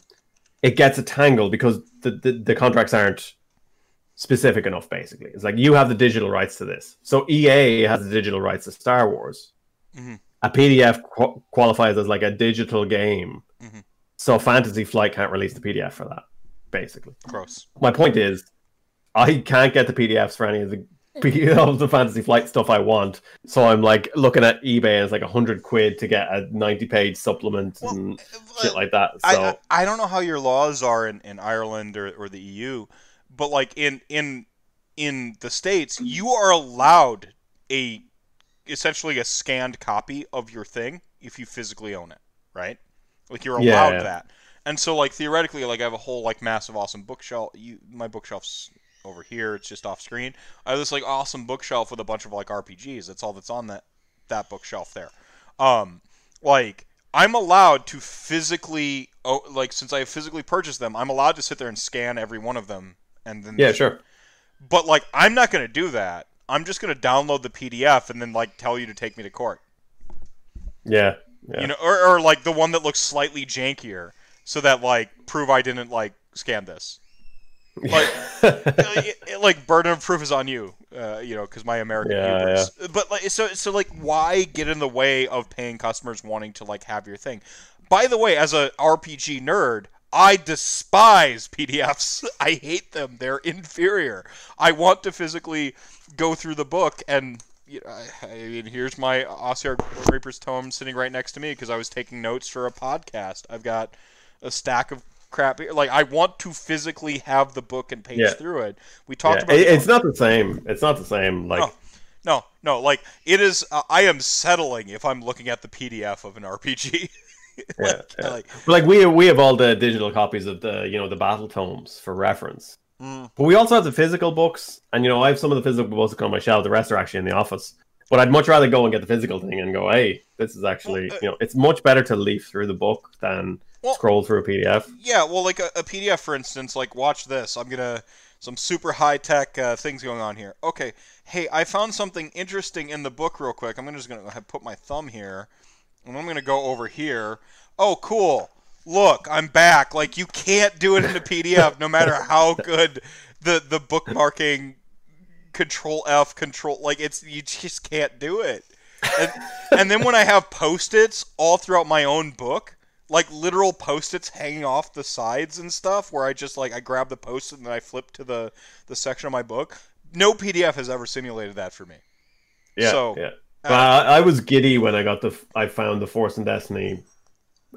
it gets a tangle because the, the, the contracts aren't specific enough basically it's like you have the digital rights to this so ea has the digital rights to star wars Mhm. a pdf qu- qualifies as like a digital game Mhm. so fantasy flight can't release the pdf for that basically Gross. my point is i can't get the pdfs for any of the of the fantasy flight stuff i want so i'm like looking at ebay and it's like 100 quid to get a 90 page supplement Well, and uh, uh, shit like that so I, I don't know how your laws are in, in Ireland or, or the EU, but like in in in the states, you are allowed a essentially a scanned copy of your thing if you physically own it, right? Like you're Yeah, allowed yeah. that. And so like theoretically, like I have a whole like massive awesome bookshelf. You my bookshelf's over here. It's just off screen. I have this like awesome bookshelf with a bunch of like RPGs. That's all that's on that that bookshelf there. Um, like I'm allowed to physically, oh, like since I have physically purchased them, I'm allowed to sit there and scan every one of them, and then yeah sure But like, I'm not gonna do that. I'm just gonna download the PDF and then like tell you to take me to court. yeah yeah You know, or, or like the one that looks slightly jankier, so that like prove I didn't like scan this. Like, it, it- like burden of proof is on you, uh, you know, because my American Yeah, hubris. But like, so so like, why get in the way of paying customers wanting to like have your thing? By the way, as a RPG nerd, I despise PDFs. I hate them. They're inferior. I want to physically go through the book and. you know, I, I mean, here's my Ossiarch Reaper's tome sitting right next to me because I was taking notes for a podcast. I've got a stack of crap. Like, I want to physically have the book and page Yeah. through it. We talked Yeah, about it- it's not the same. It's not the same. Like, no, no, no. Like it is. Uh, I am settling if I'm looking at the PDF of an RPG. yeah, like, yeah. like, like we we have all the digital copies of the you know the battle tomes for reference. mm, But we also have the physical books, and you know I have some of the physical books on my shelf. The rest are actually in the office. But I'd much rather go and get the physical thing and go, hey, this is actually uh, you know it's much better to leaf through the book than Well- scroll through a PDF. yeah. Well, like a, a PDF, for instance. Like, watch this. I'm gonna some super high tech uh, things going on here. Okay, hey, I found something interesting in the book real quick. I'm just gonna put my thumb here, and I'm gonna go over here. Oh, cool. Look, I'm back. Like you can't do it in a PDF, no matter how good the the bookmarking control F control like it's you just can't do it. And, and then when I have post-its all throughout my own book, like literal post-its hanging off the sides and stuff where I just like I grab the post-it and then I flip to the the section of my book. No PDF has ever simulated that for me. Yeah, So, yeah. uh, I, I was giddy when I got the I found the Force and Destiny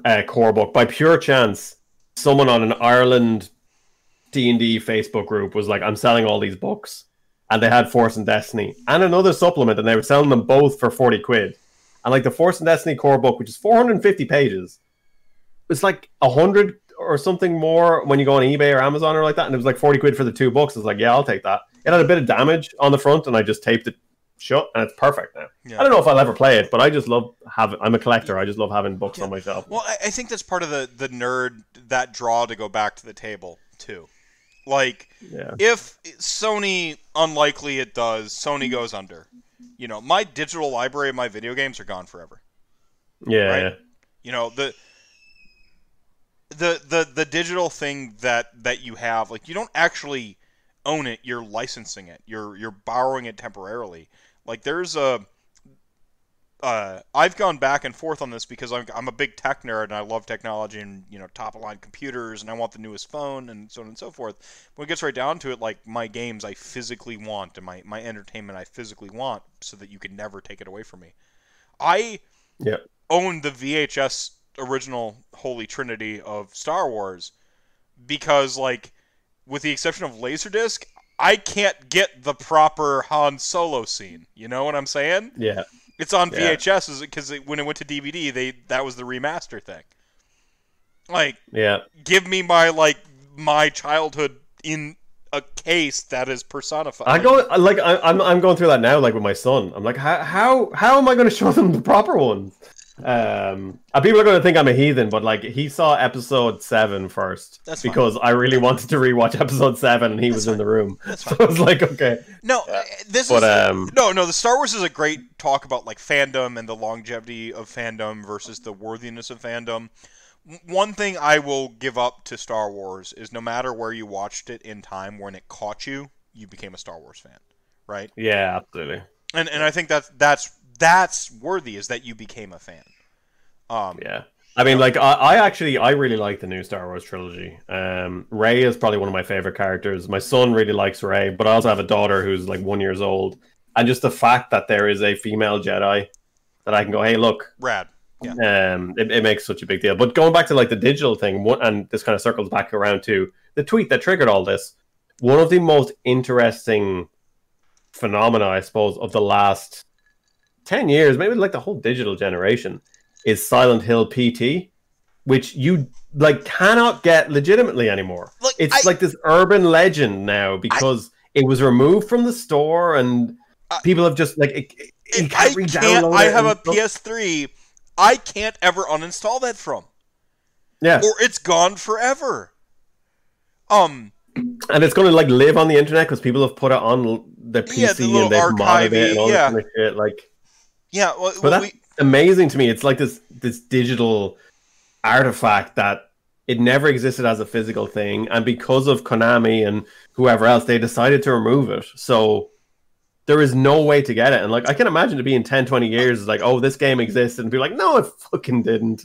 uh, core book by pure chance. Someone on an Ireland D and D Facebook group was like, "I'm selling all these books," and they had Force and Destiny and another supplement, and they were selling them both for forty quid. And like the Force and Destiny core book, which is 450 pages, it's like a hundred or something more when you go on eBay or Amazon or like that, and it was like 40 quid for the two books. I was like, yeah, I'll take that. It had a bit of damage on the front, and I just taped it shut, and it's perfect now. Yeah. I don't know if I'll ever play it, but I just love having. I'm a collector. I just love having books Yeah. on my shelf. Well, I, I think that's part of the the nerd that draw to go back to the table too. Like Yeah, if Sony, unlikely it does, Sony goes under. You know, my digital library of my video games are gone forever. yeah, Right. yeah. You know the the the the digital thing that that you have, like you don't actually own it. You're licensing it. You're you're borrowing it temporarily. Like there's a. Uh, I've gone back and forth on this because I'm, I'm a big tech nerd and I love technology and you know top of line computers and I want the newest phone and so on and so forth. When it gets right down to it, like my games I physically want and my, my entertainment I physically want so that you can never take it away from me. I Yeah. own the VHS original Holy Trinity of Star Wars because, like, with the exception of Laserdisc, I can't get the proper Han Solo scene. You know what I'm saying? yeah. It's on Yeah. VHS because when it went to DVD, they that was the remaster thing. Like, yeah. give me my like my childhood in a case that is personified. I go like I, I'm I'm going through that now, like with my son. I'm like, how how how am I going to show them the proper ones? Um, and people are going to think I'm a heathen, but like he saw episode seven first That's fine. because I really wanted to rewatch episode seven, and he That's was fine. in the room. That's So I was like, okay, No, uh, this but is um, no, no. The Star Wars is a great talk about like fandom and the longevity of fandom versus the worthiness of fandom. One thing I will give up to Star Wars is no matter where you watched it in time, when it caught you, you became a Star Wars fan, right? yeah, absolutely, And and I think that's that's that's worthy is that you became a fan. Um, yeah. I mean, like I, I actually I really like the new Star Wars trilogy. Um, Rey is probably one of my favorite characters. My son really likes Rey, but I also have a daughter who's like one years old, and just the fact that there is a female Jedi that I can go, hey, look, rad. um it, it makes such a big deal but going back to like the digital thing one, and this kind of circles back around to the tweet that triggered all this one of the most interesting phenomena i suppose of the last 10 years maybe like the whole digital generation is silent hill pt which you like cannot get legitimately anymore Like, it's I- like this urban legend now because it was removed from the store and I- people have just like it, it, you I can't can't. I have a stuff. PS3. I can't ever uninstall that from, yeah or it's gone forever. Um. and it's going to like live on the internet because people have put it on l- the PC Yeah, the and they've modded it and all archivey, yeah. this kind of shit. Like, Yeah. Well, but that's we, amazing to me. It's like this this digital artifact that it never existed as a physical thing, and because of Konami and whoever else, they decided to remove it. So there is no way to get it. And like, I can imagine it being in 10, 20 years, like, oh, this game existed, and be like, no, it fucking didn't.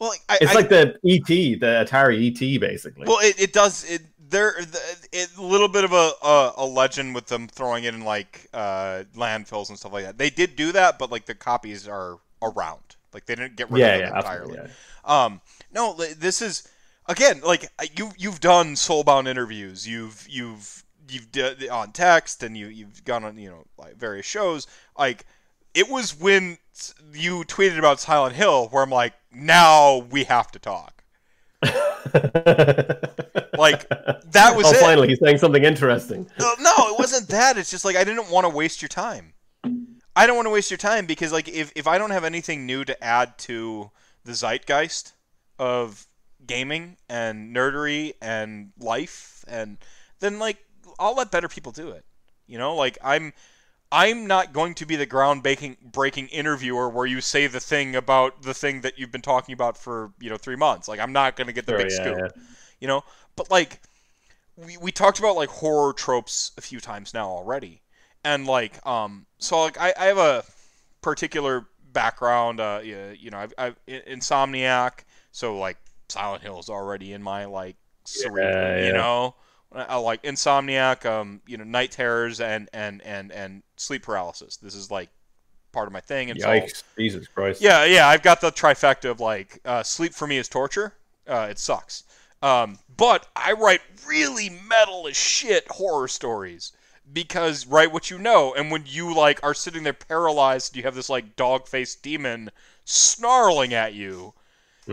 well, I, It's I- like the ET, the Atari ET, basically. Well, it, it does. It there a little bit of a, a a legend with them throwing it in like uh, landfills and stuff like that. They did do that, but like the copies are around. Like they didn't get rid yeah, of yeah, them entirely. absolutely. Yeah. Um, no, this is again like you you've done soulbound interviews. You've you've you've d- on text and you you've gone on you know like various shows. Like it was when you tweeted about Silent Hill where I'm like, now we have to talk. Like, That was oh, it. finally, he's saying something interesting. No, no, it wasn't that. It's just like I didn't want to waste your time. I don't want to waste your time because like if, if I don't have anything new to add to the zeitgeist of gaming and nerdery and life and then like I'll let better people do it. You know, like I'm I'm not going to be the ground breaking breaking interviewer where you say the thing about the thing that you've been talking about for you know three months. Like I'm not going to get the Sure, big yeah, scoop. yeah. You know, but like we we talked about like horror tropes a few times now already, and like um so like I, I have a particular background. Uh, you know, I've, I've Insomniac, so like Silent Hill is already in my like cerebral. Yeah, You know, I like Insomniac, um, you know, night terrors and and and and sleep paralysis. This is like part of my thing. And so, Jesus Christ! yeah, yeah, I've got the trifecta of like uh, sleep for me is torture. Uh, it sucks. Um, but I write really metal as shit horror stories because write what you know, and when you like are sitting there paralyzed, you have this like dog faced demon snarling at you,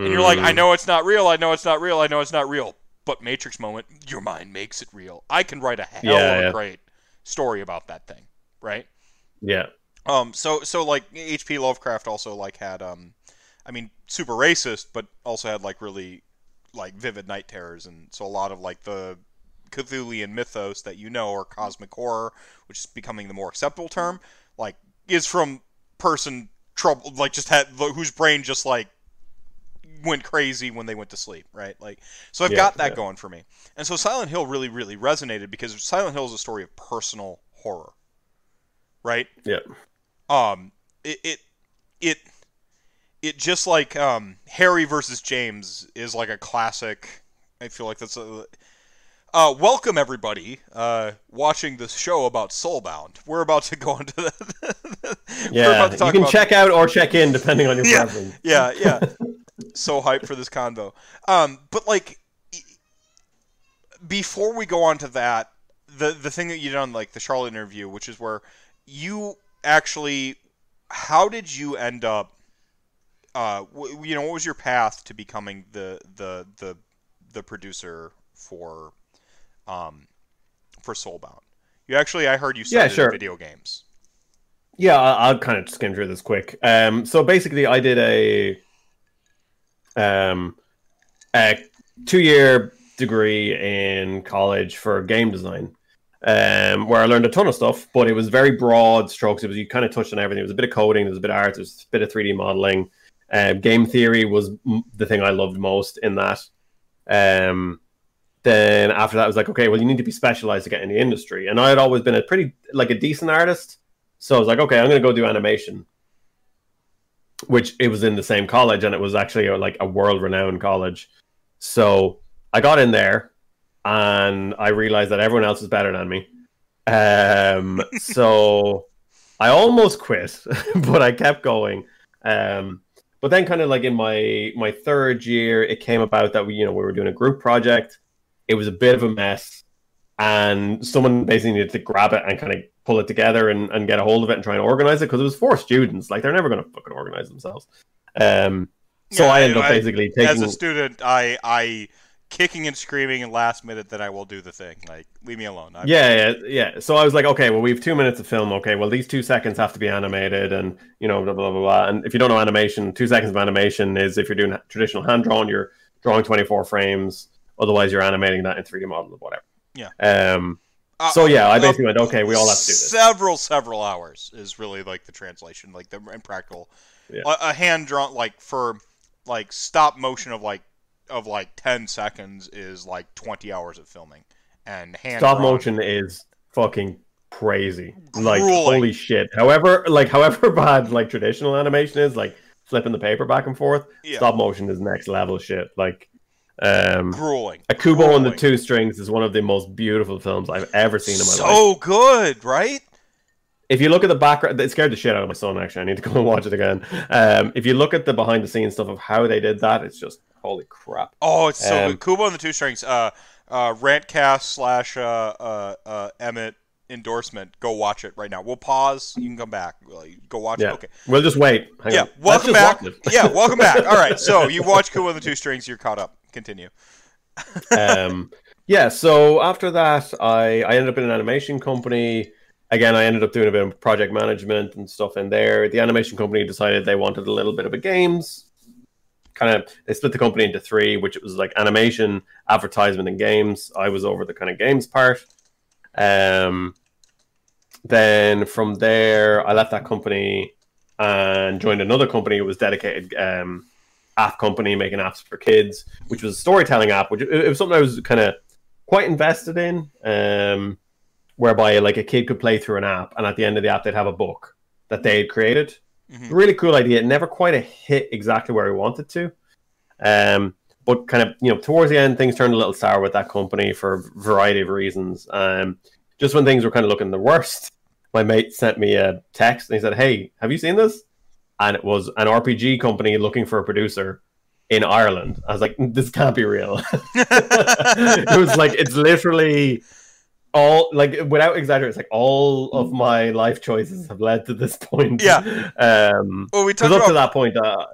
and you're like, I Mm. know it's not real. I know it's not real. I know it's not real. But Matrix moment, your mind makes it real. I can write a hell Yeah, of a yeah. great story about that thing, right? Yeah. Um, so so like H.P. Lovecraft also like had um, I mean super racist, but also had like really like vivid night terrors, and so a lot of like the Cthulhian mythos that you know or cosmic horror, which is becoming the more acceptable term, like is from person trouble like just had whose brain just like went crazy when they went to sleep, right? Like so I've Yeah, got that yeah. going for me. And so Silent Hill really really resonated because Silent Hill is a story of personal horror. Right? Yeah. um it it it, it just like um Harry versus James is like a classic I feel like that's a uh, welcome everybody uh, watching this show about Soulbound. We're about to go into the. Yeah. You can check out or check in depending on your Yeah. preference. yeah, yeah. so hyped for this convo. Um, but like, before we go on to that, the the thing that you did on like the Charlotte interview, which is where you actually, how did you end up? Uh, w- you know, what was your path to becoming the the the the producer for, um, for Soulbound? You actually, I heard you Yeah, started in sure. video games. Yeah, I'll kind of skim through this quick. Um, so basically, I did a um, a two-year degree in college for game design, um, where I learned a ton of stuff, but it was very broad strokes. It was you kind of touched on everything. It was a bit of coding, there was a bit of art, there was a bit of 3D modeling. Um, game theory was m- the thing I loved most in that. Um, then after that, I was like, okay, well, you need to be specialized to get in the industry. And I had always been a pretty like a decent artist. So I was like, okay, I'm going to go do animation, which it was in the same college, and it was actually a, like a world-renowned college. So I got in there, and I realized that everyone else is better than me. Um, so I almost quit, but I kept going. Um, but then, kind of like in my my third year, it came about that we, you know, we were doing a group project. It was a bit of a mess, and someone basically needed to grab it and kind of pull it together and, and get a hold of it and try and organize it because it was four students. Like they're never going to fucking organize themselves. Um, so Yeah, I ended I- up basically taking. As a student, I I kicking and screaming and last minute that I will do the thing. Like leave me alone. I'm, yeah, yeah, yeah. So I was like, okay, well, we have two minutes of film. Okay, well, these two seconds have to be animated, and you know, blah blah blah blah. And if you don't know animation, two seconds of animation is if you're doing traditional hand drawn, you're drawing 24 frames. Otherwise, you're animating that in 3D model or whatever. Yeah. Um. Uh, So yeah, I uh, basically went, okay, we all have to do this. Several several hours is really like the translation, like the impractical. Yeah. A, a hand drawn like for like stop motion of like of like ten seconds is like twenty hours of filming, and hand Stop motion is fucking crazy. Like Grueling. holy shit. However, like however bad like traditional animation is, like flipping the paper back and forth, Yeah. stop motion is next level shit. Like um grueling. Kubo and the Two Strings is one of the most beautiful films I've ever seen in my life. So good, right? If you look at the background, it scared the shit out of my son. Actually, I need to go and watch it again. Um, if you look at the behind the scenes stuff of how they did that, it's just holy crap. Oh, it's so Um, good. Kubo and the Two Strings. Uh, uh, Rantcast slash uh, uh, uh, Emmett endorsement. Go watch it right now. We'll pause. You can come back. Go watch Yeah, it. Okay. we'll just wait. Hang Yeah. on. Welcome back. yeah. Welcome back. All right. So you watch Kubo and the Two Strings. You're caught up. Continue. um, yeah, so after that, I, I ended up in an animation company. Again, I ended up doing a bit of project management and stuff in there. The animation company decided they wanted a little bit of a games. Kind of, they split the company into three, which it was like animation, advertisement, and games. I was over the kind of games part. Um, then from there, I left that company and joined another company. It was dedicated um, app company making apps for kids, which was a storytelling app, which it was something I was kind of quite invested in. Um, whereby like a kid could play through an app, and at the end of the app, they'd have a book that they had created. Mhm. Really cool idea. Never quite a hit exactly where we wanted to. Um, but kind of you know towards the end, things turned a little sour with that company for a variety of reasons. Um, just when things were kind of looking the worst, my mate sent me a text and he said, "Hey, have you seen this?" And it was an RPG company looking for a producer in Ireland. I was like, "This can't be real." it was like it's literally all like without exaggerating, it's like all of my life choices have led to this point. Yeah. Um, well, we talked up to that point, uh,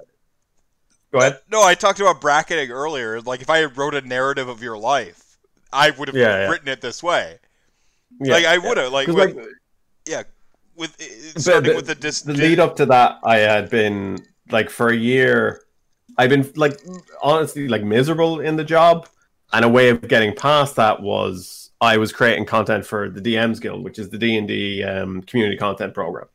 go ahead. no, I talked about bracketing earlier. Like if I wrote a narrative of your life, I would have Yeah, yeah. written it this way. Yeah, like I would have like, with, like, yeah with uh, starting with the dis- the lead up to that, I had been like for a year. I've been like honestly like miserable in the job, and a way of getting past that was I was creating content for the DMs Guild, which is the D and D um, community content program.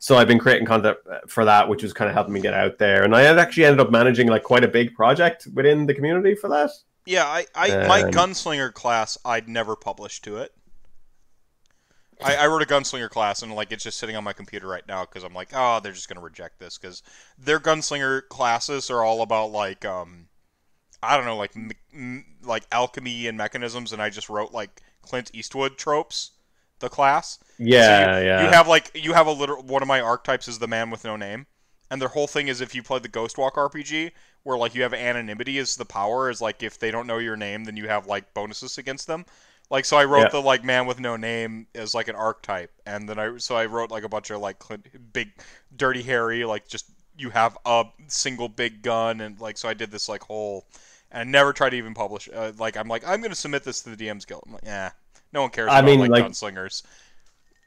So I've been creating content for that, which was kind of helping me get out there, and I had actually ended up managing like quite a big project within the community for that. Yeah, I, I my Um, gunslinger class I'd never published to it. I, I wrote a gunslinger class and like it's just sitting on my computer right now because I'm like, oh, they're just gonna reject this because their gunslinger classes are all about like um, I don't know, like like alchemy and mechanisms, and I just wrote like Clint Eastwood tropes. The class. Yeah, So you, yeah. You have like you have a literal one of my archetypes is the man with no name, and their whole thing is if you play the Ghostwalk RPG, where like you have anonymity as the power is like if they don't know your name, then you have like bonuses against them. Like so, I wrote Yeah. the like man with no name as like an archetype, and then I so I wrote like a bunch of like Clint, big, dirty Harry, like just you have a single big gun, and like so I did this like whole, and I never tried to even publish. Uh, like I'm like I'm gonna submit this to the DM's Guild. I'm like, yeah, no one cares I about mean, like, like- gunslingers.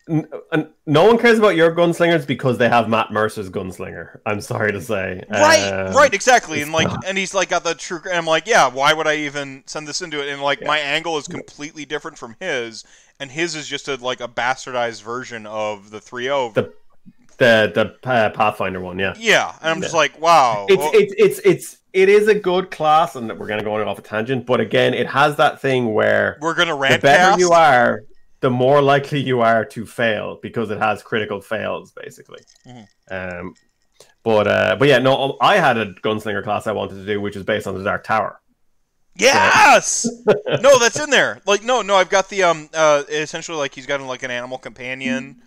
N- and no one cares about your gunslingers because they have Matt Mercer's gunslinger. I'm sorry to say. Right, Um, right, exactly. And like, not. and he's like got the true. And I'm like, yeah, why would I even send this into it? And like, Yeah. my angle is completely different from his, and his is just a like a bastardized version of the 3.0. The- The the uh, Pathfinder one, yeah. yeah, and I'm just like, wow. It's oh, it's it's it's it is a good class, and we're gonna go on off a tangent. But again, it has that thing where we're gonna the better cast. you are, the more likely you are to fail because it has critical fails, basically. Mhm. Um, but uh, but yeah, no, I had a gunslinger class I wanted to do, which is based on the Dark Tower. Yes. no, that's in there. Like, no, no, I've got the um, uh, essentially like he's got like an animal companion,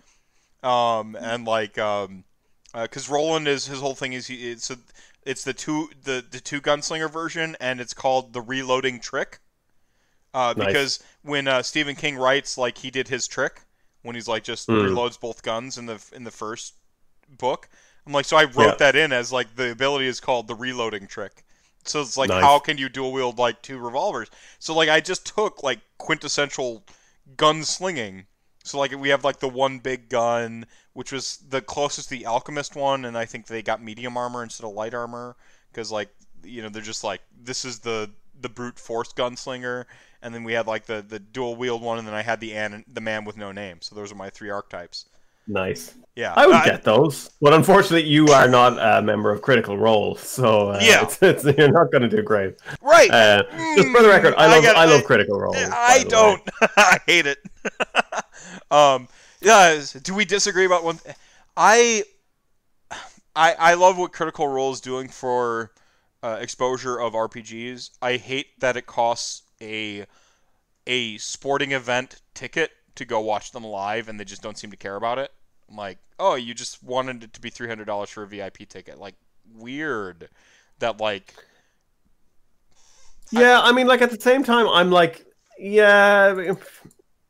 um, and like um, because Roland is his whole thing is he it's a, it's the two the the two gunslinger version, and it's called the reloading trick. Uh, Nice. because when uh, Stephen King writes like he did his trick when he's like just Mm. reloads both guns in the in the first book. I'm like, so I wrote Yeah. that in as like the ability is called the reloading trick. So it's like, Nice. how can you dual wield like two revolvers? So like, I just took like quintessential gun slinging. So like, we have like the one big gun, which was the closest to the alchemist one, and I think they got medium armor instead of light armor because like, you know, they're just like, this is the the brute force gunslinger, and then we had like the the dual wield one, and then I had the an, the man with no name. So those are my three archetypes. Nice. Yeah, I would I- get those, but unfortunately, you are not a member of Critical Role, so uh, Yeah. it's, it's, you're not going to do great. right. Uh, just for the record, I I love got- I, love Critical Role. I don't. I hate it. um, yeah. Do we disagree about one? Th- I, I, I love what Critical Role is doing for uh, exposure of RPGs. I hate that it costs a a sporting event ticket to go watch them live, and they just don't seem to care about it. I'm like, oh, you just wanted it to be three hundred dollars for a VIP ticket. Like, weird. That like Yeah, I mean, like at the same time, I'm like, yeah,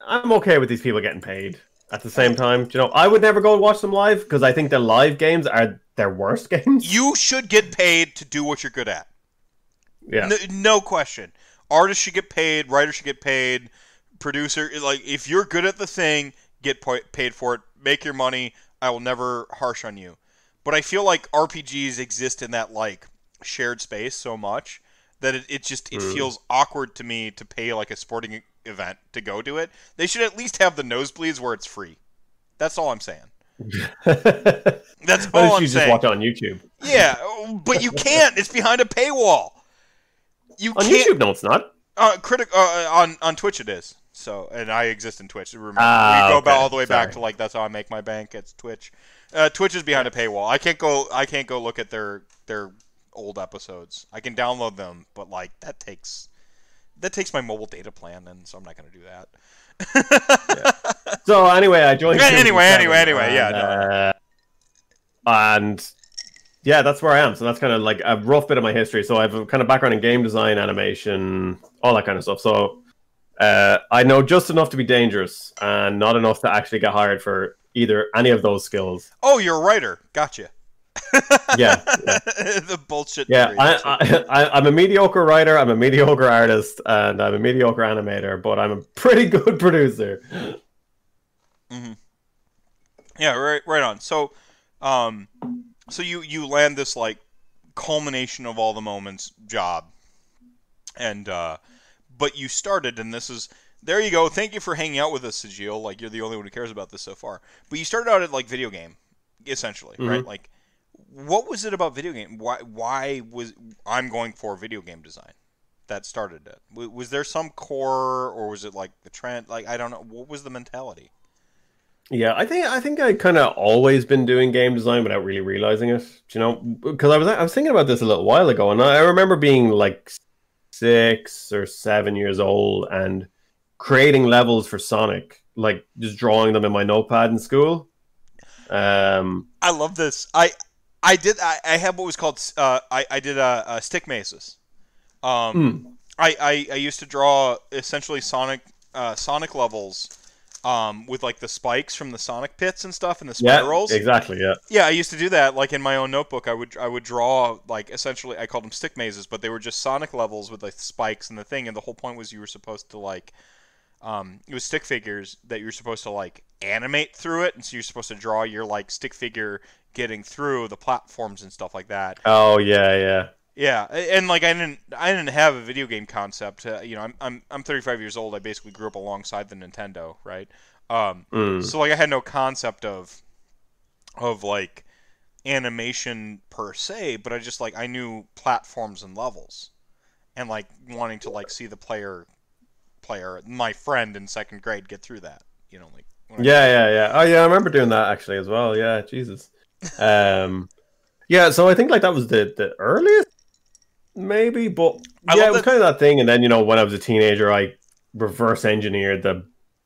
I'm okay with these people getting paid. At the same time, you know, I would never go and watch them live because I think the live games are their worst games. you should get paid to do what you're good at. Yeah, No, no question. Artists should get paid. Writers should get paid. Producer, like if you're good at the thing, get paid for it. Make your money. I will never harsh on you. But I feel like RPGs exist in that like shared space so much that it, it just it Mm. feels awkward to me to pay like a sporting event to go to it, they should at least have the nosebleeds where it's free. That's all I'm saying. That's all I'm you just watch it on YouTube? Yeah, but you can't. It's behind a paywall. You On can't. YouTube, no, it's not. Uh, critic uh, on on Twitch it is. So, and I exist in Twitch. Remember, Ah, we go okay. back all the way back to like that's how I make my bank. It's Twitch. Uh, Twitch is behind a paywall. I can't go. I can't go look at their their old episodes. I can download them, but like that takes that takes my mobile data plan, and so I'm not going to do that. So anyway, I joined. Yeah, anyway, anyway, anyway, yeah, no. uh, and yeah, that's where I am. So that's kind of like a rough bit of my history. So I have a kind of background in game design, animation, all that kind of stuff. So uh, I know just enough to be dangerous, and not enough to actually get hired for either any of those skills. oh, you're a writer. Gotcha. Yeah, yeah. the bullshit. Yeah. I, I'm a mediocre writer, I'm a mediocre artist, and I'm a mediocre animator, but I'm a pretty good producer. Yeah, right, right on. So, um, so you you land this like culmination of all the moments job, and uh, but you started, and this is there you go. Thank you for hanging out with us, Sajil. Like you're the only one who cares about this so far. But you started out at like video game, essentially, mm-hmm. right? Like, what was it about video game? Why why was I'm going for video game design? That started it. Was there some core, or was it like the trend? Like I don't know. What was the mentality? Yeah, I think I think I kind of always been doing game design without really realizing it. You know, because I was I was thinking about this a little while ago, and I remember being like six or seven years old and creating levels for Sonic, like just drawing them in my notepad in school. Um, I love this. I I did. I, I had what was called. Uh, I I did uh, uh, stick mazes. Um, Hmm. I, I I used to draw essentially Sonic uh, Sonic levels. Um, with like the spikes from the Sonic pits and stuff and the yeah, spirals. exactly. Yeah, Yeah, I used to do that. Like in my own notebook, I would I would draw like essentially I called them stick mazes, but they were just Sonic levels with like spikes and the thing. And the whole point was you were supposed to like, um, it was stick figures that you were supposed to like animate through it, and so you're supposed to draw your like stick figure getting through the platforms and stuff like that. Oh yeah, yeah. Yeah, and like I didn't I didn't have a video game concept. Uh, you know, I'm I'm I'm 35 years old. I basically grew up alongside the Nintendo, right? Um, Mm. so like I had no concept of of like animation per se, but I just like I knew platforms and levels, and like wanting to like see the player player my friend in second grade get through that. You know, like Yeah, yeah, yeah. Oh, yeah. I remember doing that actually as well. Yeah, Jesus. Um, yeah. So I think like that was the the earliest, maybe. But I yeah, it was that- kind of that thing. And then you know, when I was a teenager, I reverse engineered the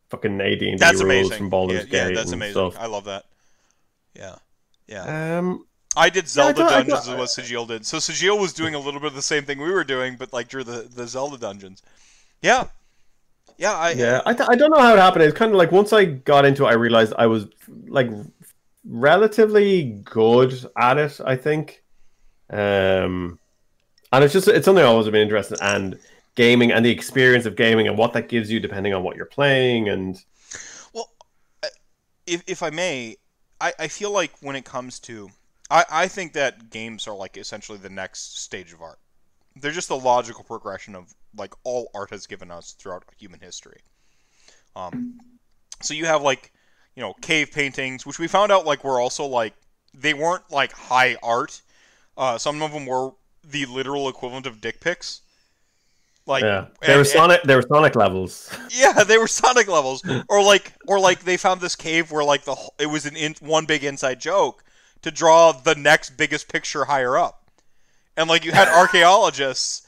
fucking AD and that's rules amazing. from Baldur's yeah, yeah, Gate that's and amazing. stuff. I love that. Yeah, yeah. Um, I did Zelda thought- I dungeons is what Sajil did. So Sajil was doing a little bit of the same thing we were doing, but like drew the, the Zelda dungeons. Yeah. Yeah, I yeah, I, th- I don't know how it happened. It's kind of like once I got into it, I realized I was like relatively good at it. I think, um, and it's just it's something I've always been interested in, and gaming and the experience of gaming and what that gives you depending on what you're playing. And Well, if, if I may, I, I feel like when it comes to. I, I think that games are like essentially the next stage of art. They're just the logical progression of like all art has given us throughout human history. Um, so you have like, you know, cave paintings, which we found out like were also like they weren't like high art. Uh, some of them were the literal equivalent of dick pics. Like yeah, and- there were and- Sonic there were Sonic levels. yeah, they were Sonic levels, or like, or like they found this cave where like the it was an in, one big inside joke to draw the next biggest picture higher up, and like you had archaeologists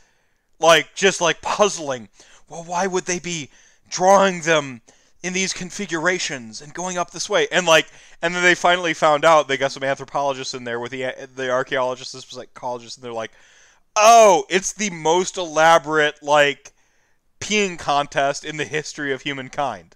like just like puzzling. Well, why would they be drawing them in these configurations and going up this way? And like, and then they finally found out they got some anthropologists in there with the the archaeologists, this was like ecologists, and they're like, oh, it's the most elaborate like peeing contest in the history of humankind.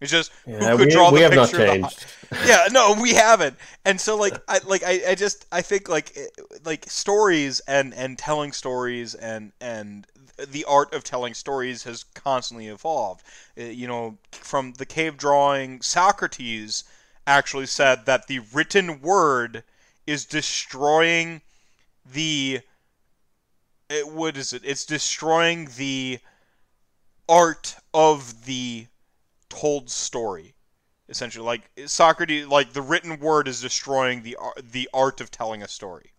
It's just Yeah, who could we, draw we the picture. of the- yeah, no, we haven't. And so like I like I, I just I think like like stories and and telling stories and and the art of telling stories has constantly evolved. Uh, You know, from the cave drawing, Socrates actually said that the written word is destroying the it, what is it? It's destroying the art of the told story essentially like socrates like the written word is destroying the the art of telling a story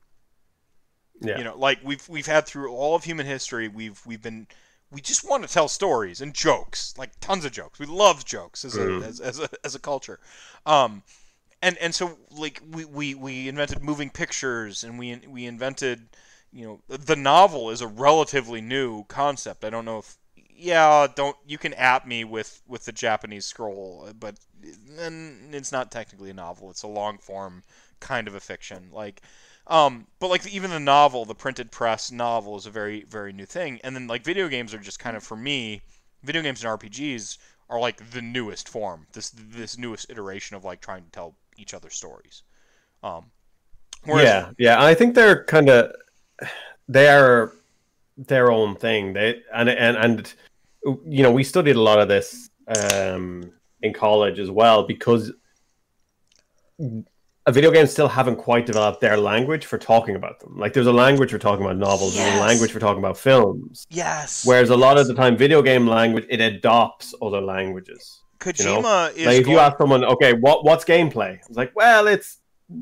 Yeah. you know like we've we've had through all of human history we've we've been we just want to tell stories and jokes like tons of jokes. We love jokes as a Mm. as, as a as a culture. Um and and so like we, we we invented moving pictures and we we invented you know the novel is a relatively new concept. I don't know if yeah don't you can at me with with the japanese scroll but then it's not technically a novel. It's a long form kind of a fiction. Like um but like even the novel the printed press novel is a very very new thing and then like video games are just kind of for me video games and rpgs are like the newest form this this newest iteration of like trying to tell each other stories um whereas- yeah, yeah. I think they're kind of they are their own thing. They and and and you know we studied a lot of this um, in college as well because video games still haven't quite developed their language for talking about them. Like there's a language for talking about novels, there's a language for talking about films. yes Whereas a lot of the time, video game language it adopts other languages. kojima know, is like if you ask someone, okay, what what's gameplay? It's like, well, it's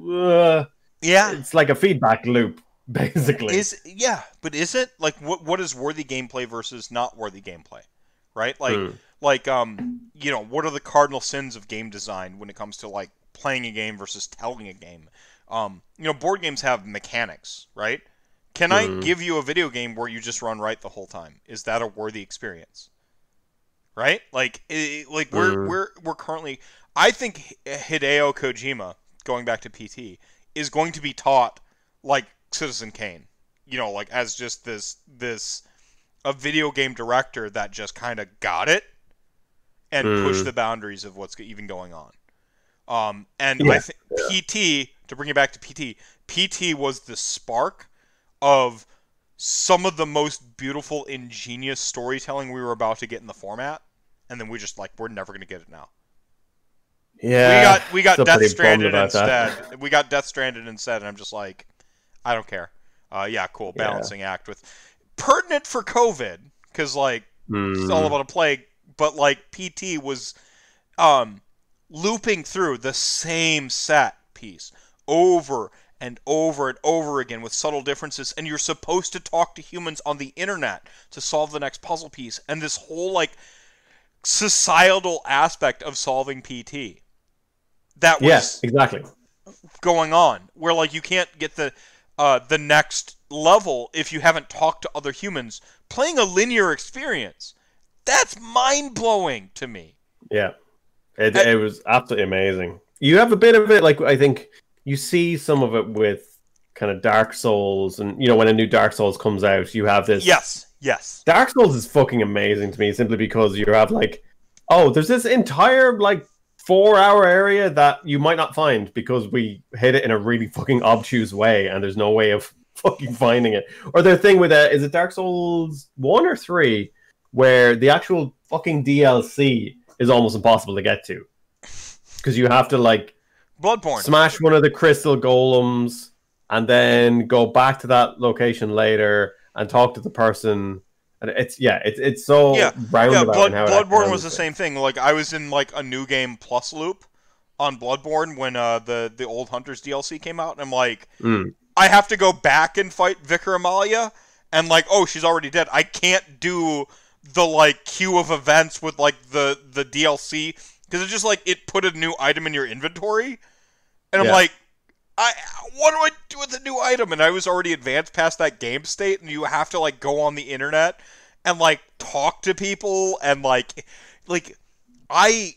uh, yeah it's like a feedback loop, basically. Is yeah, but is it like what what is worthy gameplay versus not worthy gameplay? Right? Like Hmm. like um you know, what are the cardinal sins of game design when it comes to like playing a game versus telling a game? Um, you know, board games have mechanics, right? Can I Mhm. give you a video game where you just run right the whole time? Is that a worthy experience? Right? Like i like we're Mhm. we're we're currently I think Hideo Kojima, going back to PT, is going to be taught like Citizen Kane. You know, like as just this this a video game director that just kind of got it and pushed Mm. the boundaries of what's even going on. Um, and I Yeah, think PT to bring it back to PT, PT was the spark of some of the most beautiful, ingenious storytelling we were about to get in the format, and then we just like we're never gonna get it now. yeah, we got we got Death Stranded instead. we got Death Stranded instead, and I'm just like, I don't care. Uh, yeah, cool, Yeah. balancing act with pertinent for COVID because like it's all Mm. about a plague, but like PT was um looping through the same set piece over and over and over again with subtle differences and you're supposed to talk to humans on the internet to solve the next puzzle piece and this whole like societal aspect of solving PT that was Yes, exactly. going on where like you can't get the uh, the next level if you haven't talked to other humans. Playing a linear experience that's mind-blowing to me. Yeah, it, And- it was absolutely amazing. You have a bit of it, like I think you see some of it with kind of Dark Souls, and you know when a new Dark Souls comes out, you have this. yes yes Dark Souls is fucking amazing to me simply because you have like, oh, there's this entire like four hour area that you might not find because we hit it in a really fucking obtuse way and there's no way of fucking finding it. Or their thing with uh, is it Dark Souls one or three where the actual fucking DLC is almost impossible to get to because you have to like bloodborne smash one of the crystal golems and then go back to that location later and talk to the person. And it's yeah, it's it's so Yeah, roundabout. yeah blood, in how it bloodborne was the it. same thing like i was in like a new game plus loop on bloodborne when uh, the the old hunters dlc came out and i'm like Mm. I have to go back and fight Vicar Amalia, and like, oh, she's already dead. I can't do the like queue of events with like the the DLC because it's just like it put a new item in your inventory, and I'm like, I what do I do with the new item? And I was already advanced past that game state, and you have to like go on the internet and like talk to people and like like I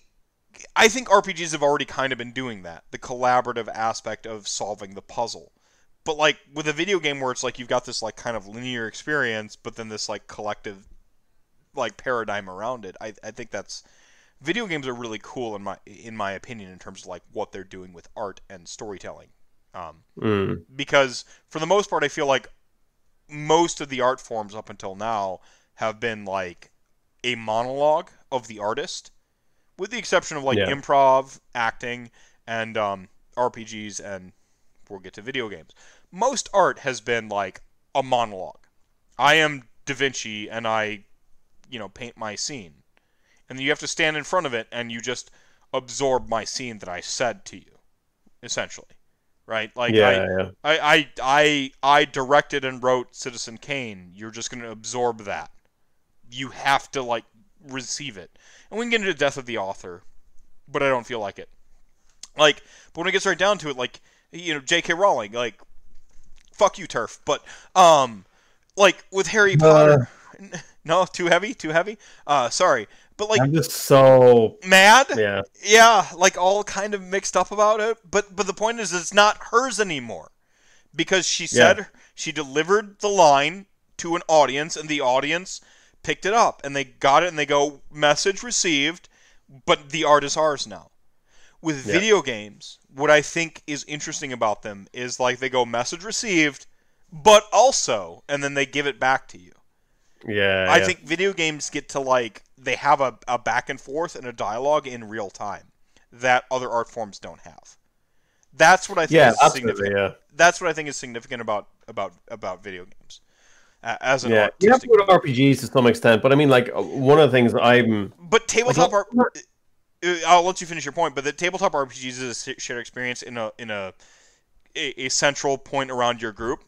I think RPGs have already kind of been doing that, the collaborative aspect of solving the puzzle. But like with a video game where it's like you've got this like kind of linear experience, but then this like collective like paradigm around it, I, I think that's video games are really cool in my in my opinion in terms of like what they're doing with art and storytelling. Um, Mm. because for the most part, I feel like most of the art forms up until now have been like a monologue of the artist, with the exception of like Yeah. improv, acting, and um, RPGs, and we'll get to video games. Most art has been like a monologue. I am Da Vinci, and I you know paint my scene, and you have to stand in front of it and you just absorb my scene that I said to you, essentially, right? Like yeah, I, yeah. I, I, I, I directed and wrote Citizen Kane. You're just going to absorb that. You have to like receive it, and we can get into death of the author, but I don't feel like it. Like, but when it gets right down to it, like you know, J.K. Rowling, like, fuck you, TERF. But um, like with Harry Potter, no, too heavy, too heavy. Uh, sorry, but like I'm just so mad. yeah. Yeah, like all kind of mixed up about it. But but the point is, it's not hers anymore because she said she delivered the line to an audience, and the audience picked it up, and they got it, and they go, message received, but the art is ours now. With Yeah. video games, what I think is interesting about them is like they go, message received, but also, and then they give it back to you. Yeah, I yeah. think video games get to like they have a, a back and forth and a dialogue in real time that other art forms don't have. That's what I think yeah, is significant. Yeah, That's what I think is significant about about about video games uh, as an yeah. You have to go to RPGs to some extent, but I mean, like one of the things I'm But tabletop Like, art. uh, I'll let you finish your point. But the tabletop RPGs is a shared experience in a in a a, a central point around your group.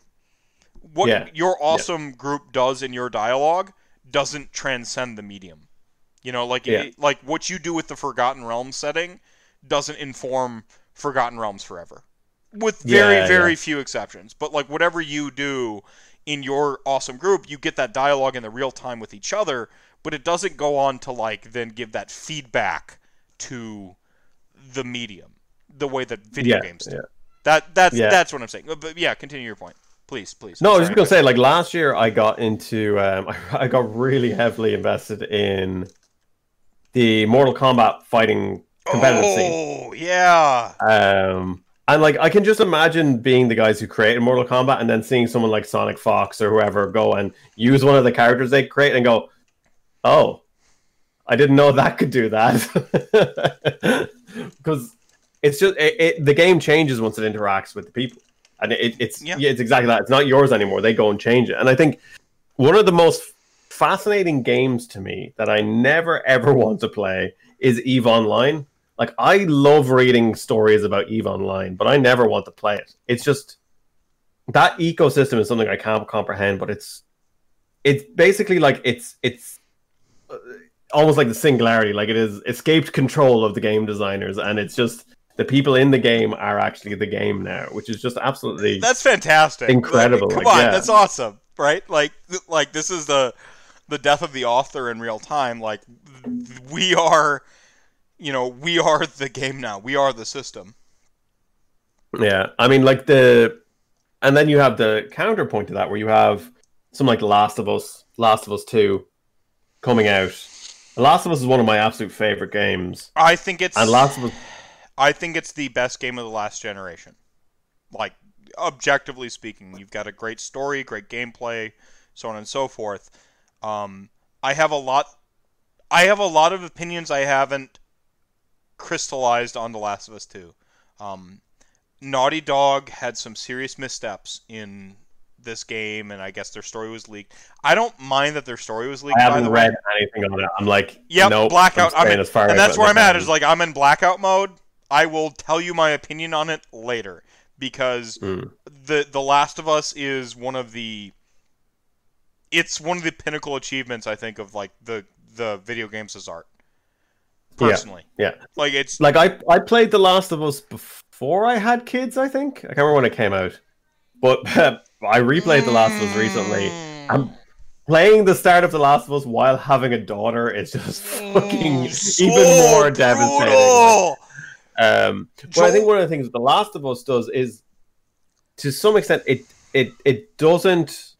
What Yeah. your awesome group does in your dialogue doesn't transcend the medium. You know, like Yeah. it- like what you do with the Forgotten Realms setting doesn't inform Forgotten Realms forever, with very Yeah, very yeah. few exceptions. But like whatever you do in your awesome group, you get that dialogue in the real time with each other, but it doesn't go on to like then give that feedback to the medium the way that video Yeah, games do. yeah. That that's Yeah. that's what I'm saying. But yeah, continue your point, please, please. No, I was just gonna say, like last year, I got into, um, I got really heavily invested in the Mortal Kombat fighting competitive scene. Oh yeah, Um, and like, I can just imagine being the guys who created Mortal Kombat, and then seeing someone like SonicFox or whoever go and use one of the characters they create and go, "Oh, I didn't know that could do that," because it's just it, it, the game changes once it interacts with the people, and it, it's Yeah. yeah. it's exactly that. It's not yours anymore. They go and change it, and I think one of the most fascinating games to me that I never ever want to play is Eve Online. Like I love reading stories about Eve Online, but I never want to play it. It's just that ecosystem is something I can't comprehend, but it's it's basically like it's it's uh, almost like the singularity, like it is escaped control of the game designers, and it's just the people in the game are actually the game now, which is just absolutely that's fantastic. Incredible, Like, come like, on, yeah. that's awesome, right? Like like this is the the death of the author in real time. Like we are, you know, we are the game now. We are the system. Yeah, I mean, like the, and then you have the counterpoint to that, where you have some like Last of Us, Last of Us Two, coming out. The Last of Us is one of my absolute favorite games, I think it's and Last of Us, I think it's the best game of the last generation. Like objectively speaking, you've got a great story, great gameplay, so on and so forth. Um, I have a lot. I have a lot of opinions I haven't crystallized on The Last of Us Two. Um, Naughty Dog had some serious missteps in this game, and I guess their story was leaked. I don't mind that their story was leaked. I haven't the way. read anything on it. I'm like, Yep, nope, blackout. I'm I'm in- and that's where I'm at. Is like I'm in blackout mode. I will tell you my opinion on it later because Mm. the The Last of Us is one of the. It's one of the pinnacle achievements I think of like the the video games as art. Personally, yeah. like it's Like I, I played The Last of Us before I had kids. I think I can't remember when it came out, but I replayed The Last of Us recently. Mm. I'm playing the start of The Last of Us while having a daughter is just fucking Mm, so even more devastating. brutal. Um, but I think one of the things The Last of Us does is, to some extent, it it it doesn't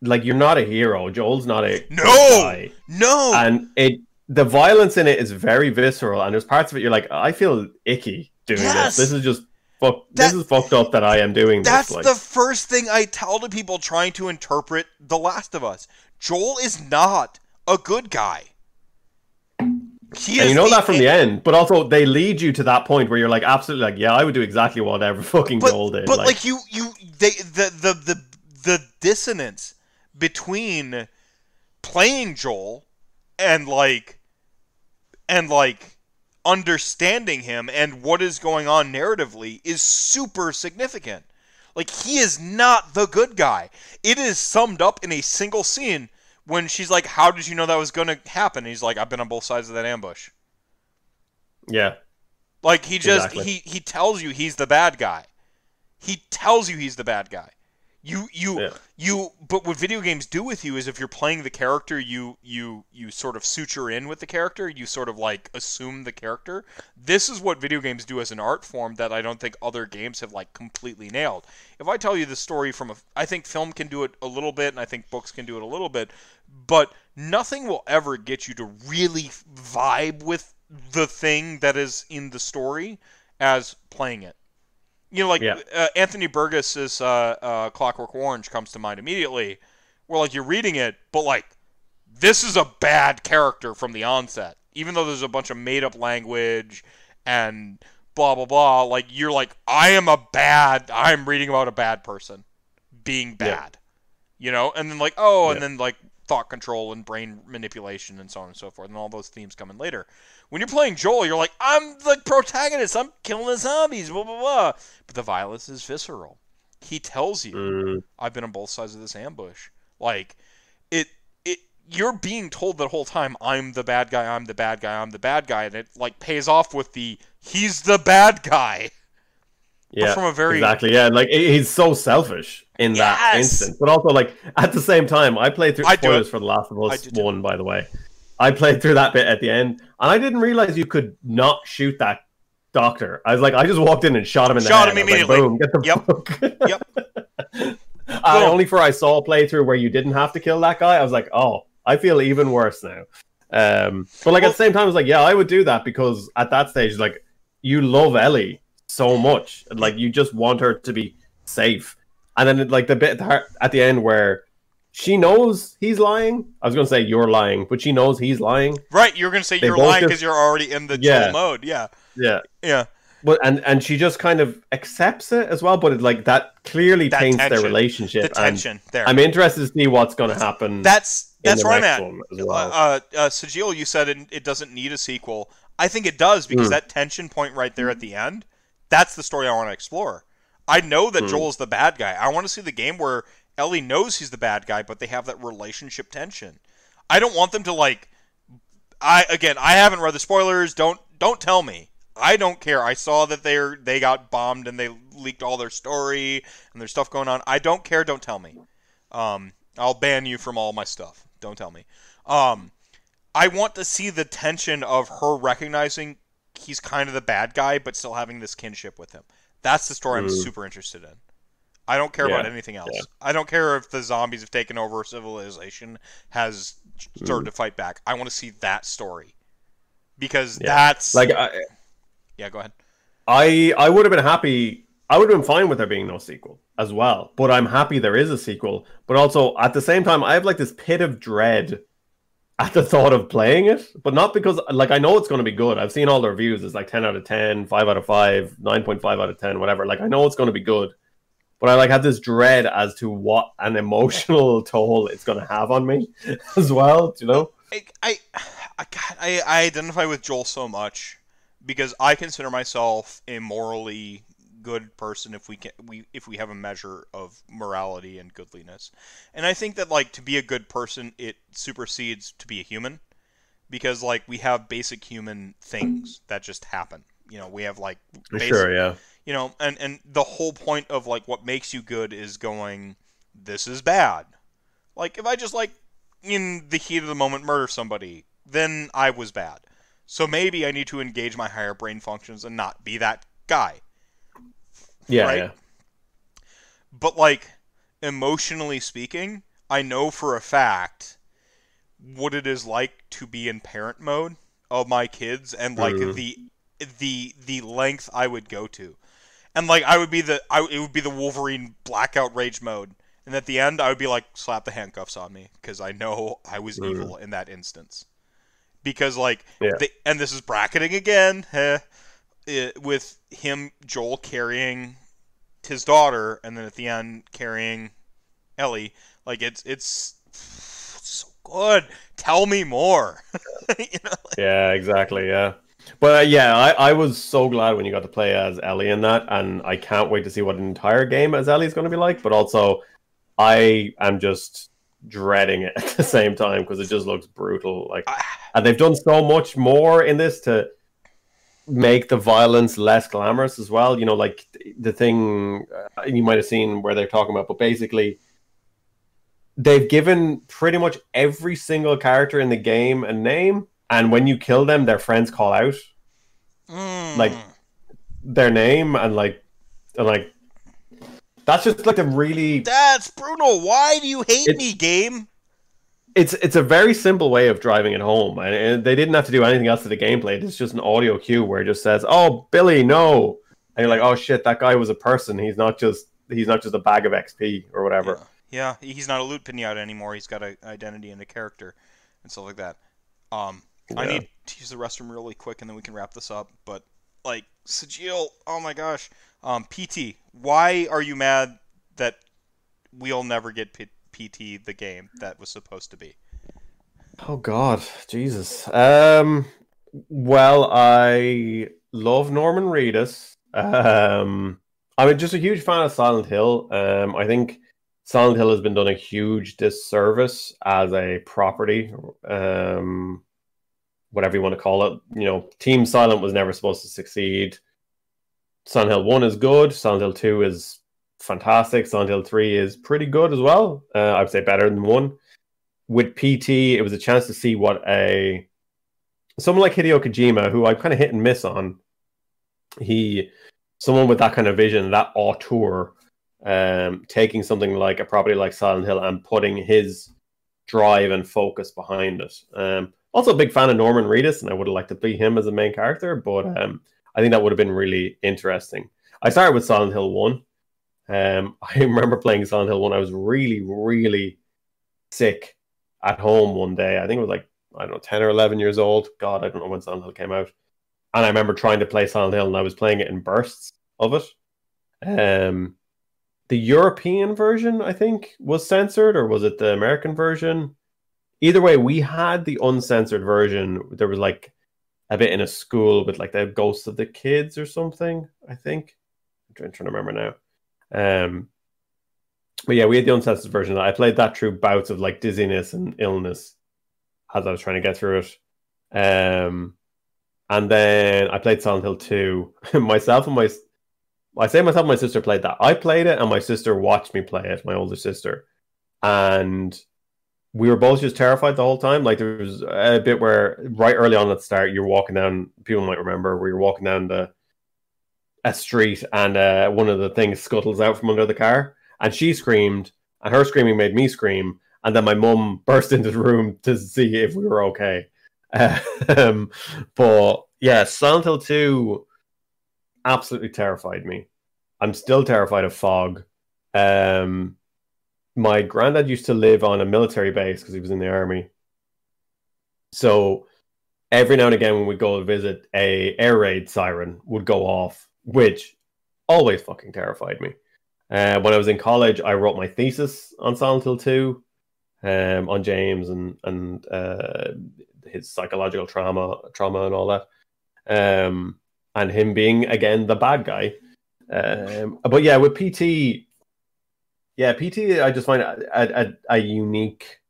like you're not a hero. Joel's not a No! guy. No, and it the violence in it is very visceral, and there's parts of it you're like, I feel icky doing Yes! this. This is just fuck. this That- is fucked up that I am doing That's this. Like, the first thing I tell to people trying to interpret The Last of Us. Joel is not a good guy. He and you know that from the end, but also they lead you to that point where you're like, absolutely, like, yeah, I would do exactly whatever fucking but, Joel did. but like, you you they the the the the dissonance between playing Joel and like and like understanding him and what is going on narratively is super significant. Like he is not the good guy. It is summed up in a single scene when she's like, "How did you know that was going to happen?" And he's like, "I've been on both sides of that ambush." Yeah. Like he just Exactly. he he tells you he's the bad guy. He tells you he's the bad guy. You you Yeah. you but what video games do with you is if you're playing the character you you you sort of suture in with the character, you sort of like assume the character. This is what video games do as an art form that I don't think other games have like completely nailed. If I tell you the story from a I think film can do it a little bit and I think books can do it a little bit, but nothing will ever get you to really vibe with the thing that is in the story as playing it. You know, like Yeah. uh, Anthony Burgess's uh, uh, Clockwork Orange comes to mind immediately, where like you're reading it, but like this is a bad character from the onset. Even though there's a bunch of made up language and blah blah blah, like you're like, I am a bad. I'm reading about a bad person being Yeah. bad, you know, and then like oh, and Yeah. then like thought control and brain manipulation and so on and so forth, and all those themes come in later. When you're playing Joel, you're like, I'm the protagonist. I'm killing the zombies. Blah blah blah. But the violence is visceral. He tells you, Mm, I've been on both sides of this ambush. Like it it you're being told the whole time I'm the bad guy, I'm the bad guy, I'm the bad guy and it like pays off with the he's the bad guy. yeah. from a very- exactly. Yeah. Like he's so selfish in that Yes! instant, but also like at the same time, I played through I spoilers for The Last of Us one, by the way. I played through that bit at the end, and I didn't realize you could not shoot that doctor. I was like, I just walked in and shot him in the Shot head. him I was like, immediately. Boom! Get the Yep. Yep. Boom. only for I saw a playthrough where you didn't have to kill that guy. I was like, oh, I feel even worse now. Um, but like at the same time, I was like, yeah, I would do that because at that stage, like, you love Ellie so much, like you just want her to be safe. And then like the bit at the, heart- at the end where she knows he's lying. I was going to say you're lying, but she knows he's lying. Right, you're gonna say They you're lying because you're already in the Yeah. Mode. Yeah. Yeah. Yeah. But and and she just kind of accepts it as well, but it, like that clearly That taints their relationship. The tension there. I'm interested to see what's going to happen. that's that's where I'm at. well. uh, uh, Sajil, you said it, it doesn't need a sequel. I think it does because Hmm. that tension point right there at the end, that's the story I want to explore. I know that Hmm. Joel's the bad guy. I want to see the game where Ellie knows he's the bad guy, but they have that relationship tension. I don't want them to like. I again, I haven't read the spoilers. Don't don't tell me. I don't care. I saw that they are they got bombed and they leaked all their story and there's stuff going on. I don't care. Don't tell me. Um, I'll ban you from all my stuff. Don't tell me. Um, I want to see the tension of her recognizing he's kind of the bad guy, but still having this kinship with him. That's the story I'm Mm. super interested in. I don't care about anything else. yeah. I don't care if the zombies have taken over civilization has started Mm. to fight back. I want to see that story because Yeah. that's like I, yeah. Go ahead. I I would have been happy. I would have been fine with there being no sequel as well. But I'm happy there is a sequel. But also at the same time, I have like this pit of dread at the thought of playing it. But not because like I know it's going to be good. I've seen all the reviews. It's like 10 out of 10, 5 out of 5, 9.5 out of 10, whatever. Like I know it's going to be good. But I like have this dread as to what an emotional toll it's going to have on me as well. You know? I, I, I, God, I, I identify with Joel so much because I consider myself a morally good person if we can we if we have a measure of morality and goodliness. And I think that like to be a good person it supersedes to be a human because like we have basic human things that just happen. You know, we have like basic, Sure, yeah. you know and and the whole point of like what makes you good is going this is bad like if i just like in the heat of the moment murder somebody then i was bad so maybe i need to engage my higher brain functions and not be that guy Yeah, Right? yeah. but like emotionally speaking i know for a fact what it is like to be in parent mode of my kids and like Mhm. the the the length i would go to and like i would be the I, it would be the wolverine blackout rage mode and at the end i would be like slap the handcuffs on me because i know i was Mhm. evil in that instance because like Yeah. they, and this is bracketing again eh, it, with him joel carrying his daughter and then at the end carrying ellie like it's it's so good. Tell me more. you know, like, Yeah, exactly. Yeah, but uh, yeah, I, I was so glad when you got to play as Ellie in that, and I can't wait to see what an entire game as Ellie is going to be like. But also, I am just dreading it at the same time because it just looks brutal. Like, and they've done so much more in this to make the violence less glamorous as well. You know, like the thing uh, you might have seen where they're talking about, but basically. They've given pretty much every single character in the game a name, and when you kill them, their friends call out mm. Like- their name, and like, and like, that's just like a really that's brutal. Why do you hate It- me, game? It's it's a very simple way of driving it home, and, and they didn't have to do anything else to the gameplay. It's just an audio cue where it just says, "Oh, Billy, no," and you're like, "Oh shit, that guy was a person. He's not just he's not just a bag of XP or whatever." Yeah, he's not a loot pinata anymore. He's got an identity and a character and stuff like that. Um, I need to use the restroom really quick, and then we can wrap this up. But like Sajil, oh my gosh, um, PT, why are you mad that we'll never get P- PT the game that was supposed to be? Oh God, Jesus. Um, well, I love Norman Reedus. Um, I'm just a huge fan of Silent Hill. Um, I think Silent Hill has been done a huge disservice as a property. Um, whatever you want to call it. You know, Team Silent was never supposed to succeed. Silent Hill One is good. Silent Hill Two is fantastic. Silent Hill Three is pretty good as well. Uh, I would say better than one with PT, it was a chance to see what a someone like Hideo Kojima, who I kind of hit and miss on. He, someone with that kind of vision, that auteur, um, taking something like a property like Silent Hill and putting his drive and focus behind it. Um, also, a big fan of Norman Reedus, and I would have liked to be him as a main character, but um, I think that would have been really interesting. I started with Silent Hill One. Um, I remember playing Silent Hill when I was really, really sick at home one day. I think it was like I don't know, ten or eleven years old. God, I don't know when Silent Hill came out. And I remember trying to play Silent Hill, and I was playing it in bursts of it. Um, the European version, I think, was censored, or was it the American version? Either way, we had the uncensored version. There was like a bit in a school with like the ghosts of the kids or something. I think. I'm trying to remember now. Um, but yeah, we had the uncensored version. I played that through bouts of like dizziness and illness as I was trying to get through it. Um, and then I played Silent Hill 2. myself and my I say myself and my sister played that. I played it and my sister watched me play it, my older sister. And we were both just terrified the whole time. Like there was a bit where right early on at the start, you're walking down, people might remember, where you're walking down the a street and uh, one of the things scuttles out from under the car and she screamed, and her screaming made me scream. And then my mum burst into the room to see if we were okay. Um, but yeah, Silent Hill 2 absolutely terrified me. I'm still terrified of fog. Um, my granddad used to live on a military base because he was in the army. So every now and again, when we go to visit, a air raid siren would go off, which always fucking terrified me. Uh, when I was in college, I wrote my thesis on Silent Hill 2, um, on James and and uh, his psychological trauma, trauma and all that, um, and him being again the bad guy. Um, but yeah, with PT, yeah, PT, I just find a, a, a unique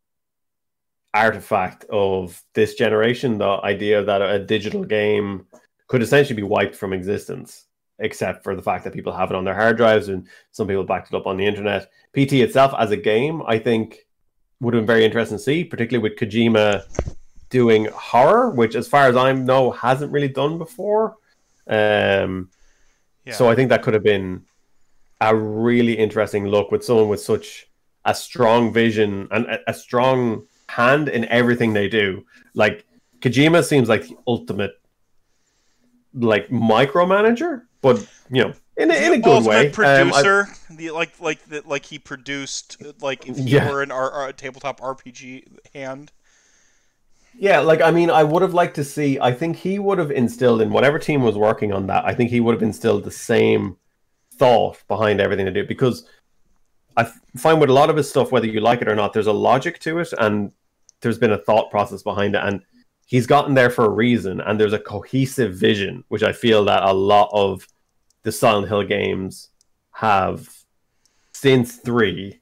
artifact of this generation. The idea that a digital game could essentially be wiped from existence except for the fact that people have it on their hard drives and some people backed it up on the internet. PT itself as a game, I think, would have been very interesting to see, particularly with Kojima doing horror, which, as far as I know, hasn't really done before. Um, Yeah. So I think that could have been a really interesting look with someone with such a strong vision and a, a strong hand in everything they do. Like Kojima seems like the ultimate like micromanager, but you know, in a, in a good way. ultimate Um, I- producer, the like like the, like he produced like if he Yeah. were an R, R, tabletop RPG hand. Yeah, like I mean, I would have liked to see. I think he would have instilled in whatever team was working on that. I think he would have instilled the same thought behind everything they do because I find with a lot of his stuff, whether you like it or not, there's a logic to it, and there's been a thought process behind it, and he's gotten there for a reason. And there's a cohesive vision, which I feel that a lot of the Silent Hill games have since three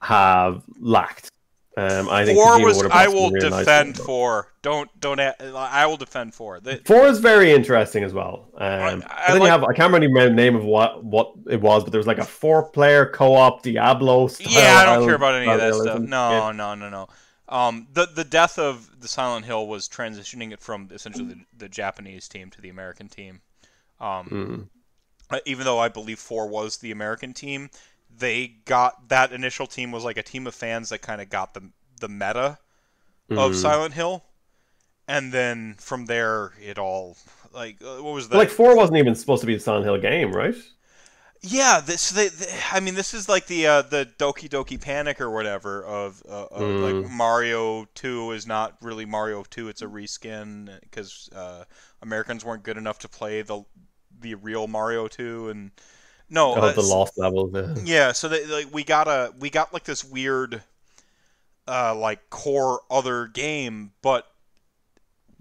have lacked. Um, I think Four was. I will nice defend one, four. Don't don't. I will defend four. The, Four is very interesting as well. Um, I I, like- you have I can't remember the name of what what it was, but there was like a four-player co-op Diablo. Style yeah, I don't care about any of that stuff. No, Yeah. no, no, no. Um, the the death of the Silent Hill was transitioning it from essentially the, the Japanese team to the American team. Um, Mm. even though I believe four was the American team, they got that initial team was like a team of fans that kind of got the the meta of Mhm. Silent Hill, and then from there it all like uh, what was that? Like four wasn't even supposed to be a Silent Hill game, right? Yeah, this they, they- I mean this is like the uh, the Doki Doki Panic or whatever of, uh, of Mm. like Mario 2 is not really Mario 2, it's a reskin because uh, Americans weren't good enough to play the the real Mario 2 and no Oh, uh, the lost level. Yeah. yeah, so they, like we got a we got like this weird uh like core other game, but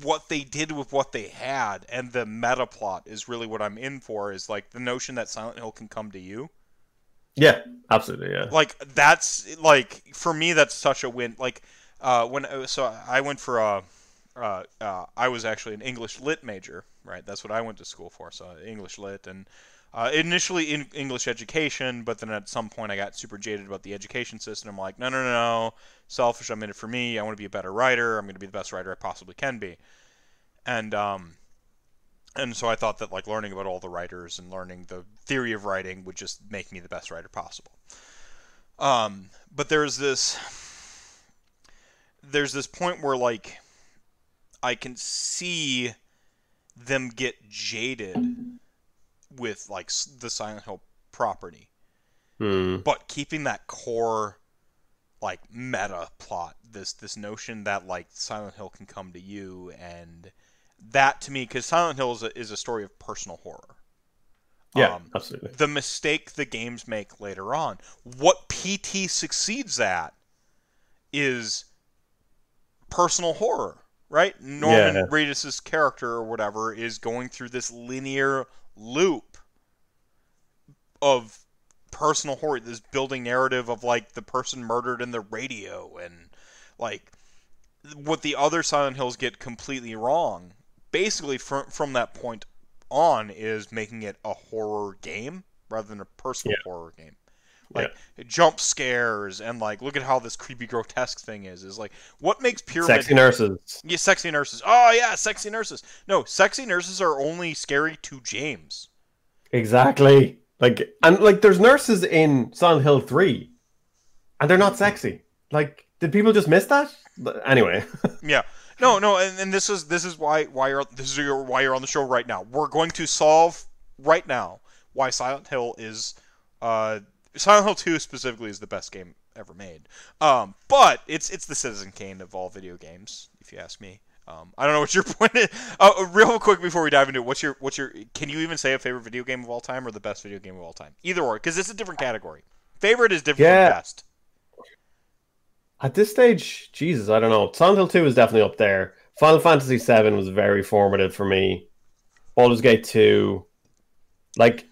what they did with what they had and the meta plot is really what I'm in for is like the notion that Silent Hill can come to you. yeah, absolutely. Yeah. Like that's like for me that's such a win. Like uh when so I went for a uh, uh, I was actually an English lit major, right? That's what I went to school for. So English lit, and uh, initially in English education, but then at some point I got super jaded about the education system. I'm like, no, no, no, no, selfish. I'm in it for me. I want to be a better writer. I'm going to be the best writer I possibly can be. And um, and so I thought that like learning about all the writers and learning the theory of writing would just make me the best writer possible. Um, but there's this there's this point where like I can see them get jaded with like the Silent Hill property, Hmm. but keeping that core like meta plot, this this notion that like Silent Hill can come to you, and that to me, because Silent Hill is a, is a story of personal horror. Yeah, Um, absolutely. the mistake the games make later on. What PT succeeds at is personal horror, right? Norman Yeah. Reedus' character or whatever is going through this linear loop of personal horror, this building narrative of like the person murdered in the radio and like what the other Silent Hills get completely wrong. Basically, from from that point on, is making it a horror game rather than a personal Yeah. horror game. Like jump scares and like look at how this creepy grotesque thing is. Is like what makes pyramid Sexy nurses. yeah, sexy nurses. Oh yeah, sexy nurses. No, sexy nurses are only scary to James. Exactly. Like and like there's nurses in Silent Hill 3 and they're not sexy. Like did people just miss that? Anyway. Yeah. No, no, and, and this is this is why why you're this is your, why you're on the show right now. We're going to solve right now why Silent Hill is uh Silent Hill 2 specifically is the best game ever made. Um, but it's it's the Citizen Kane of all video games, if you ask me. Um, I don't know what your point is. Uh, real quick before we dive into it, what's your what's your can you even say a favorite video game of all time or the best video game of all time? Either or, because it's a different category. Favorite is different Yeah. from best. At this stage, Jesus, I don't know. Silent Hill 2 is definitely up there. Final Fantasy 7 was very formative for me. Baldur's Gate 2. Like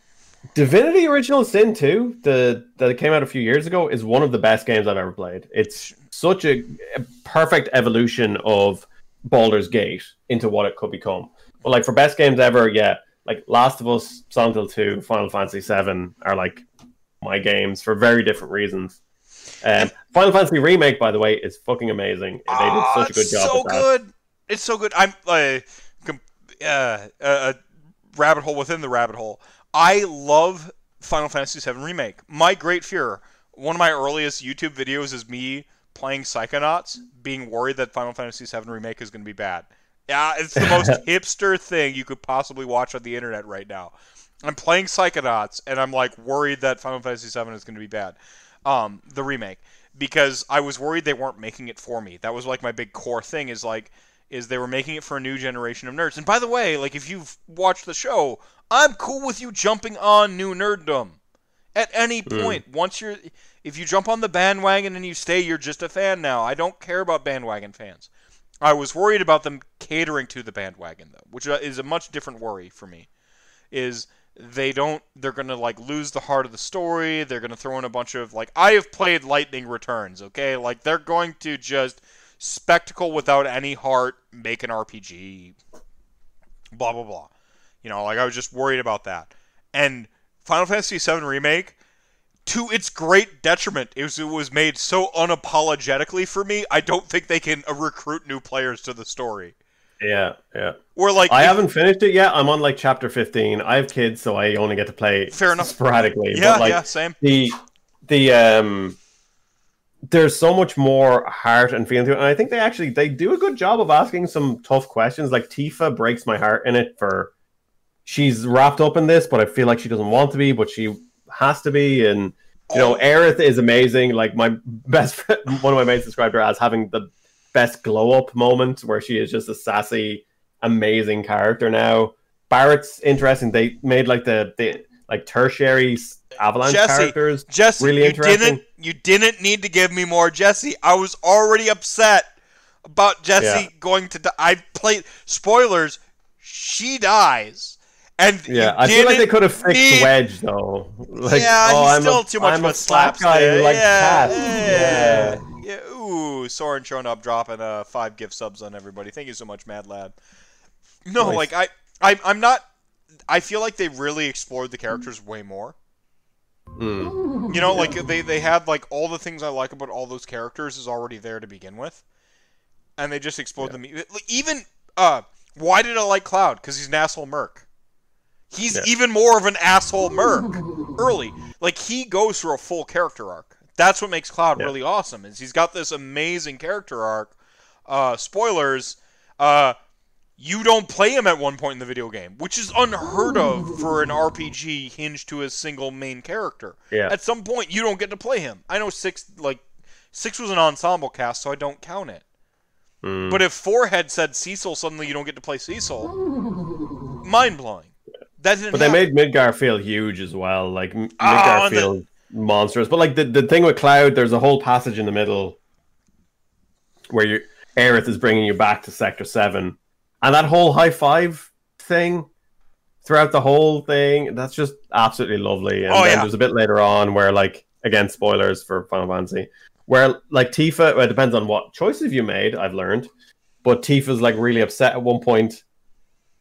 Divinity Original Sin 2, the that came out a few years ago, is one of the best games I've ever played. It's such a, a perfect evolution of Baldur's Gate into what it could become. But like for best games ever, yeah, like Last of Us, Silent Hill 2, Final Fantasy 7 are like my games for very different reasons. Um, Final Fantasy Remake, by the way, is fucking amazing. They did Ah, such a good job. So good. It's so good. I'm like uh, a rabbit hole within the rabbit hole. I love Final Fantasy VII Remake. My great fear. One of my earliest YouTube videos is me playing Psychonauts, being worried that Final Fantasy VII Remake is going to be bad. Yeah, it's the most hipster thing you could possibly watch on the internet right now. I'm playing Psychonauts, and I'm like worried that Final Fantasy VII is going to be bad. Um, the remake, because I was worried they weren't making it for me. That was like my big core thing. Is like, is they were making it for a new generation of nerds. And by the way, like if you've watched the show, I'm cool with you jumping on new nerddom. At any Mm. point, once you're, if you jump on the bandwagon and you stay, you're just a fan now. I don't care about bandwagon fans. I was worried about them catering to the bandwagon though, which is a much different worry for me. Is they don't they're going to like lose the heart of the story. They're going to throw in a bunch of like I have played Lightning Returns, okay? Like they're going to just spectacle without any heart make an RPG blah blah blah. You know, like I was just worried about that. And Final Fantasy VII remake to its great detriment, it was, it was made so unapologetically for me. I don't think they can uh, recruit new players to the story. Yeah, yeah. We're like I if- haven't finished it yet. I'm on like chapter 15. I have kids, so I only get to play Fair enough. sporadically. yeah, but like yeah, same. the the um there's so much more heart and feeling to it. And I think they actually they do a good job of asking some tough questions. Like Tifa breaks my heart in it for she's wrapped up in this, but I feel like she doesn't want to be, but she has to be. And you know. Aerith is amazing. Like my best friend, one of my mates described her as having the best glow up moment where she is just a sassy, amazing character now. Barrett's interesting. They made like the the like tertiary avalanche Jesse, characters. Jesse, really you didn't you didn't need to give me more Jesse. I was already upset about Jesse Yeah. going to die. I played spoilers. She dies. And Yeah, I feel like they could have fixed need- Wedge though. Like, yeah, oh, he's I'm still a, too much I'm of a slap slapstick. guy who likes yeah, yeah, Yeah. yeah. Ooh, Soren showing up, dropping uh, five gift subs on everybody. Thank you so much, Mad Lad. No, Nice. like I, I, I'm not. I feel like they really explored the characters way more. Mm. You know, like they they had like all the things I like about all those characters is already there to begin with, and they just explored them. Even uh, why did I like Cloud? Because he's an asshole merc. He's Yeah. even more of an asshole merc early. Like he goes through a full character arc. That's what makes Cloud Yeah. really awesome. Is he's got this amazing character arc. Uh, spoilers. Uh, you don't play him at one point in the video game, which is unheard of for an RPG hinged to a single main character. Yeah. At some point, you don't get to play him. I know six like six was an ensemble cast, so I don't count it. Mm. But if four had said Cecil, suddenly you don't get to play Cecil. Mind blowing. That didn't. But they happen. made Midgar feel huge as well. Like M- Oh, Midgar the- feels monstrous. But like the, the thing with Cloud, there's a whole passage in the middle where you Aerith is bringing you back to Sector Seven, and that whole high five thing throughout the whole thing, that's just absolutely lovely. And Oh, then yeah. there's a bit later on where like again spoilers for Final Fantasy, where like Tifa, well, it depends on what choices you made. I've learned, but Tifa's like really upset at one point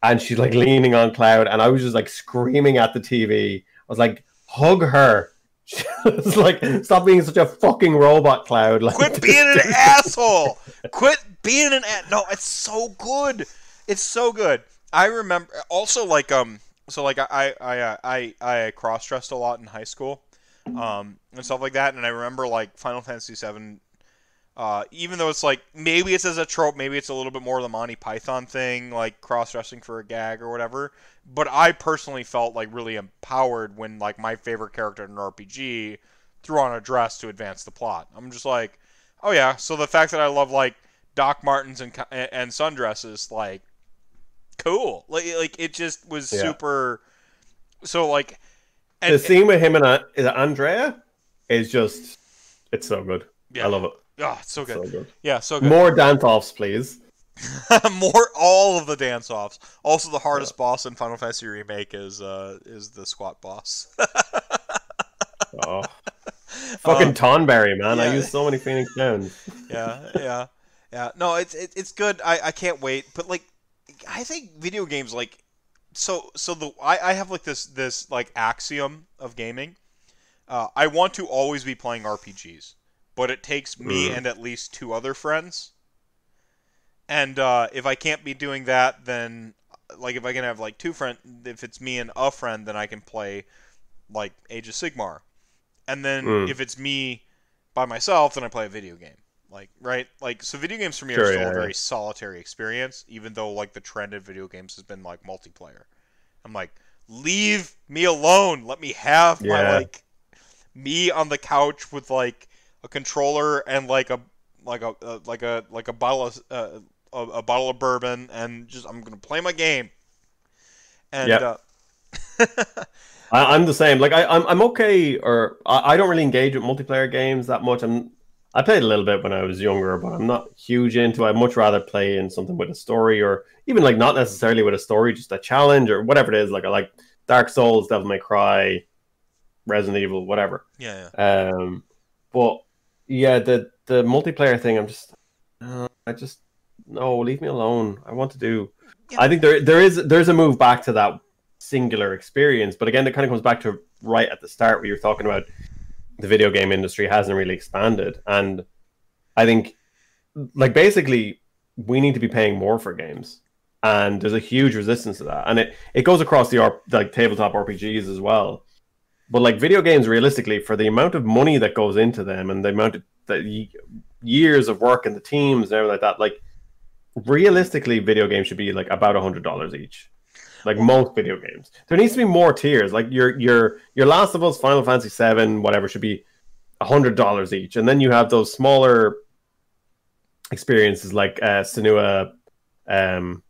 and she's like leaning on Cloud, and I was just like screaming at the TV. I was like, "Hug her!" Was like, "Stop being such a fucking robot, Cloud!" Like, Quit being an asshole. Quit being an a- no. It's so good. It's so good. I remember also like um. So like I I uh, I I cross dressed a lot in high school, um and stuff like that. And I remember like Final Fantasy VII. Uh, even though it's like maybe it's as a trope, maybe it's a little bit more of the Monty Python thing, like cross dressing for a gag or whatever. But I personally felt like really empowered when like my favorite character in an RPG threw on a dress to advance the plot. I'm just like, oh yeah. So the fact that I love like Doc Martens and and sundresses, like, cool. Like like it just was Yeah. super. So like, the and, scene with him and uh, is it Andrea is just, it's so good. Yeah. I love it. oh, it's so good. So good. Yeah, so good. More dance offs, please. More all of the dance offs. Also, the hardest boss in Final Fantasy Remake is uh is the squat boss. Oh, fucking Um, Tonberry, man! I yeah. use so many Phoenix Downs. yeah, yeah, yeah. No, it's it, it's good. I, I can't wait. But like, I think video games like so so the I, I have like this this like axiom of gaming. Uh, I want to always be playing RPGs, but it takes me Mm. and at least two other friends. And uh, if I can't be doing that, then like if I can have like two friends, if it's me and a friend, then I can play like Age of Sigmar. And then Mm. if it's me by myself, then I play a video game. Like right, like so video games for me are still yeah, a very yeah. solitary experience, even though like the trend of video games has been like multiplayer. I'm like, leave me alone. Let me have my like me on the couch with like a controller and like a like a uh, like a like a bottle of uh, a, a bottle of bourbon and just I'm gonna play my game. And Yep. uh, I, am the same. Like I, I'm, I'm okay, or I, I don't really engage with multiplayer games that much. I'm, I played a little bit when I was younger, but I'm not huge into. I'd much rather play in something with a story, or even like not necessarily with a story, just a challenge or whatever it is. Like I like Dark Souls, Devil May Cry, Resident Evil, whatever. Yeah. yeah. Um, but yeah, the the multiplayer thing, I'm just, uh, I just no, leave me alone. I want to do. Yeah. I think there there is there's a move back to that singular experience, but again, it kind of comes back to right at the start where you're talking about the video game industry hasn't really expanded, and I think like basically we need to be paying more for games. And there's a huge resistance to that. And it, it goes across the like tabletop rpgs as well. But like video games realistically for the amount of money that goes into them and the amount of the years of work and the teams and everything like that like realistically video games should be like about a hundred dollars each like most video games there needs to be more tiers like your your your last of us final fantasy 7 whatever should be a hundred dollars each and then you have those smaller experiences like uh Senua um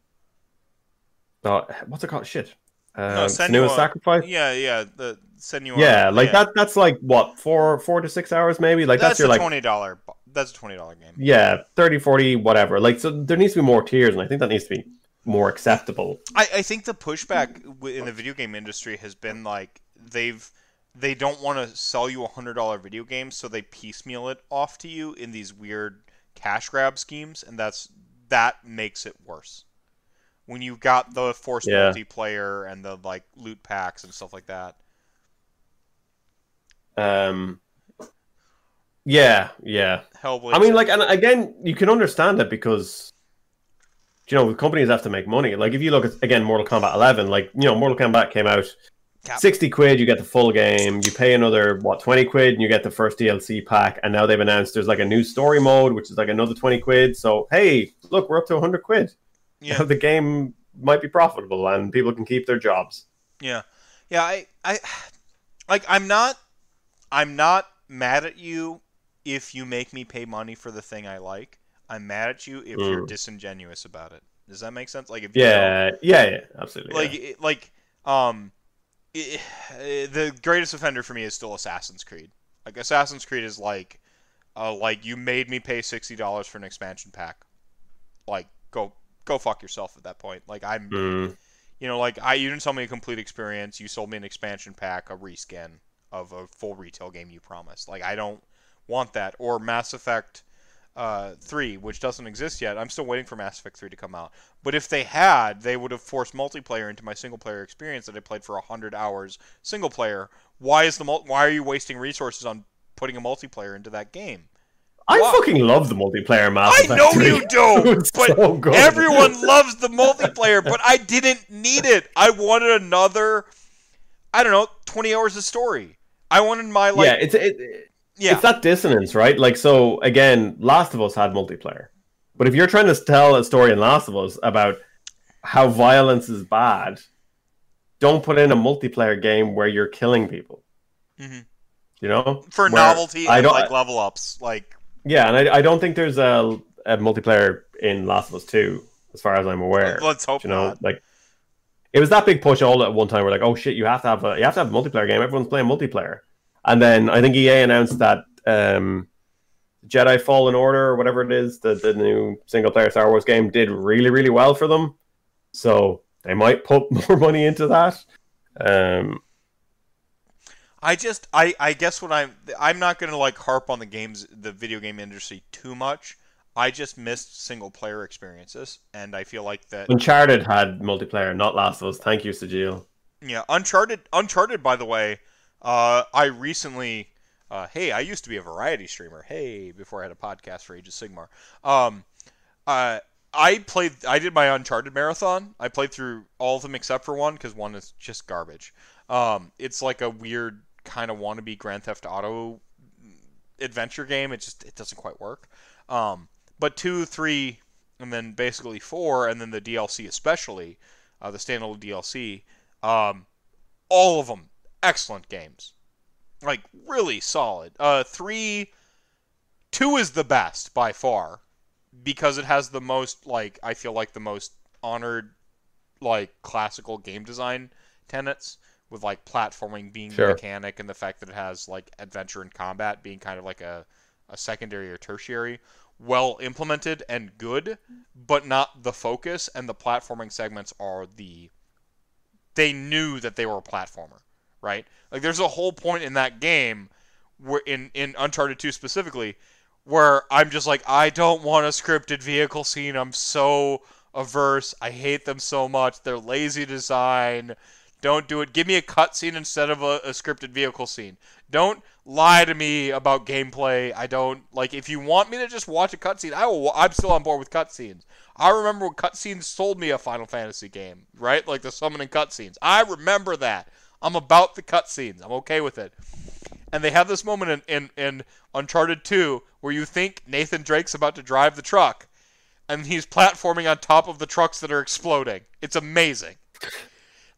oh, what's it called shit uh, no, Senua, Senua Sacrifice yeah yeah the Senua. Yeah, like yeah. that. That's like what four, four to six hours, maybe. Like that's, that's your like twenty dollar. That's a twenty dollar game. Yeah, 30, 40, whatever. Like so, there needs to be more tiers, and I think that needs to be more acceptable. I, I think the pushback in the video game industry has been like they've they don't want to sell you a hundred dollar video game, so they piecemeal it off to you in these weird cash grab schemes, and that's that makes it worse. When you've got the forced yeah. multiplayer and the like loot packs and stuff like that. Um, yeah, yeah. Hellblade. I mean, like, and again, you can understand it because you know companies have to make money. Like, if you look at again Mortal Kombat 11, like you know Mortal Kombat came out. Cap. 60 quid you get the full game you pay another what 20 quid and you get the first dlc pack and now they've announced there's like a new story mode which is like another 20 quid so hey look we're up to 100 quid yeah. the game might be profitable and people can keep their jobs yeah yeah i i like i'm not I'm not mad at you if you make me pay money for the thing I like. I'm mad at you if mm. you're disingenuous about it. Does that make sense? Like if yeah, yeah, yeah, absolutely. Like yeah. like um, it, the greatest offender for me is still Assassin's Creed. Like Assassin's Creed is like, uh, like you made me pay sixty dollars for an expansion pack. Like go go fuck yourself at that point. Like I'm, mm. you know, like I you didn't sell me a complete experience. You sold me an expansion pack, a reskin of a full retail game you promised. Like I don't want that. Or Mass Effect uh, 3, which doesn't exist yet. I'm still waiting for Mass Effect 3 to come out. But if they had, they would have forced multiplayer into my single player experience that I played for 100 hours single player. Why is the mul- why are you wasting resources on putting a multiplayer into that game? I fucking love the multiplayer Mass I Effect know 3. you do, but so everyone loves the multiplayer, but I didn't need it. I wanted another I don't know, 20 hours of story. I wanted my like. Yeah, it's it, yeah. it's that dissonance, right? Like, so again, Last of Us had multiplayer, but if you're trying to tell a story in Last of Us about how violence is bad, don't put in a multiplayer game where you're killing people. Mm-hmm. You know, for novelty I don't, like level ups, like yeah, and I, I don't think there's a, a multiplayer in Last of Us Two, as far as I'm aware. Let's hope you know, not. Like it was that big push all at one time. We're like, oh shit, you have to have a you have to have a multiplayer game. Everyone's playing multiplayer, and then I think EA announced that um, Jedi Fallen Order or whatever it is, the the new single player Star Wars game, did really really well for them. So they might put more money into that. Um, I just I I guess what I'm I'm not gonna like harp on the games the video game industry too much I just missed single player experiences, and I feel like that Uncharted had multiplayer, not Last of Us. Thank you, Sajil. Yeah, Uncharted. Uncharted, by the way, uh, I recently. Uh, hey, I used to be a variety streamer. Hey, before I had a podcast for Age of Sigmar. Um, uh, I played. I did my Uncharted marathon. I played through all of them except for one because one is just garbage. Um, it's like a weird kind of wannabe Grand Theft Auto adventure game. It just it doesn't quite work. Um, but two, three, and then basically four, and then the DLC especially, uh, the standalone DLC, um, all of them excellent games, like really solid. Uh, three, two is the best by far, because it has the most like I feel like the most honored like classical game design tenets with like platforming being Sure. the mechanic and the fact that it has like adventure and combat being kind of like a, a secondary or tertiary well implemented and good but not the focus and the platforming segments are the they knew that they were a platformer right? Like there's a whole point in that game where in in uncharted 2 specifically where i'm just like i don't want a scripted vehicle scene. I'm so averse. I hate them so much. They're lazy design. Don't do it. Give me a cutscene instead of a, a scripted vehicle scene. Don't lie to me about gameplay. I don't like if you want me to just watch a cutscene i will i'm still on board with cutscenes. I remember when cutscenes sold me a Final Fantasy game, right? Like the summoning cutscenes. I remember that. I'm about the cutscenes. I'm okay with it. And they have this moment in, in, in Uncharted 2 where you think Nathan Drake's about to drive the truck, and he's platforming on top of the trucks that are exploding. It's amazing.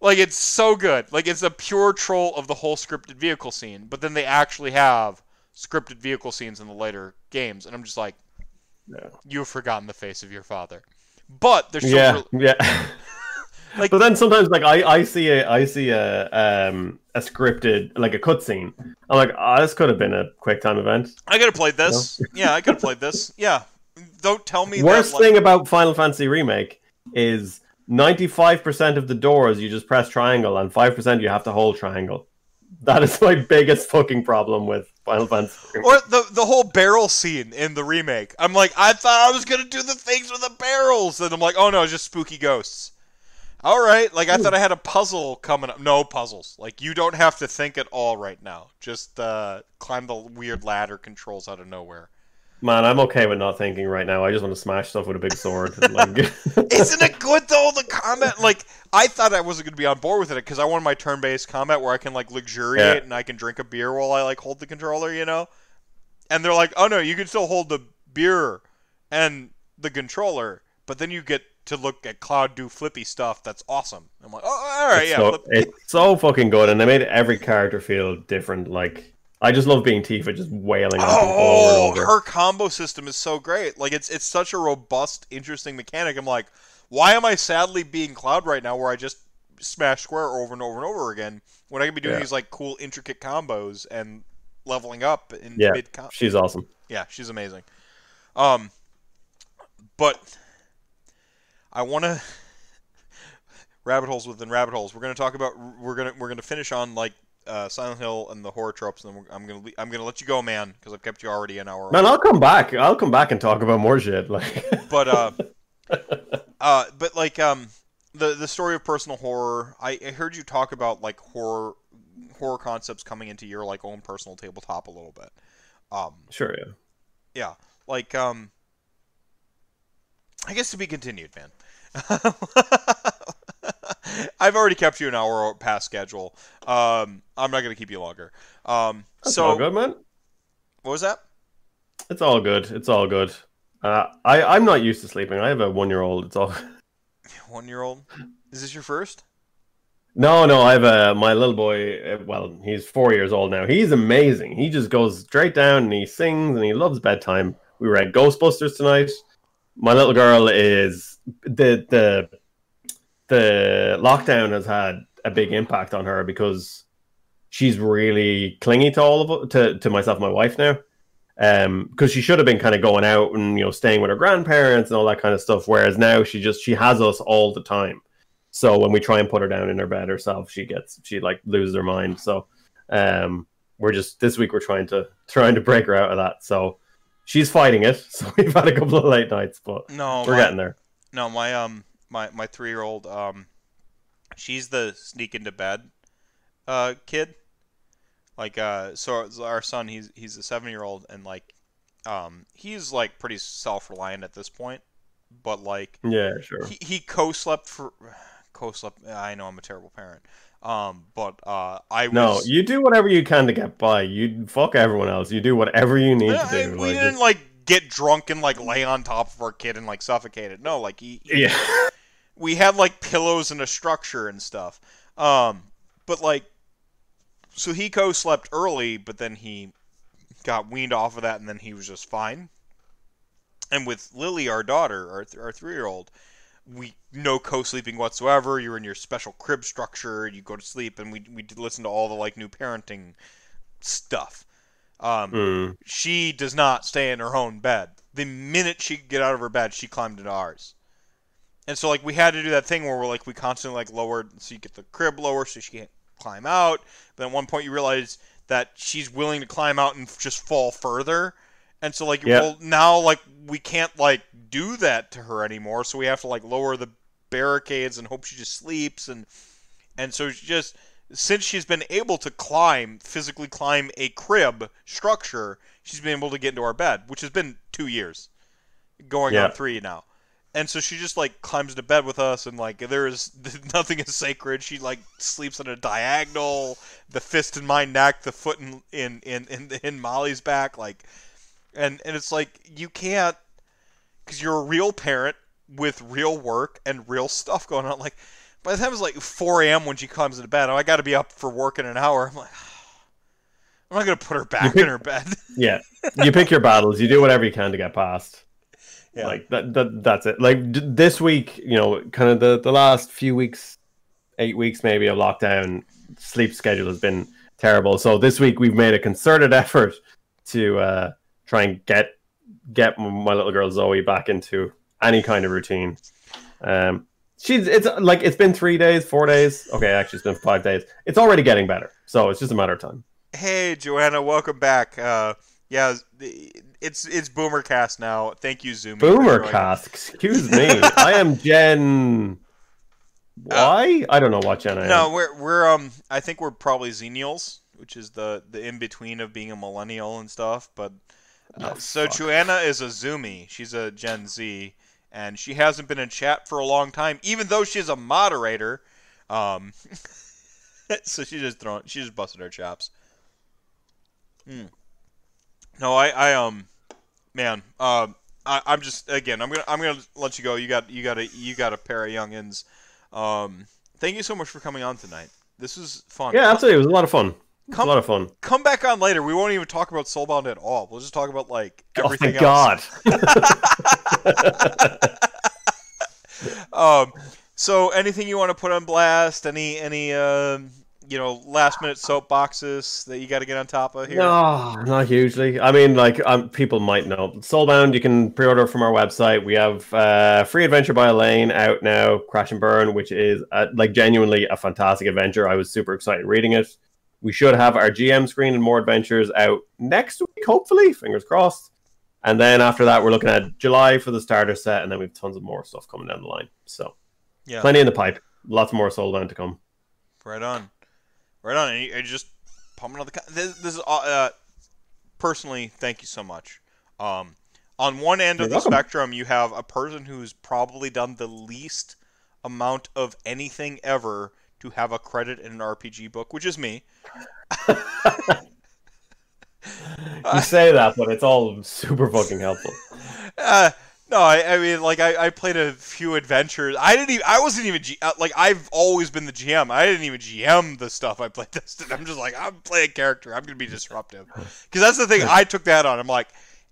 Like, it's so good. Like, it's a pure troll of the whole scripted vehicle scene, but then they actually have scripted vehicle scenes in the later games, and I'm just like, Yeah. you've forgotten the face of your father. But there's still Yeah, real- yeah. Like- but then sometimes, like I, I see a, I see a, um, a scripted, like a cutscene. I'm like, oh, this could have been a quick time event. I could have played this. Yeah, I could have played this. Yeah. Don't tell me Worst that. like- thing about Final Fantasy Remake is 95% of the doors you just press triangle, and 5% you have to hold triangle. That is my biggest fucking problem with Final Fantasy. Remake. Or the the whole barrel scene in the remake. I'm like, I thought I was gonna do the things with the barrels, and I'm like, oh no, it's just spooky ghosts. All right, like I thought I had a puzzle coming up. No puzzles. Like you don't have to think at all right now. Just uh, climb the weird ladder controls out of nowhere. Man, I'm okay with not thinking right now. I just want to smash stuff with a big sword. like, Isn't it good though? The combat, like I thought I wasn't gonna be on board with it because I wanted my turn-based combat where I can like luxuriate Yeah. and I can drink a beer while I like hold the controller, you know. And they're like, "Oh no, you can still hold the beer and the controller, but then you get to look at Cloud do flippy stuff. That's awesome." I'm like, "Oh, all right, it's yeah." so, it's so fucking good, and they made every character feel different. Like, I just love being Tifa, just wailing Oh, over and over. her combo system is so great. Like it's it's such a robust, interesting mechanic. I'm like, why am I sadly being Cloud right now, where I just smash square over and over and over again when I can be doing Yeah. these like cool, intricate combos and leveling up in Yeah. mid She's awesome. Yeah, she's amazing. Um, but I want to rabbit holes within rabbit holes. We're gonna talk about we're gonna we're gonna finish on like uh, Silent Hill and the horror tropes, and then we're, I'm gonna I'm gonna let you go, man, because I've kept you already an hour. Man, I'll come back. I'll come back and talk about more shit. Like, but uh, uh, but like um, the the story of personal horror. I, I heard you talk about like horror horror concepts coming into your like own personal tabletop a little bit. Um, sure, yeah. yeah, like um, I guess to be continued, man. I've already kept you an hour past schedule. Um, I'm not gonna keep you longer. Um, That's so all good, man. what was that? It's all good. It's all good. Uh, I I'm not used to sleeping. I have a one year old. It's all. One year old. Is this your first? No, no. I have a my little boy. uh, Well, he's four years old now. He's amazing. He just goes straight down and he sings and he loves bedtime. We read Ghostbusters tonight. My little girl is the the the lockdown has had a big impact on her because she's really clingy to all of to to myself and my wife now. Um, because she should have been kind of going out and you know staying with her grandparents and all that kind of stuff. Whereas now she just she has us all the time. So when we try and put her down in her bed herself, she gets she like loses her mind. So um, we're just this week we're trying to trying to break her out of that. So she's fighting it. So we've had a couple of late nights, but No, we're my- getting there. No, my um my my three year old um she's the sneak into bed uh kid. Like uh so our son he's he's a seven year old and like um he's like pretty self reliant at this point. But like Yeah, sure. he, he co slept for co slept I know I'm a terrible parent. Um but uh I was No, you do whatever you can to get by. You fuck everyone else. You do whatever you need Yeah, to I- do. we like, didn't like get drunk and like lay on top of our kid and like suffocate it. No, like he, he- yeah. we had like pillows and a structure and stuff. Um, but like, so he co-slept early, but then he got weaned off of that, and then he was just fine. And with Lily, our daughter, our, th- our three-year-old, we no co-sleeping whatsoever. You're in your special crib structure. You go to sleep, and we we listen to all the like new parenting stuff. Um, Mm. she does not stay in her own bed. The minute she could get out of her bed, she climbed into ours. And so like we had to do that thing where we're like we constantly like lowered so you get the crib lower so she can't climb out. But at one point you realize that she's willing to climb out and just fall further. And so like Yeah. well now like we can't like do that to her anymore. So we have to like lower the barricades and hope she just sleeps and and so she just since she's been able to climb physically climb a crib structure, she's been able to get into our bed, which has been two years, going Yeah. on three now. And so she just like climbs into bed with us, and like there is nothing is sacred. She like sleeps on a diagonal, the fist in my neck, the foot in in in in, in Molly's back, like, and and it's like you can't, because you're a real parent with real work and real stuff going on. Like by the time it's like 4 a.m. when she climbs into bed, I got to be up for work in an hour. I'm like, I'm not gonna put her back in her bed. Yeah, you pick your battles. You do whatever you can to get past. Yeah. Like that, that. That's it. Like d- this week, you know, kind of the the last few weeks, eight weeks maybe of lockdown, sleep schedule has been terrible. So this week we've made a concerted effort to uh, try and get get my little girl Zoe back into any kind of routine. Um, she's it's like it's been three days, four days. Okay, actually, it's been five days. It's already getting better. So it's just a matter of time. Hey, Joanna, welcome back. Uh, yeah, it's it's Boomercast now. Thank you, Zoom. Boomercast. Excuse me. I am Gen. Why? I don't know what Gen I am. No, we're we're um. I think we're probably Xenials, which is the the in between of being a millennial and stuff. But uh, Oh, so fuck. Joanna is a Zoomy. She's a Gen Z, and she hasn't been in chat for a long time, even though she's a moderator. Um. so she just thrown. She just busted her chops. Hmm. No, I I um, man. Um. I, I'm just again. I'm gonna I'm gonna let you go. You got you got a you got a pair of youngins. Um, thank you so much for coming on tonight. This was fun. Yeah, absolutely. It was a lot of fun. Come- a lot of fun. Come back on later. We won't even talk about Soulbound at all. We'll just talk about like everything Oh everything my god. Um, so anything you want to put on blast? Any any um, you know last minute soapboxes that you got to get on top of here? No, not hugely. I mean, like um, people might know. Soulbound, you can pre-order from our website. We have uh, Free Adventure by Elaine out now, Crash and Burn, which is uh, like genuinely a fantastic adventure. I was super excited reading it. We should have our GM screen and more adventures out next week, hopefully. Fingers crossed. And then after that, we're looking at July for the starter set, and then we have tons of more stuff coming down the line. So Yeah. plenty in the pipe. Lots more Soulbound to come. Right on, right on. And you, you just pumping out the. This, this is uh, uh, personally, thank you so much. Um, on one end of You're the welcome. spectrum, you have a person who's probably done the least amount of anything ever to have a credit in an RPG book, which is me. You say that, but it's all super fucking helpful. Uh, no, I, I mean, like, I, I played a few adventures. I didn't even, I wasn't even, G, uh, like, I've always been the GM. I didn't even GM the stuff I played tested. I'm just like, I'm playing character. I'm going to be disruptive. Because that's the thing, I took that on. I'm like,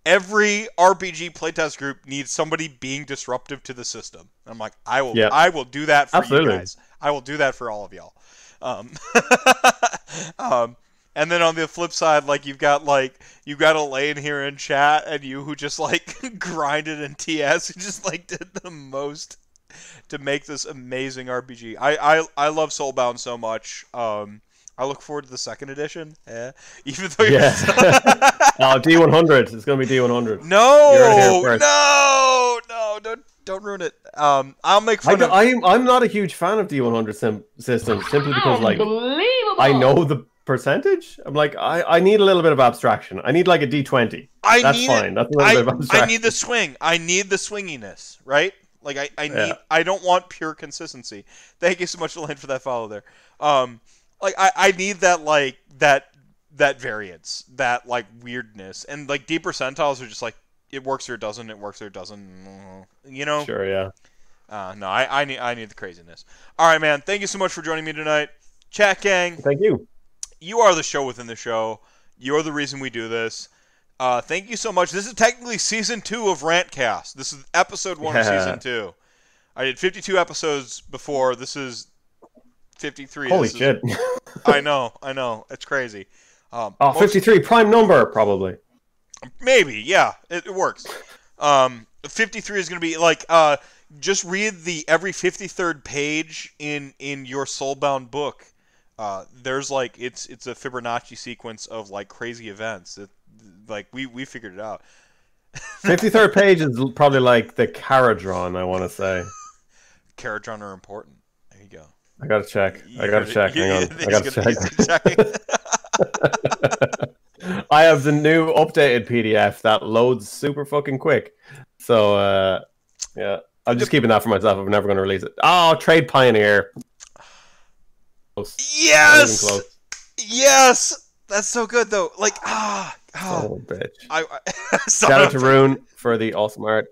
every RPG playtest group needs somebody being disruptive to the system. I'm like, I will, Yeah. I will do that for Absolutely. you guys. I will do that for all of y'all. Um, um, and then on the flip side, like you've got like you got Elaine here in chat, and you who just like grinded in TS, who just like did the most to make this amazing RPG. I I, I love Soulbound so much. Um, I look forward to the second edition. Yeah, even though you're Yeah. oh, D100. It's going to be D100. no, You heard it here first. no, no, don't don't ruin it. Um, I'll make I, fun of. I'm, I'm not a huge fan of D100 sim- systems simply because, like, I know the percentage. I'm like, I, I need a little bit of abstraction. I need like a D20. I That's need fine. It. That's a little I, bit of abstraction. I need the swing. I need the swinginess, right? Like I, I need Yeah. I don't want pure consistency. Thank you so much, Elaine, for that follow there. Um like I, I need that like that that variance, that like weirdness. And like deep percentiles are just like it works or it doesn't, it works or it doesn't. You know? Sure, yeah. Uh, no, I, I need I need the craziness. All right, man. Thank you so much for joining me tonight. Chat gang, Thank you. you are the show within the show. You're the reason we do this. Uh, thank you so much. This is technically season two of Rantcast. This is episode one of season two. I did 52 episodes before. This is 53. Holy This is- shit! I know, I know. It's crazy. Um, oh, most- 53, prime number probably. Maybe, yeah, it, it works. Um, 53 is going to be like uh, just read the every 53rd page in in your soulbound book. Uh, there's like it's it's a Fibonacci sequence of like crazy events. It, like we we figured it out. 53rd page is probably like the Kharadron. I want to say. Kharadron are important. There you go. I gotta check. I gotta check. Hang on. I gotta check. I have the new updated PDF that loads super fucking quick. So uh, yeah, I'm just keeping that for myself. I'm never to release it. Oh, Trade Pioneer. Close. Yes, yes, that's so good though. Like ah, ah Oh, bitch. I, I Shout out to Rune for the awesome art.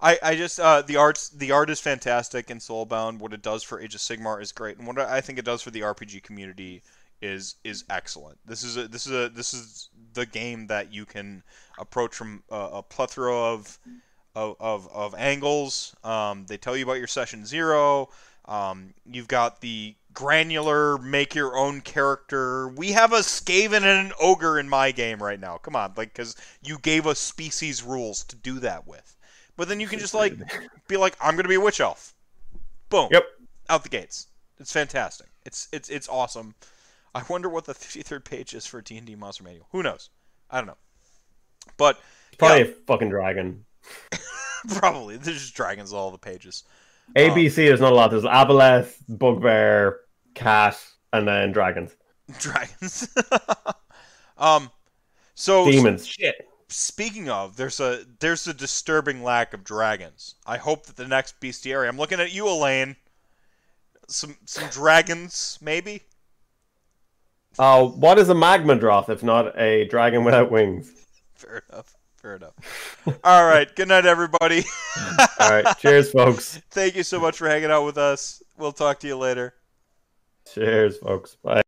I, I just uh, the arts the art is fantastic in Soulbound. What it does for Age of Sigmar is great, and what I think it does for the RPG community is is excellent. This is a this is a this is the game that you can approach from a, a plethora of of, of, of angles. Um, they tell you about your session zero. Um, you've got the granular make your own character. We have a Skaven and an ogre in my game right now. Come on, like because you gave us species rules to do that with. But then you can just like be like, I'm gonna be a witch elf. Boom. Yep. Out the gates. It's fantastic. It's it's it's awesome. I wonder what the 53rd page is for D&D Monster Manual. Who knows? I don't know. But Probably Yeah. a fucking dragon. probably there's just dragons all the pages. ABC, there's not a lot. There's Aboleth, Bugbear, Cat, and then dragons. Dragons. um. So Demons. Shit. Speaking of, there's a there's a disturbing lack of dragons. I hope that the next bestiary. I'm looking at you, Elaine. Some some dragons, maybe. Oh, what is a magmadroth if not a dragon without wings? Fair enough. Fair enough. All right. Good night, everybody. All right. Cheers, folks. Thank you so much for hanging out with us. We'll talk to you later. Cheers, folks. Bye.